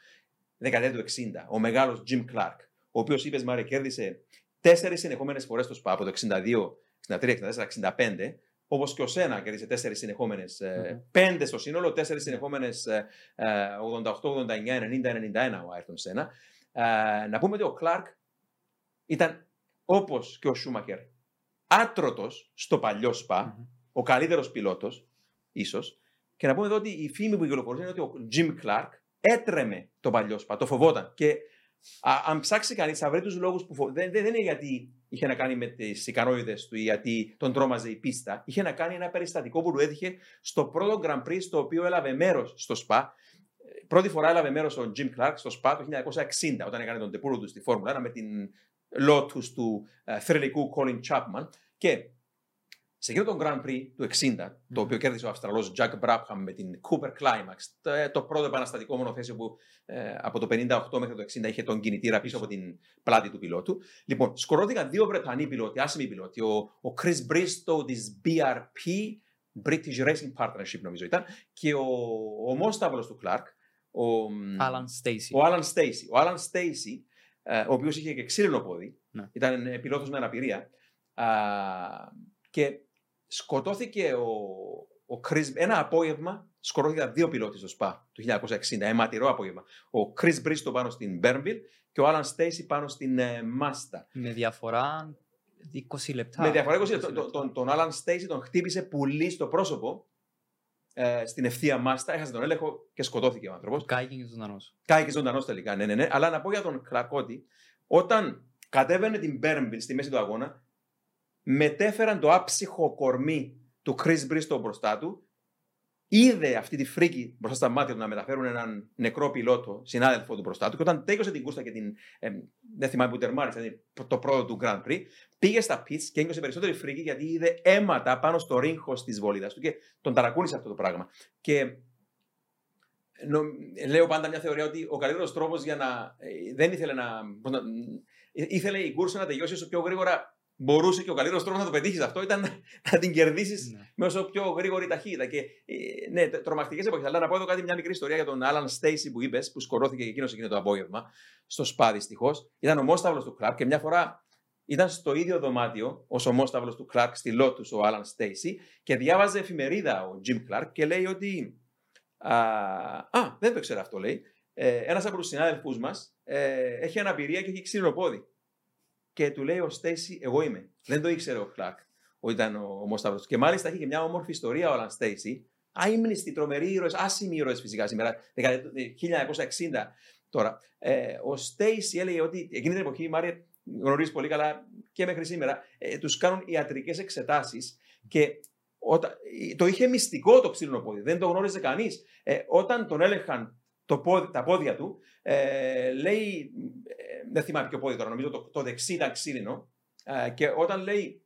δεκαετία του 60, ο μεγάλος Jim Clark, ο οποίος είπες, Μάρε, κέρδισε τέσσερις συνεχόμενες φορές το ΣΠΑ από το 62, 63, 64, 65. Όπως και ο Σένα κέρδισε τέσσερις συνεχόμενες,
Μμμ.
πέντε στο σύνολο, τέσσερις συνεχόμενες 88, 89, 90, 91 ο Άιρτον Σένα. Ε, να πούμε ότι ο Clark ήταν όπως και ο Σούμακερ άτρωτος στο παλιό ΣΠΑ,
Μμμ.
ο καλύτερος πιλότος, ίσως. Και να πούμε εδώ ότι η φήμη που κυκλοφορούσε είναι ότι ο Jim Clark έτρεμε το παλιό ΣΠΑ, το φοβόταν. Και α, αν ψάξει κανείς, θα βρει τους λόγους που φοβόταν. Δεν, δεν είναι γιατί είχε να κάνει με τις ικανότητε του ή γιατί τον τρόμαζε η πίστα. Είχε να κάνει ένα περιστατικό που του έτυχε στο πρώτο Grand Prix στο οποίο έλαβε μέρος στο ΣΠΑ. Ε, Πρώτη φορά έλαβε μέρος ο Jim Clark στο ΣΠΑ το 1960, όταν έκανε τον τεπούρο του στη Φόρμουλα 1 με την Lotus του ε, θρελικού Colin Chapman. Και σε εκείνο τον Grand Prix του 60, το οποίο κέρδισε ο Αυστραλός Jack Brabham με την Cooper Climax, το, ε, το πρώτο επαναστατικό μονοθέσιο που ε, από το 58 μέχρι το 60 είχε τον κινητήρα πίσω από την πλάτη του πιλότου. Λοιπόν, σκορώθηκαν δύο Βρετανοί πιλότοι, άσημοι πιλότοι, ο, ο Chris Bristow της BRP, British Racing Partnership νομίζω ήταν, και ο, ο Μόσταυλος του Clark, ο,
Alan Stacey.
ο Alan Stacey. Ο Alan Stacey, ε, ο οποίος είχε και ξύλινο πόδι,
Ναι.
ήταν ε, πιλότος με αναπηρία, α, και σκοτώθηκε ο, ο Chris, ένα απόγευμα σκοτώθηκαν δύο πιλότοι στο ΣΠΑ το 1960, αιματηρό απόγευμα. Ο Chris Bristow πάνω στην Bernville και ο Alan Stacey πάνω στην ε, Mazda.
Με διαφορά 20 λεπτά.
Με διαφορά 20
20
λεπτά. Τον, τον, τον Alan Stacey τον χτύπησε πουλί στο πρόσωπο ε, στην ευθεία Mazda, έχασε τον έλεγχο και σκοτώθηκε ο άνθρωπος.
Κάηκε και ζωντανός.
Κάηκε ζωντανός τελικά. Ναι, ναι, ναι. Αλλά να πω για τον Κλαρκώτη, όταν κατέβαινε την Μπέρμπιλ στη μέση του αγώνα, μετέφεραν το άψυχο κορμί του Chris Bristow μπροστά του, είδε αυτή τη φρίκη μπροστά στα μάτια του να μεταφέρουν έναν νεκρό πιλότο, συνάδελφο του μπροστά του, και όταν τέλειωσε την κούρσα και την. Ε, δεν θυμάμαι που τερμάρισε, δηλαδή το πρώτο του Grand Prix, πήγε στα pits και ένιωσε περισσότερη φρίκη γιατί είδε αίματα πάνω στο ρίγκο της βολίδας του και τον ταρακούνησε αυτό το πράγμα. Και νο, λέω πάντα μια θεωρία ότι ο καλύτερος τρόπος για να. ε, δεν ήθελε να, πώς να. ε, ήθελε η κούρσα να τελειώσει όσο πιο γρήγορα μπορούσε και ο καλύτερος τρόπος να το πετύχεις αυτό ήταν να, (laughs) να την κερδίσεις
Ναι.
με όσο πιο γρήγορη ταχύτητα. Και ε, ναι, τρομακτικές εποχές. Αλλά να πω εδώ κάτι, μια μικρή ιστορία για τον Άλαν Στέισι που είπες, που σκορώθηκε και εκείνος εκείνο το απόγευμα στο ΣΠΑ δυστυχώς. Ήταν ο μόσταυλο του Κλαρκ και μια φορά ήταν στο ίδιο δωμάτιο ως ο μόσταυλο του Κλαρκ στη Lotus ο Άλαν Στέισι και διάβαζε εφημερίδα ο Jim Clark και λέει ότι. Α, α δεν το ξέρω αυτό, λέει. Ε, Ένας από τους συνάδελφούς μας ε, έχει αναπηρία και έχει ξύλινο πόδι. Και του λέει ο Στέισι, εγώ είμαι. Δεν το ήξερε ο Κλαρκ ότι ήταν ο, ο Μόσταυρος. Και μάλιστα έχει και μια όμορφη ιστορία ο Αλαν Στέισι. Αίμνηστη, τρομερή ήρωες, άσημοι ήρωες φυσικά σήμερα, δεκαετία- 1960 τώρα. Ε, ο Στέισι έλεγε ότι εκείνη την εποχή, η Μάρια γνωρίζεις πολύ καλά και μέχρι σήμερα, ε, τους κάνουν ιατρικές εξετάσεις και όταν, το είχε μυστικό το ξύλινο πόδι, δεν το γνώριζε κανείς. Ε, όταν τον έλεγχαν το πόδι, τα πόδια του, ε, λέει, ε, δεν θυμάμαι ποιο πόδι τώρα, νομίζω το, το δεξί ήταν ξύλινο, ε, και όταν λέει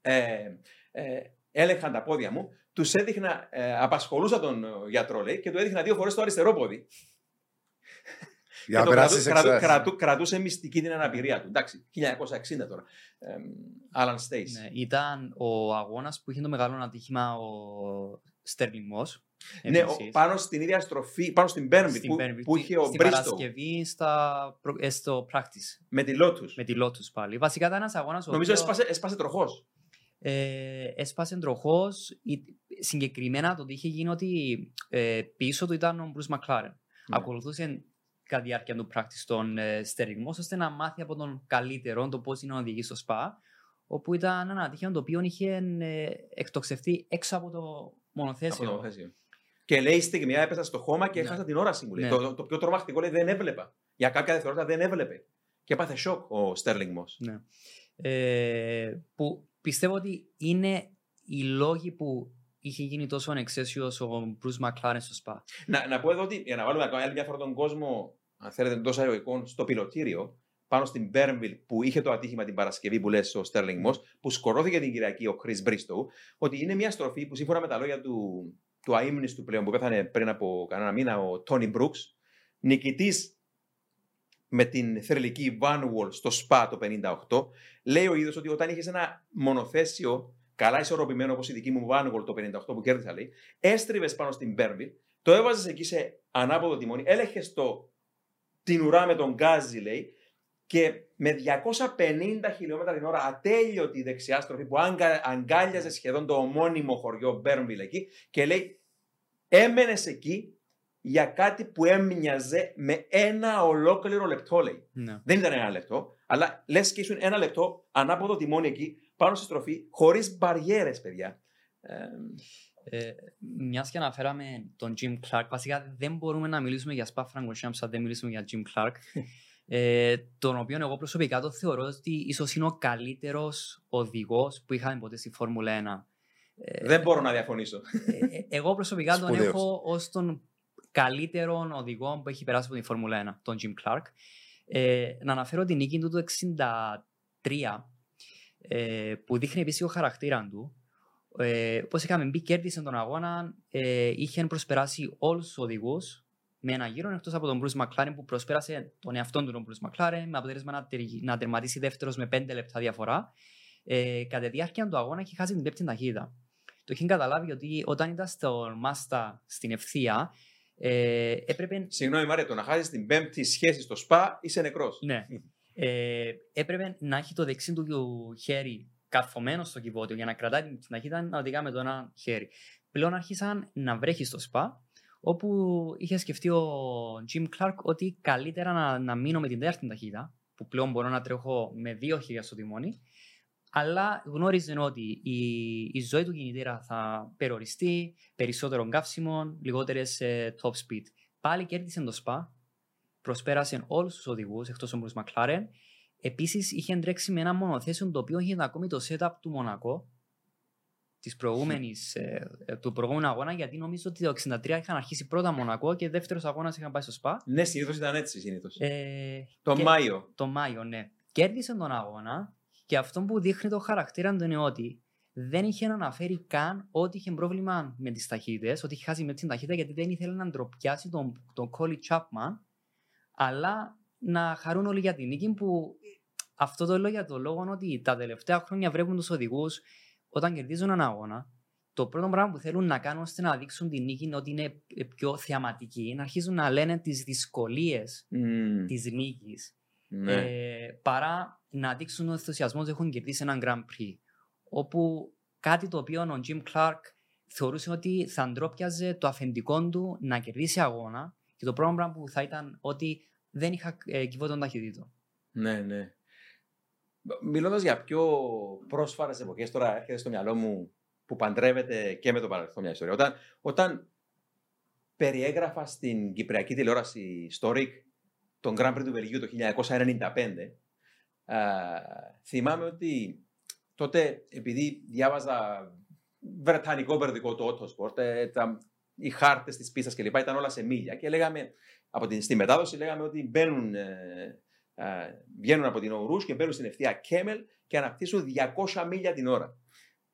ε, ε, έλεγχαν τα πόδια μου, τους έδειχνα, ε, απασχολούσα τον ε, γιατρό, λέει, και του έδειχνα δύο φορές το αριστερό πόδι.
Για
Και
να
το
περάσεις
κρατού- κρατού-
εξετάσει.
κρατού- κρατούσε μυστική την αναπηρία του. Εντάξει, 1960 τώρα. Άλαν Στέις.
Ναι, ήταν ο αγώνας που είχε το μεγάλο ατύχημα ο Στέρλινγκ Μος.
Ναι, ο- πάνω στην ίδια στροφή, πάνω στην Bernville
στην
που,
Bernville,
που είχε ο
στην
Μπρίστο
Παρασκευή στα, προ- ε, στο practice
με τη Lotus.
με τη Lotus πάλι. Βασικά ήταν ένας αγώνας ο
Νομίζω
οποίος,
έσπασε, έσπασε τροχός.
ε, έσπασε τροχός. Ή- Συγκεκριμένα το τι είχε γίνει ότι ε, πίσω του ήταν ο Bruce McLaren.
Ναι.
Ακολουθούσε κατά τη διάρκεια του πράκτη στον ε, στεριγμό, ώστε να μάθει από τον καλύτερο το πώς είναι να οδηγεί στο ΣΠΑ. Όπου ήταν ένα ατύχημα το οποίο είχε ε, εκτοξευτεί έξω από το
Από
μονοθέσιο.
το μονοθέσιο. Και λέει στιγμή έπεσα στο χώμα και
Ναι.
έχασα την όραση μου. λέει.
Ναι.
Το, το, το πιο τρομακτικό λέει δεν έβλεπα. Για κάποια δευτερόλεπτα δεν έβλεπε. Και έπαθε σοκ ο Στέρλινγκ Μος.
Ναι. Ε, που πιστεύω ότι είναι οι λόγοι που είχε γίνει τόσο ανεξαίσιος ο Μπρουζ Μακλάρεν στο ΣΠΑ.
Να, να πω εδώ ότι για να βάλουμε ακόμα άλλη μια φορά τον κόσμο, αν θέλετε, εντό αεροικών, στο πιλωτήριο, πάνω στην Μπέρνβιλ που είχε το ατύχημα την Παρασκευή που λες ο Στέρλινγκ Μος, που σκορώθηκε την Κυριακή ο Chris Bristow, ότι είναι μια στροφή που σύμφωνα με τα λόγια του, του αείμνηστου πλέον που πέθανε πριν από κανένα μήνα, ο Τόνι Μπρούξ, νικητής με την θρελική Van Wall στο ΣΠΑ το 58, λέει ο ίδιος ότι όταν είχες ένα μονοθέσιο καλά ισορροπημένο όπως η δική μου Van Wall το 58 που κέρδισα, λέει, έστριβες πάνω στην Μπέρνβιλ, το έβαζες εκεί σε ανάποδο τιμόνι, έλεγχες την ουρά με τον γκάζι, λέει, και με 250 χιλιόμετρα την ώρα ατέλειωτη δεξιά στροφή που αγκα, αγκάλιαζε σχεδόν το ομώνυμο χωριό Μπέρνβιλ εκεί και λέει έμενες εκεί για κάτι που έμοιαζε με ένα ολόκληρο λεπτό, λέει.
Ναι.
Δεν ήταν ένα λεπτό, αλλά λες και ήσουν ένα λεπτό ανάποδο τιμόνι εκεί, πάνω στη στροφή, χωρίς μπαριέρες, παιδιά. Ε,
Ε, Μιας και αναφέραμε τον Jim Clark, βασικά δεν μπορούμε να μιλήσουμε για Spa Francorchamps αν δεν μιλήσουμε για Jim Clark. Ε, τον οποίο εγώ προσωπικά το θεωρώ ότι ίσως είναι ο καλύτερος οδηγός που είχαμε ποτέ στη Φόρμουλα 1. Ε,
δεν μπορώ να διαφωνήσω.
ε, ε, εγώ προσωπικά τον
Σπουδαίος.
έχω ως τον καλύτερο οδηγό που έχει περάσει από τη Φόρμουλα 1, τον Jim Clark. Ε, να αναφέρω την νίκη του το 63, ε, που δείχνει επίσης ο χαρακτήρα του. Ε, Πώ είχαμε μπει, κέρδισε τον αγώνα, ε, είχε προσπεράσει όλους τους οδηγούς με ένα γύρο εκτό από τον Bruce McLaren που προσπέρασε τον εαυτόν του τον Bruce McLaren με αποτέλεσμα να, τερ- να τερματίσει δεύτερος με 5 λεπτά διαφορά. Ε, κατά τη διάρκεια του αγώνα είχε χάσει την πέπτη ταχύτητα. Το είχε καταλάβει ότι όταν ήταν στο Μάστα στην ευθεία, ε, έπρεπε
Συγγνώμη, Μάρια, το να χάσεις την πέμπτη σχέση στο ΣΠΑ είσαι νεκρός.
ναι. Ε, έπρεπε να έχει το δεξί του χέρι καρφωμένο στο κυβότιο για να κρατάει την ταχύτητα να οδηγά με το ένα χέρι. Πλέον άρχισαν να βρέχει στο σπα, όπου είχε σκεφτεί ο Jim Clark ότι καλύτερα να, να μείνω με την τέταρτη ταχύτητα, που πλέον μπορώ να τρέχω με δύο χέρια στο τιμόνι, αλλά γνώριζε ότι η, η ζωή του κινητήρα θα περιοριστεί, περισσότερο καύσιμο, λιγότερες top speed. Πάλι κέρδισε το σπα, προσπέρασε όλους τους οδηγούς εκτός από τον Μακλάρεν. Επίσης είχε τρέξει με ένα μονοθέσιο το οποίο είχε ακόμη το setup του Μονακό της προηγούμενης, ε, ε, του προηγούμενου αγώνα, γιατί νομίζω ότι το 63 είχαν αρχίσει πρώτα Μονακό και δεύτερος αγώνας είχαν πάει στο ΣΠΑ.
Ναι, συνήθως ήταν έτσι. Συνήθως.
Ε,
το
και-
Μάιο.
το Μάιο, ναι. Κέρδισε τον αγώνα και αυτό που δείχνει το χαρακτήρα του είναι ότι δεν είχε να αναφέρει καν ότι είχε πρόβλημα με τις ταχύτητες, ότι είχε χάσει με την ταχύτητα γιατί δεν ήθελε να ντροπιάσει τον, τον Κόλλι Chapman, αλλά να χαρούν όλοι για την νίκη που αυτό το λέω για το λόγο ότι τα τελευταία χρόνια βλέπουν τους οδηγούς όταν κερδίζουν έναν αγώνα. Το πρώτο πράγμα που θέλουν να κάνουν ώστε να δείξουν την νίκη είναι ότι είναι πιο θεαματική, να αρχίζουν να λένε τις δυσκολίες
Μμμ,
της νίκης
ναι.
ε, παρά να δείξουν τον ενθουσιασμός ότι έχουν κερδίσει έναν Grand Prix. Όπου κάτι το οποίο ο Jim Clark θεωρούσε ότι θα ντρόπιαζε το αφεντικό του να κερδίσει αγώνα και το πρώτο πράγμα που θα ήταν ότι δεν είχα ε, κυβότον ταχυτήτων.
Ναι, ναι. Μιλώντας για πιο πρόσφατε εποχές, τώρα έρχεται στο μυαλό μου που παντρεύεται και με το παρελθόν μια ιστορία. Όταν, όταν περιέγραφα στην Κυπριακή τηλεόραση στο ΡΙΚ τον Grand Prix του Βελγίου το 1995, α, θυμάμαι ότι τότε επειδή διάβαζα βρετανικό περιοδικό το Autosport, ε, τα, οι χάρτες της πίστας κλπ. ήταν όλα σε μίλια και λέγαμε, από την, στη μετάδοση λέγαμε ότι μπαίνουν ε, ε, βγαίνουν από την Ορούς και μπαίνουν στην ευθεία Κέμελ και αναπτύσσουν 200 μίλια την ώρα.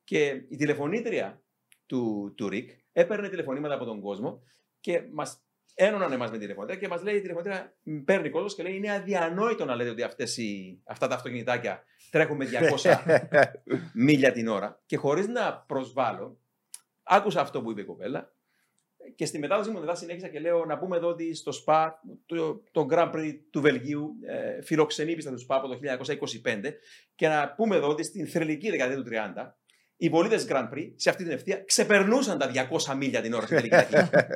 Και η τηλεφωνήτρια του, του ΡΙΚ έπαιρνε τηλεφωνήματα από τον κόσμο και μας ένωναν εμά με τη τηλεφωνήτρια και μας λέει η τηλεφωνήτρια, μ, παίρνει κόσμο και λέει: Είναι αδιανόητο να λέτε ότι αυτές οι, αυτά τα αυτοκινητάκια τρέχουν με 200 (laughs) μίλια την ώρα. Και χωρίς να προσβάλλω, άκουσα αυτό που είπε η κοπέλα και στη μετάδοση μου μετά συνέχισα και λέω να πούμε εδώ ότι στο ΣΠΑ, το, το Grand Prix του Βελγίου, ε, φιλοξενεί πίστα του ΣΠΑ από το 1925 και να πούμε εδώ ότι στην θρελική δεκαετία του 30 οι πολίτες Grand Prix σε αυτή την ευθεία ξεπερνούσαν τα 200 μίλια την ώρα στην τελική ταχύτητα.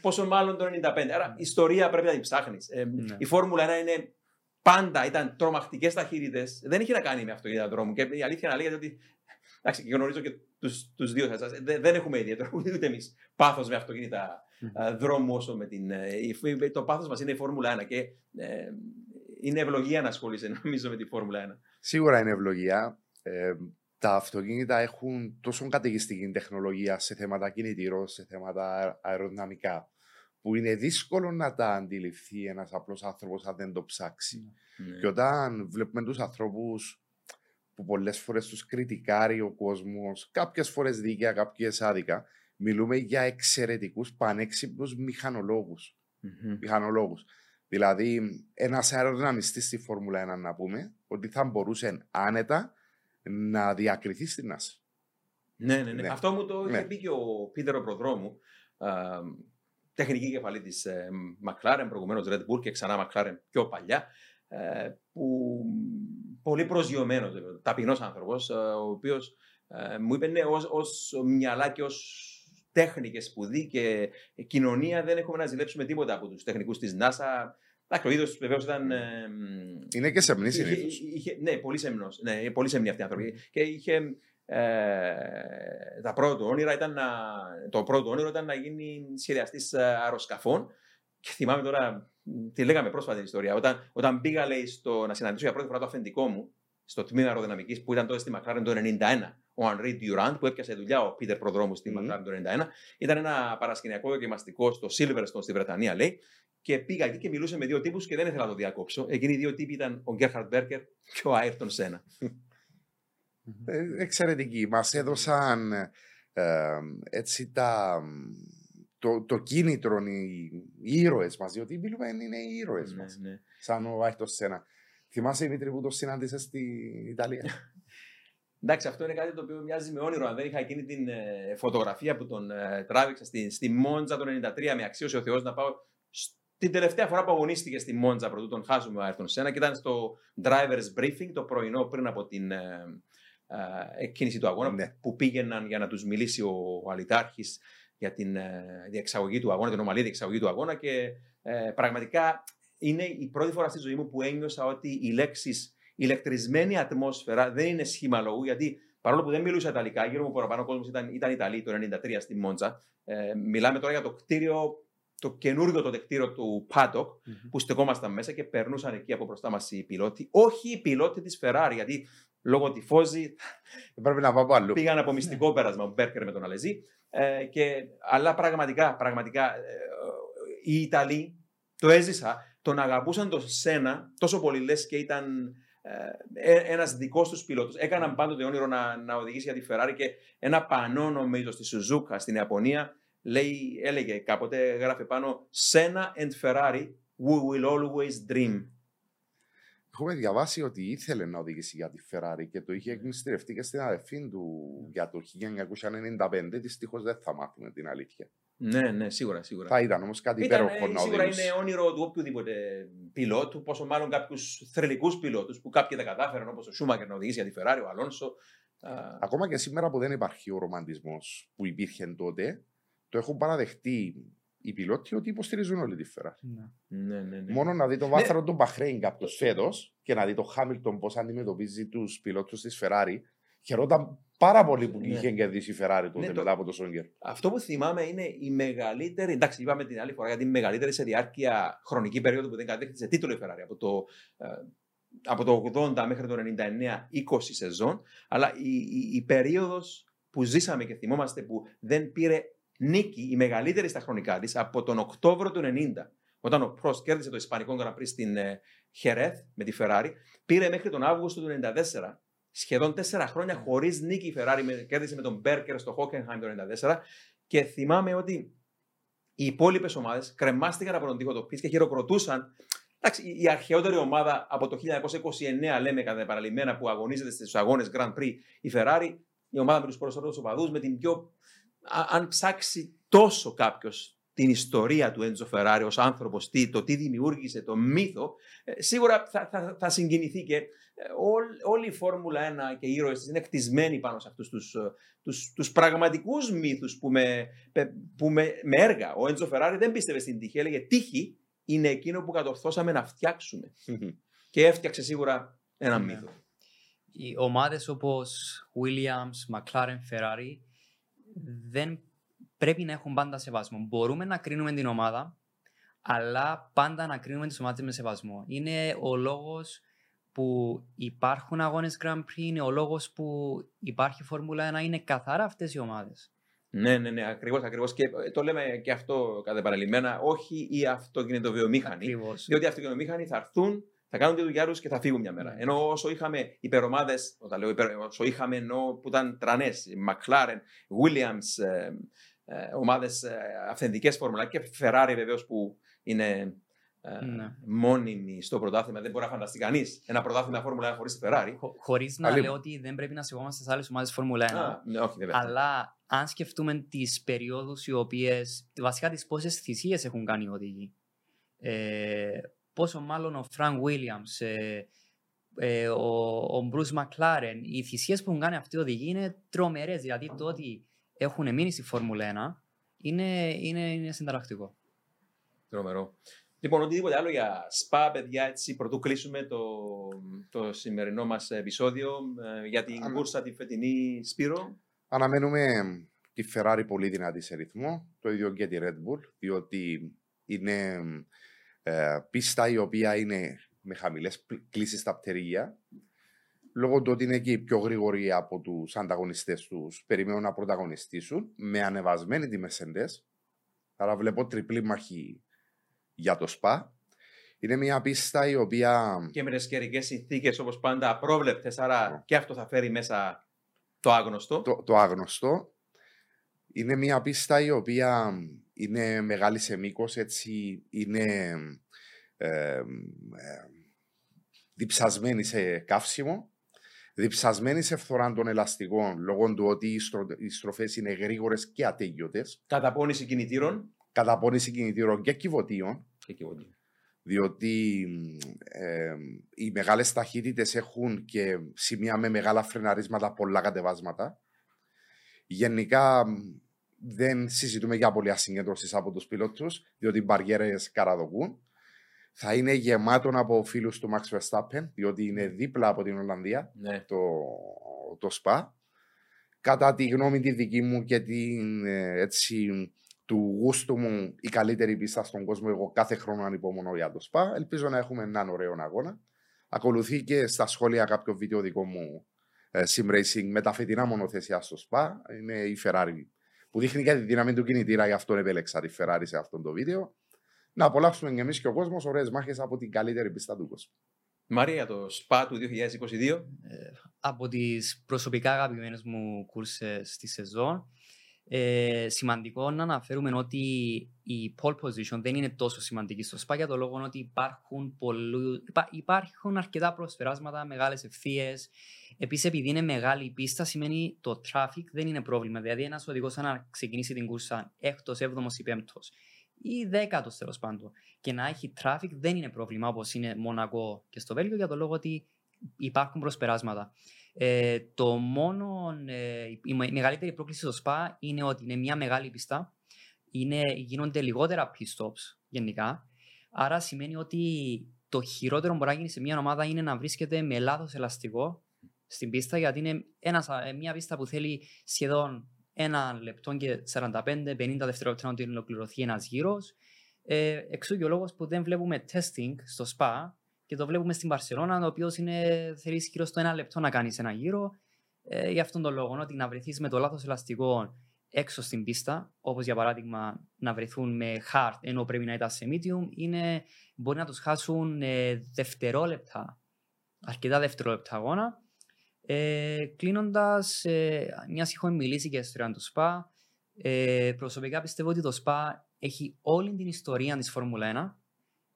Πόσο μάλλον το 95. Άρα η ιστορία πρέπει να την ψάχνεις.
Ναι.
Η Φόρμουλα 1 είναι πάντα ήταν τρομακτικές ταχύτητες. Δεν είχε να κάνει με αυτοκίνητα δρόμου. Και η αλήθεια να λέγεται ότι. Εντάξει, και γνωρίζω και τους δύο σας. Δεν έχουμε ιδιαίτερο ούτε εμείς πάθος με αυτοκίνητα α, δρόμου όσο με την. ε, η- Το πάθος μας είναι η Φόρμουλα 1 και ε, είναι ευλογία να ασχολείσαι νομίζω με τη Φόρμουλα 1.
Σίγουρα είναι ευλογία. Ε, τα αυτοκίνητα έχουν τόσο καταιγιστική τεχνολογία σε θέματα κινητήρων, σε θέματα αε- αεροδυναμικά, που είναι δύσκολο να τα αντιληφθεί ένας απλός άνθρωπος αν δεν το ψάξει.
Ναι.
Και όταν βλέπουμε τους ανθρώπους που πολλές φορές τους κριτικάρει ο κόσμος, κάποιες φορές δίκαια, κάποιες άδικα, μιλούμε για εξαιρετικούς πανέξυπνους μηχανολόγους.
Μμμ.
μηχανολόγους. Δηλαδή, ένας αεροδυναμιστής στη Φόρμουλα 1, να πούμε, ότι θα μπορούσε άνετα να διακριθεί στην NASA.
Ναι, ναι, ναι.
Ναι.
Αυτό μου το είχε
Ναι.
πει και ο Πίτερο Προδρόμου, α, τεχνική κεφαλή της ε, McLaren, προηγουμένως Red Bull και ξανά McLaren πιο παλιά, ε, που πολύ προσγειωμένος, ταπεινός άνθρωπος, ο οποίος μου είπε ναι, ως μυαλά και ως τέχνη και σπουδή και κοινωνία δεν έχουμε να ζηλέψουμε τίποτα από τους τεχνικούς της NASA. Εντάξει, ο ίδιο βεβαίως ήταν. ε,
Είναι και σεμνή
Είχε-
συνήθως.
είχε- ναι, πολύ σεμνός. Ναι, πολύ σεμνοί αυτοί οι άνθρωποι. Και είχε. Ε, τα πρώτα του όνειρα ήταν να, το πρώτο όνειρο ήταν να γίνει σχεδιαστής αεροσκαφών. Και θυμάμαι τώρα, μ, τη λέγαμε πρόσφατα την ιστορία. Όταν, όταν πήγα λέει, στο, να συναντήσω για πρώτη φορά το αφεντικό μου στο τμήμα αεροδυναμικής που ήταν τότε στη McLaren το 1991, ο Henri Durant που έπιασε δουλειά ο Πίτερ Προδρόμου στη
Μμμ.
McLaren το 1991, ήταν ένα παρασκηνιακό δοκιμαστικό στο Silverstone στη Βρετανία, λέει. Και πήγα εκεί και μιλούσε με δύο τύπους και δεν ήθελα να το διακόψω. Εκείνοι οι δύο τύποι ήταν ο Γκέρχαρντ Μπέρκερ και ο Άιρτον Σένα.
Ε, εξαιρετικοί. Μας έδωσαν ε, έτσι τα. Το, το κίνητρο οι, οι ήρωες μας, διότι μιλούμε είναι οι ήρωες
Ναι,
μας.
ναι.
Σαν ο Άιχτο Σένα. Θυμάσαι Δημήτρη που το συνάντησες στην Ιταλία; (laughs)
Εντάξει, αυτό είναι κάτι το οποίο μοιάζει με όνειρο. Αν δεν είχα εκείνη την ε, φωτογραφία που τον ε, τράβηξα στη, στη Μόντζα το 93, με αξίωσε ο Θεός να πάω στην τελευταία φορά που αγωνίστηκε στη Μόντζα πρωτού τον χάσουμε ο Άιρτον Σένα και ήταν στο driver's briefing το πρωινό πριν από την ε, ε, εκκίνηση του αγώνα
Ναι.
που πήγαιναν για να τους μιλήσει ο, ο Αλιτάρχης για την ε, διεξαγωγή του αγώνα, την ομαλή διεξαγωγή του αγώνα και ε, πραγματικά είναι η πρώτη φορά στη ζωή μου που ένιωσα ότι οι λέξεις ηλεκτρισμένη ατμόσφαιρα δεν είναι σχήμα λόγου, γιατί παρόλο που δεν μιλούσα Ιταλικά, γύρω μου παραπάνω ο κόσμος ήταν, ήταν Ιταλοί το 1993 στη Μόντζα. Ε, μιλάμε τώρα για το κτίριο, το καινούργιο το κτίριο του Paddock, που στεκόμασταν μέσα και περνούσαν εκεί από μπροστά μας οι πιλότοι. Όχι οι πιλότοι της Ferrari, γιατί λόγω τυφώζη
Πρέπει να πάω από αλλού.
πήγαν από μυστικό (laughs) πέρασμα ο Μπέρκερ με τον Αλεζή. Ε, και, αλλά πραγματικά, πραγματικά ε, οι Ιταλοί το έζησα, τον αγαπούσαν τον Σένα τόσο πολύ λες και ήταν ε, ε, ένας δικός τους πιλότος. Έκαναν πάντοτε όνειρο να, να οδηγήσει για τη Ferrari και ένα πανό νομίζω στη Σουζούκα στην Ιαπωνία λέει, έλεγε κάποτε, γράφε πάνω Σένα and Ferrari, we will always dream.
Έχουμε διαβάσει ότι ήθελε να οδηγήσει για τη Ferrari και το είχε εκμυστηρευτεί και στην αδερφή του για το 1995. Δυστυχώς δεν θα μάθουμε την αλήθεια.
Ναι, ναι, σίγουρα, σίγουρα.
Θα ήταν όμως κάτι
Ήταν,
υπέροχο
ε,
να
σίγουρα
οδηγήσει.
είναι όνειρο του οποιοδήποτε πιλότου, πόσο μάλλον κάποιους θρελικού πιλότους που κάποιοι δεν κατάφεραν, όπως ο Σούμακερ να οδηγήσει για τη Ferrari, ο Αλόνσο. Α,
Ακόμα και σήμερα που δεν υπάρχει ο ρομαντισμός που υπήρχε τότε, το έχουν παραδεχτεί οι πιλότοι ότι υποστηρίζουν όλη τη Ferrari.
Ναι.
ναι, ναι, ναι.
Μόνο να δει το βάθρο του Μπαχρέιν κάποιο φέτος και να δει το Χάμιλτον πώς αντιμετωπίζει τους πιλότους της Ferrari. Χαιρόταν πάρα πολύ που
Ναι.
είχε κερδίσει η Ferrari τότε
Ναι, το-
μετά από το Σόγκερ.
Αυτό που θυμάμαι είναι η μεγαλύτερη. Εντάξει, είπαμε την άλλη φορά γιατί η μεγαλύτερη σε διάρκεια χρονική περίοδο που δεν κατέκτησε τίτλο η Ferrari από το, ε, από το 80 μέχρι το 99, 20 σεζόν. Αλλά η, η, η περίοδος που ζήσαμε και θυμόμαστε που δεν πήρε νίκη, η μεγαλύτερη στα χρονικά της, από τον Οκτώβριο του 90, όταν ο Prost κέρδισε το Ισπανικό Grand Prix στην ε, Χερέθ με τη Ferrari, πήρε μέχρι τον Αύγουστο του 94 σχεδόν τέσσερα χρόνια χωρίς νίκη η Ferrari. με- Κέρδισε με τον Μπέρκερ στο Hockenheim το 1994. Και θυμάμαι ότι οι υπόλοιπες ομάδες κρεμάστηκαν από τον τοίχο το πιτ και χειροκροτούσαν. Εντάξει, η- η αρχαιότερη ομάδα από το 1929, λέμε κατά επαναλημμένα, που αγωνίζεται στους αγώνες Grand Prix, η Ferrari, η ομάδα με τους περισσότερους οπαδούς, με την πιο. Α- αν ψάξει τόσο κάποιος την ιστορία του Έντζο Φεράρι ως άνθρωπος, τι, το τι δημιούργησε, το μύθο, ε, σίγουρα θα, θα, θα συγκινηθεί και όλη, όλη η Φόρμουλα 1 και οι ήρωες της είναι κτισμένοι πάνω σε αυτούς τους, ε, τους, τους πραγματικούς μύθους που με, που με, με έργα. Ο Έντζο Φεράρι δεν πίστευε στην τύχη, έλεγε τύχη είναι εκείνο που κατορθώσαμε να φτιάξουμε. και έφτιαξε σίγουρα ένα
Ναι.
μύθο.
Οι ομάδες όπως Williams, McLaren, Ferrari δεν πρέπει να έχουν πάντα σεβασμό. Μπορούμε να κρίνουμε την ομάδα, αλλά πάντα να κρίνουμε τις ομάδες με σεβασμό. Είναι ο λόγος που υπάρχουν αγώνες Grand Prix, είναι ο λόγος που υπάρχει Φόρμουλα 1, είναι καθαρά αυτές οι ομάδες.
Ναι, ναι, ναι, ακριβώς, ακριβώς. Και ε, το λέμε και αυτό κατά παραλυμμένα, όχι οι αυτοκινητοβιομήχανοι.
Ακριβώς.
Διότι οι αυτοκινητομήχανοι θα έρθουν, θα κάνουν τη δουλειά τους και θα φύγουν μια μέρα.
Ναι.
Ενώ όσο είχαμε υπερομάδες, όταν λέω υπερ, όσο είχαμε ενώ που ήταν τρανές, McLaren, Williams, ε, ε, ομάδες αυθεντικές φορμουλά και Ferrari βεβαίως που είναι ε,
Ναι.
μόνιμη στο πρωτάθλημα. Δεν μπορεί να φανταστεί κανείς ένα πρωτάθλημα Φόρμουλα 1 χωρίς τη Ferrari.
Χω- χωρίς να
Καλή
λέω
μου.
ότι δεν πρέπει να σεβόμαστε στις άλλες ομάδες Φόρμουλα 1.
Α, ναι, όχι, βέβαια.
Αλλά αν σκεφτούμε τις περιόδους οι οποίες, βασικά τις πόσες θυσίες έχουν κάνει οι οδηγοί. Ε, πόσο μάλλον ο Φρανκ Βίλιαμς, ε, ε, ο, ο Μπρους Μακλάρεν, οι θυσίες που έχουν κάνει αυτοί οι οδηγοί είναι τρομερές. Δηλαδή το ότι έχουν μείνει στη Φόρμουλα 1 είναι, είναι, είναι συνταρακτικό.
Τρομερό. Λοιπόν, οτιδήποτε άλλο για Σπα, παιδιά, έτσι, προτού κλείσουμε το, το σημερινό μας επεισόδιο ε, για την
Αν-
κούρσα τη φετινή Σπύρο.
Αναμένουμε τη Ferrari πολύ δυνατή σε ρυθμό, το ίδιο και τη Red Bull, διότι είναι ε, πίστα η οποία είναι με χαμηλές κλήσεις στα πτερίγια. Λόγω του ότι είναι και οι πιο γρήγοροι από τους ανταγωνιστές τους, περιμένουν να πρωταγωνιστήσουν με ανεβασμένη τη Mercedes. Άρα βλέπω τριπλή μαχή για το ΣΠΑ. Είναι μια πίστα η οποία
και με τις καιρικές συνθήκες όπως πάντα απρόβλεπτες. Άρα και αυτό θα φέρει μέσα το άγνωστο.
το, το άγνωστο. Είναι μια πίστα η οποία είναι μεγάλη σε μήκος, έτσι είναι ε, ε, διψασμένη σε καύσιμο, διψασμένη σε φθορά των ελαστικών, λόγω του ότι οι, στρο, οι στροφές είναι γρήγορες και ατέλειωτες,
Καταπώνηση κινητήρων.
καταπώνηση κινητήρων και κυβωτίων,
Και κυβωτίων.
διότι ε, οι μεγάλες ταχύτητες έχουν και σημεία με μεγάλα φρεναρίσματα, πολλά κατεβάσματα. Γενικά μ, δεν συζητούμε για πολύ ασυγκέντρωσης από τους πιλότους, διότι οι μπαριέρες καραδοκούν. Θα είναι γεμάτο από φίλους του Max Verstappen, διότι είναι δίπλα από την Ολλανδία
Ναι.
το, το ΣΠΑ. Κατά τη γνώμη τη δική μου και την, ε, έτσι, του γούστου μου η καλύτερη πίστα στον κόσμο, εγώ κάθε χρόνο ανυπομονώ για το ΣΠΑ. Ελπίζω να έχουμε έναν ωραίο αγώνα. Ακολουθεί και στα σχόλια κάποιο βίντεο δικό μου ε, sim racing με τα φετινά μονοθεσιά στο ΣΠΑ. Είναι η Ferrari που δείχνει και τη δύναμη του κινητήρα, γι' αυτό επέλεξα τη Ferrari σε αυτό το βίντεο. Να απολαύσουμε και εμείς και ο κόσμος ωραίες μάχες από την καλύτερη πίστα του κόσμου.
Μαρία, το ΣΠΑ του 2022.
από τις προσωπικά αγαπημένες μου κούρσες στη σεζόν. Ε, σημαντικό να αναφέρουμε ότι η pole position δεν είναι τόσο σημαντική στο ΣΠΑ για το λόγο ότι υπάρχουν, πολλού, υπά- υπάρχουν αρκετά προσφεράσματα, μεγάλες ευθείες. Επίσης επειδή είναι μεγάλη η πίστα σημαίνει το traffic δεν είναι πρόβλημα. Δηλαδή ένας οδηγός να ξεκινήσει την κούρσα έκτος, έβδομος ή πέμπτος ή δέκατος τέλος πάντων και να έχει traffic δεν είναι πρόβλημα όπως είναι Μονακό και στο Βέλγιο για το λόγο ότι υπάρχουν προσπεράσματα. Ε, το μόνο, ε, η με- μεγαλύτερη πρόκληση στο ΣΠΑ είναι ότι είναι μια μεγάλη πιστά, είναι, γίνονται λιγότερα pit stops γενικά, άρα σημαίνει ότι το χειρότερο που μπορεί να γίνει σε μια ομάδα είναι να βρίσκεται με λάθος ελαστικό στην πίστα, γιατί είναι ένας, ε, μια πίστα που θέλει σχεδόν ένα λεπτό και 45-50 δευτερόλεπτα να την ολοκληρωθεί ένας γύρος. Ε, εξού και ο λόγος που δεν βλέπουμε testing στο SPA και το βλέπουμε στην Παρσελώνα, ο οποίος θέλει γύρω στο ένα λεπτό να κάνεις ένα γύρο. Ε, για αυτόν τον λόγο, ότι να βρεθείς με το λάθος ελαστικό έξω στην πίστα, όπως για παράδειγμα να βρεθούν με hard ενώ πρέπει να ήταν σε medium, είναι, μπορεί να τους χάσουν ε, δευτερόλεπτα, αρκετά δευτερόλεπτα αγώνα. Ε, Κλείνοντας, ε, μια έχω μιλήσει για ιστορία του SPA. Ε, προσωπικά πιστεύω ότι το SPA έχει όλη την ιστορία της Φόρμουλα 1.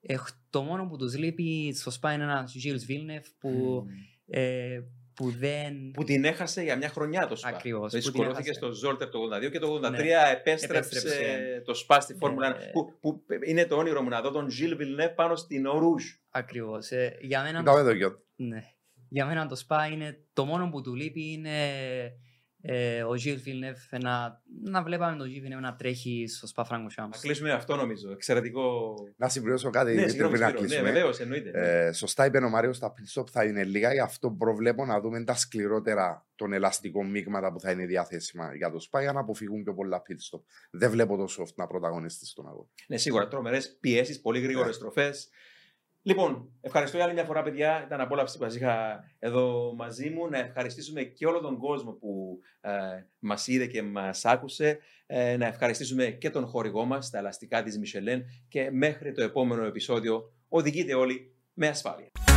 Ε, το μόνο που τους λείπει στο SPA είναι ένας Gilles Villeneuve που, ε, που δεν...
Που την έχασε για μια χρονιά το ΣΠΑ.
Ακριβώς, που την
Δυσκολώθηκε
έχασε.
στο Ζόλτερ το 82 και το 83
Ναι,
επέστρεψε,
επέστρεψε.
το ΣΠΑ στη Φόρμουλα 1.
Ναι.
Που, που είναι το όνειρο μου να δω τον Gilles Villeneuve πάνω στην Ορούζ.
Ακριβώς. Ε, για μένα...
Είδαμε το γιο.
Ναι. για μένα το Spa είναι το μόνο που του λείπει είναι ε, ο Γιλ Βιλνεύ να, να βλέπαμε τον Γιλ Βιλνεύ να τρέχει στο Spa Francorchamps.
Να κλείσουμε αυτό νομίζω. Εξαιρετικό.
Να συμπληρώσω κάτι
Ναι,
Δημήτρη,
συγγνώμη,
πριν να
Σπύρο. Ναι,
κλείσουμε.
βεβαίως, εννοείται.
Ε, σωστά είπε ο Μάριο, τα pit stop θα είναι λίγα. Γι' αυτό προβλέπω να δούμε τα σκληρότερα των ελαστικών μείγματα που θα είναι διαθέσιμα για το spa για να αποφύγουν πιο πολλά pit stop. Δεν βλέπω το soft να πρωταγωνιστεί στον αγώνα.
Ναι, σίγουρα τρομερές πιέσεις, πολύ γρήγορες
Ναι.
στροφές. Λοιπόν, ευχαριστώ για άλλη μια φορά, παιδιά. Ήταν απόλαυση που σας είχα εδώ μαζί μου. Να ευχαριστήσουμε και όλο τον κόσμο που ε, μας είδε και μας άκουσε. Ε, να ευχαριστήσουμε και τον χορηγό μας, τα ελαστικά της Michelin. Και μέχρι το επόμενο επεισόδιο, οδηγείτε όλοι με ασφάλεια.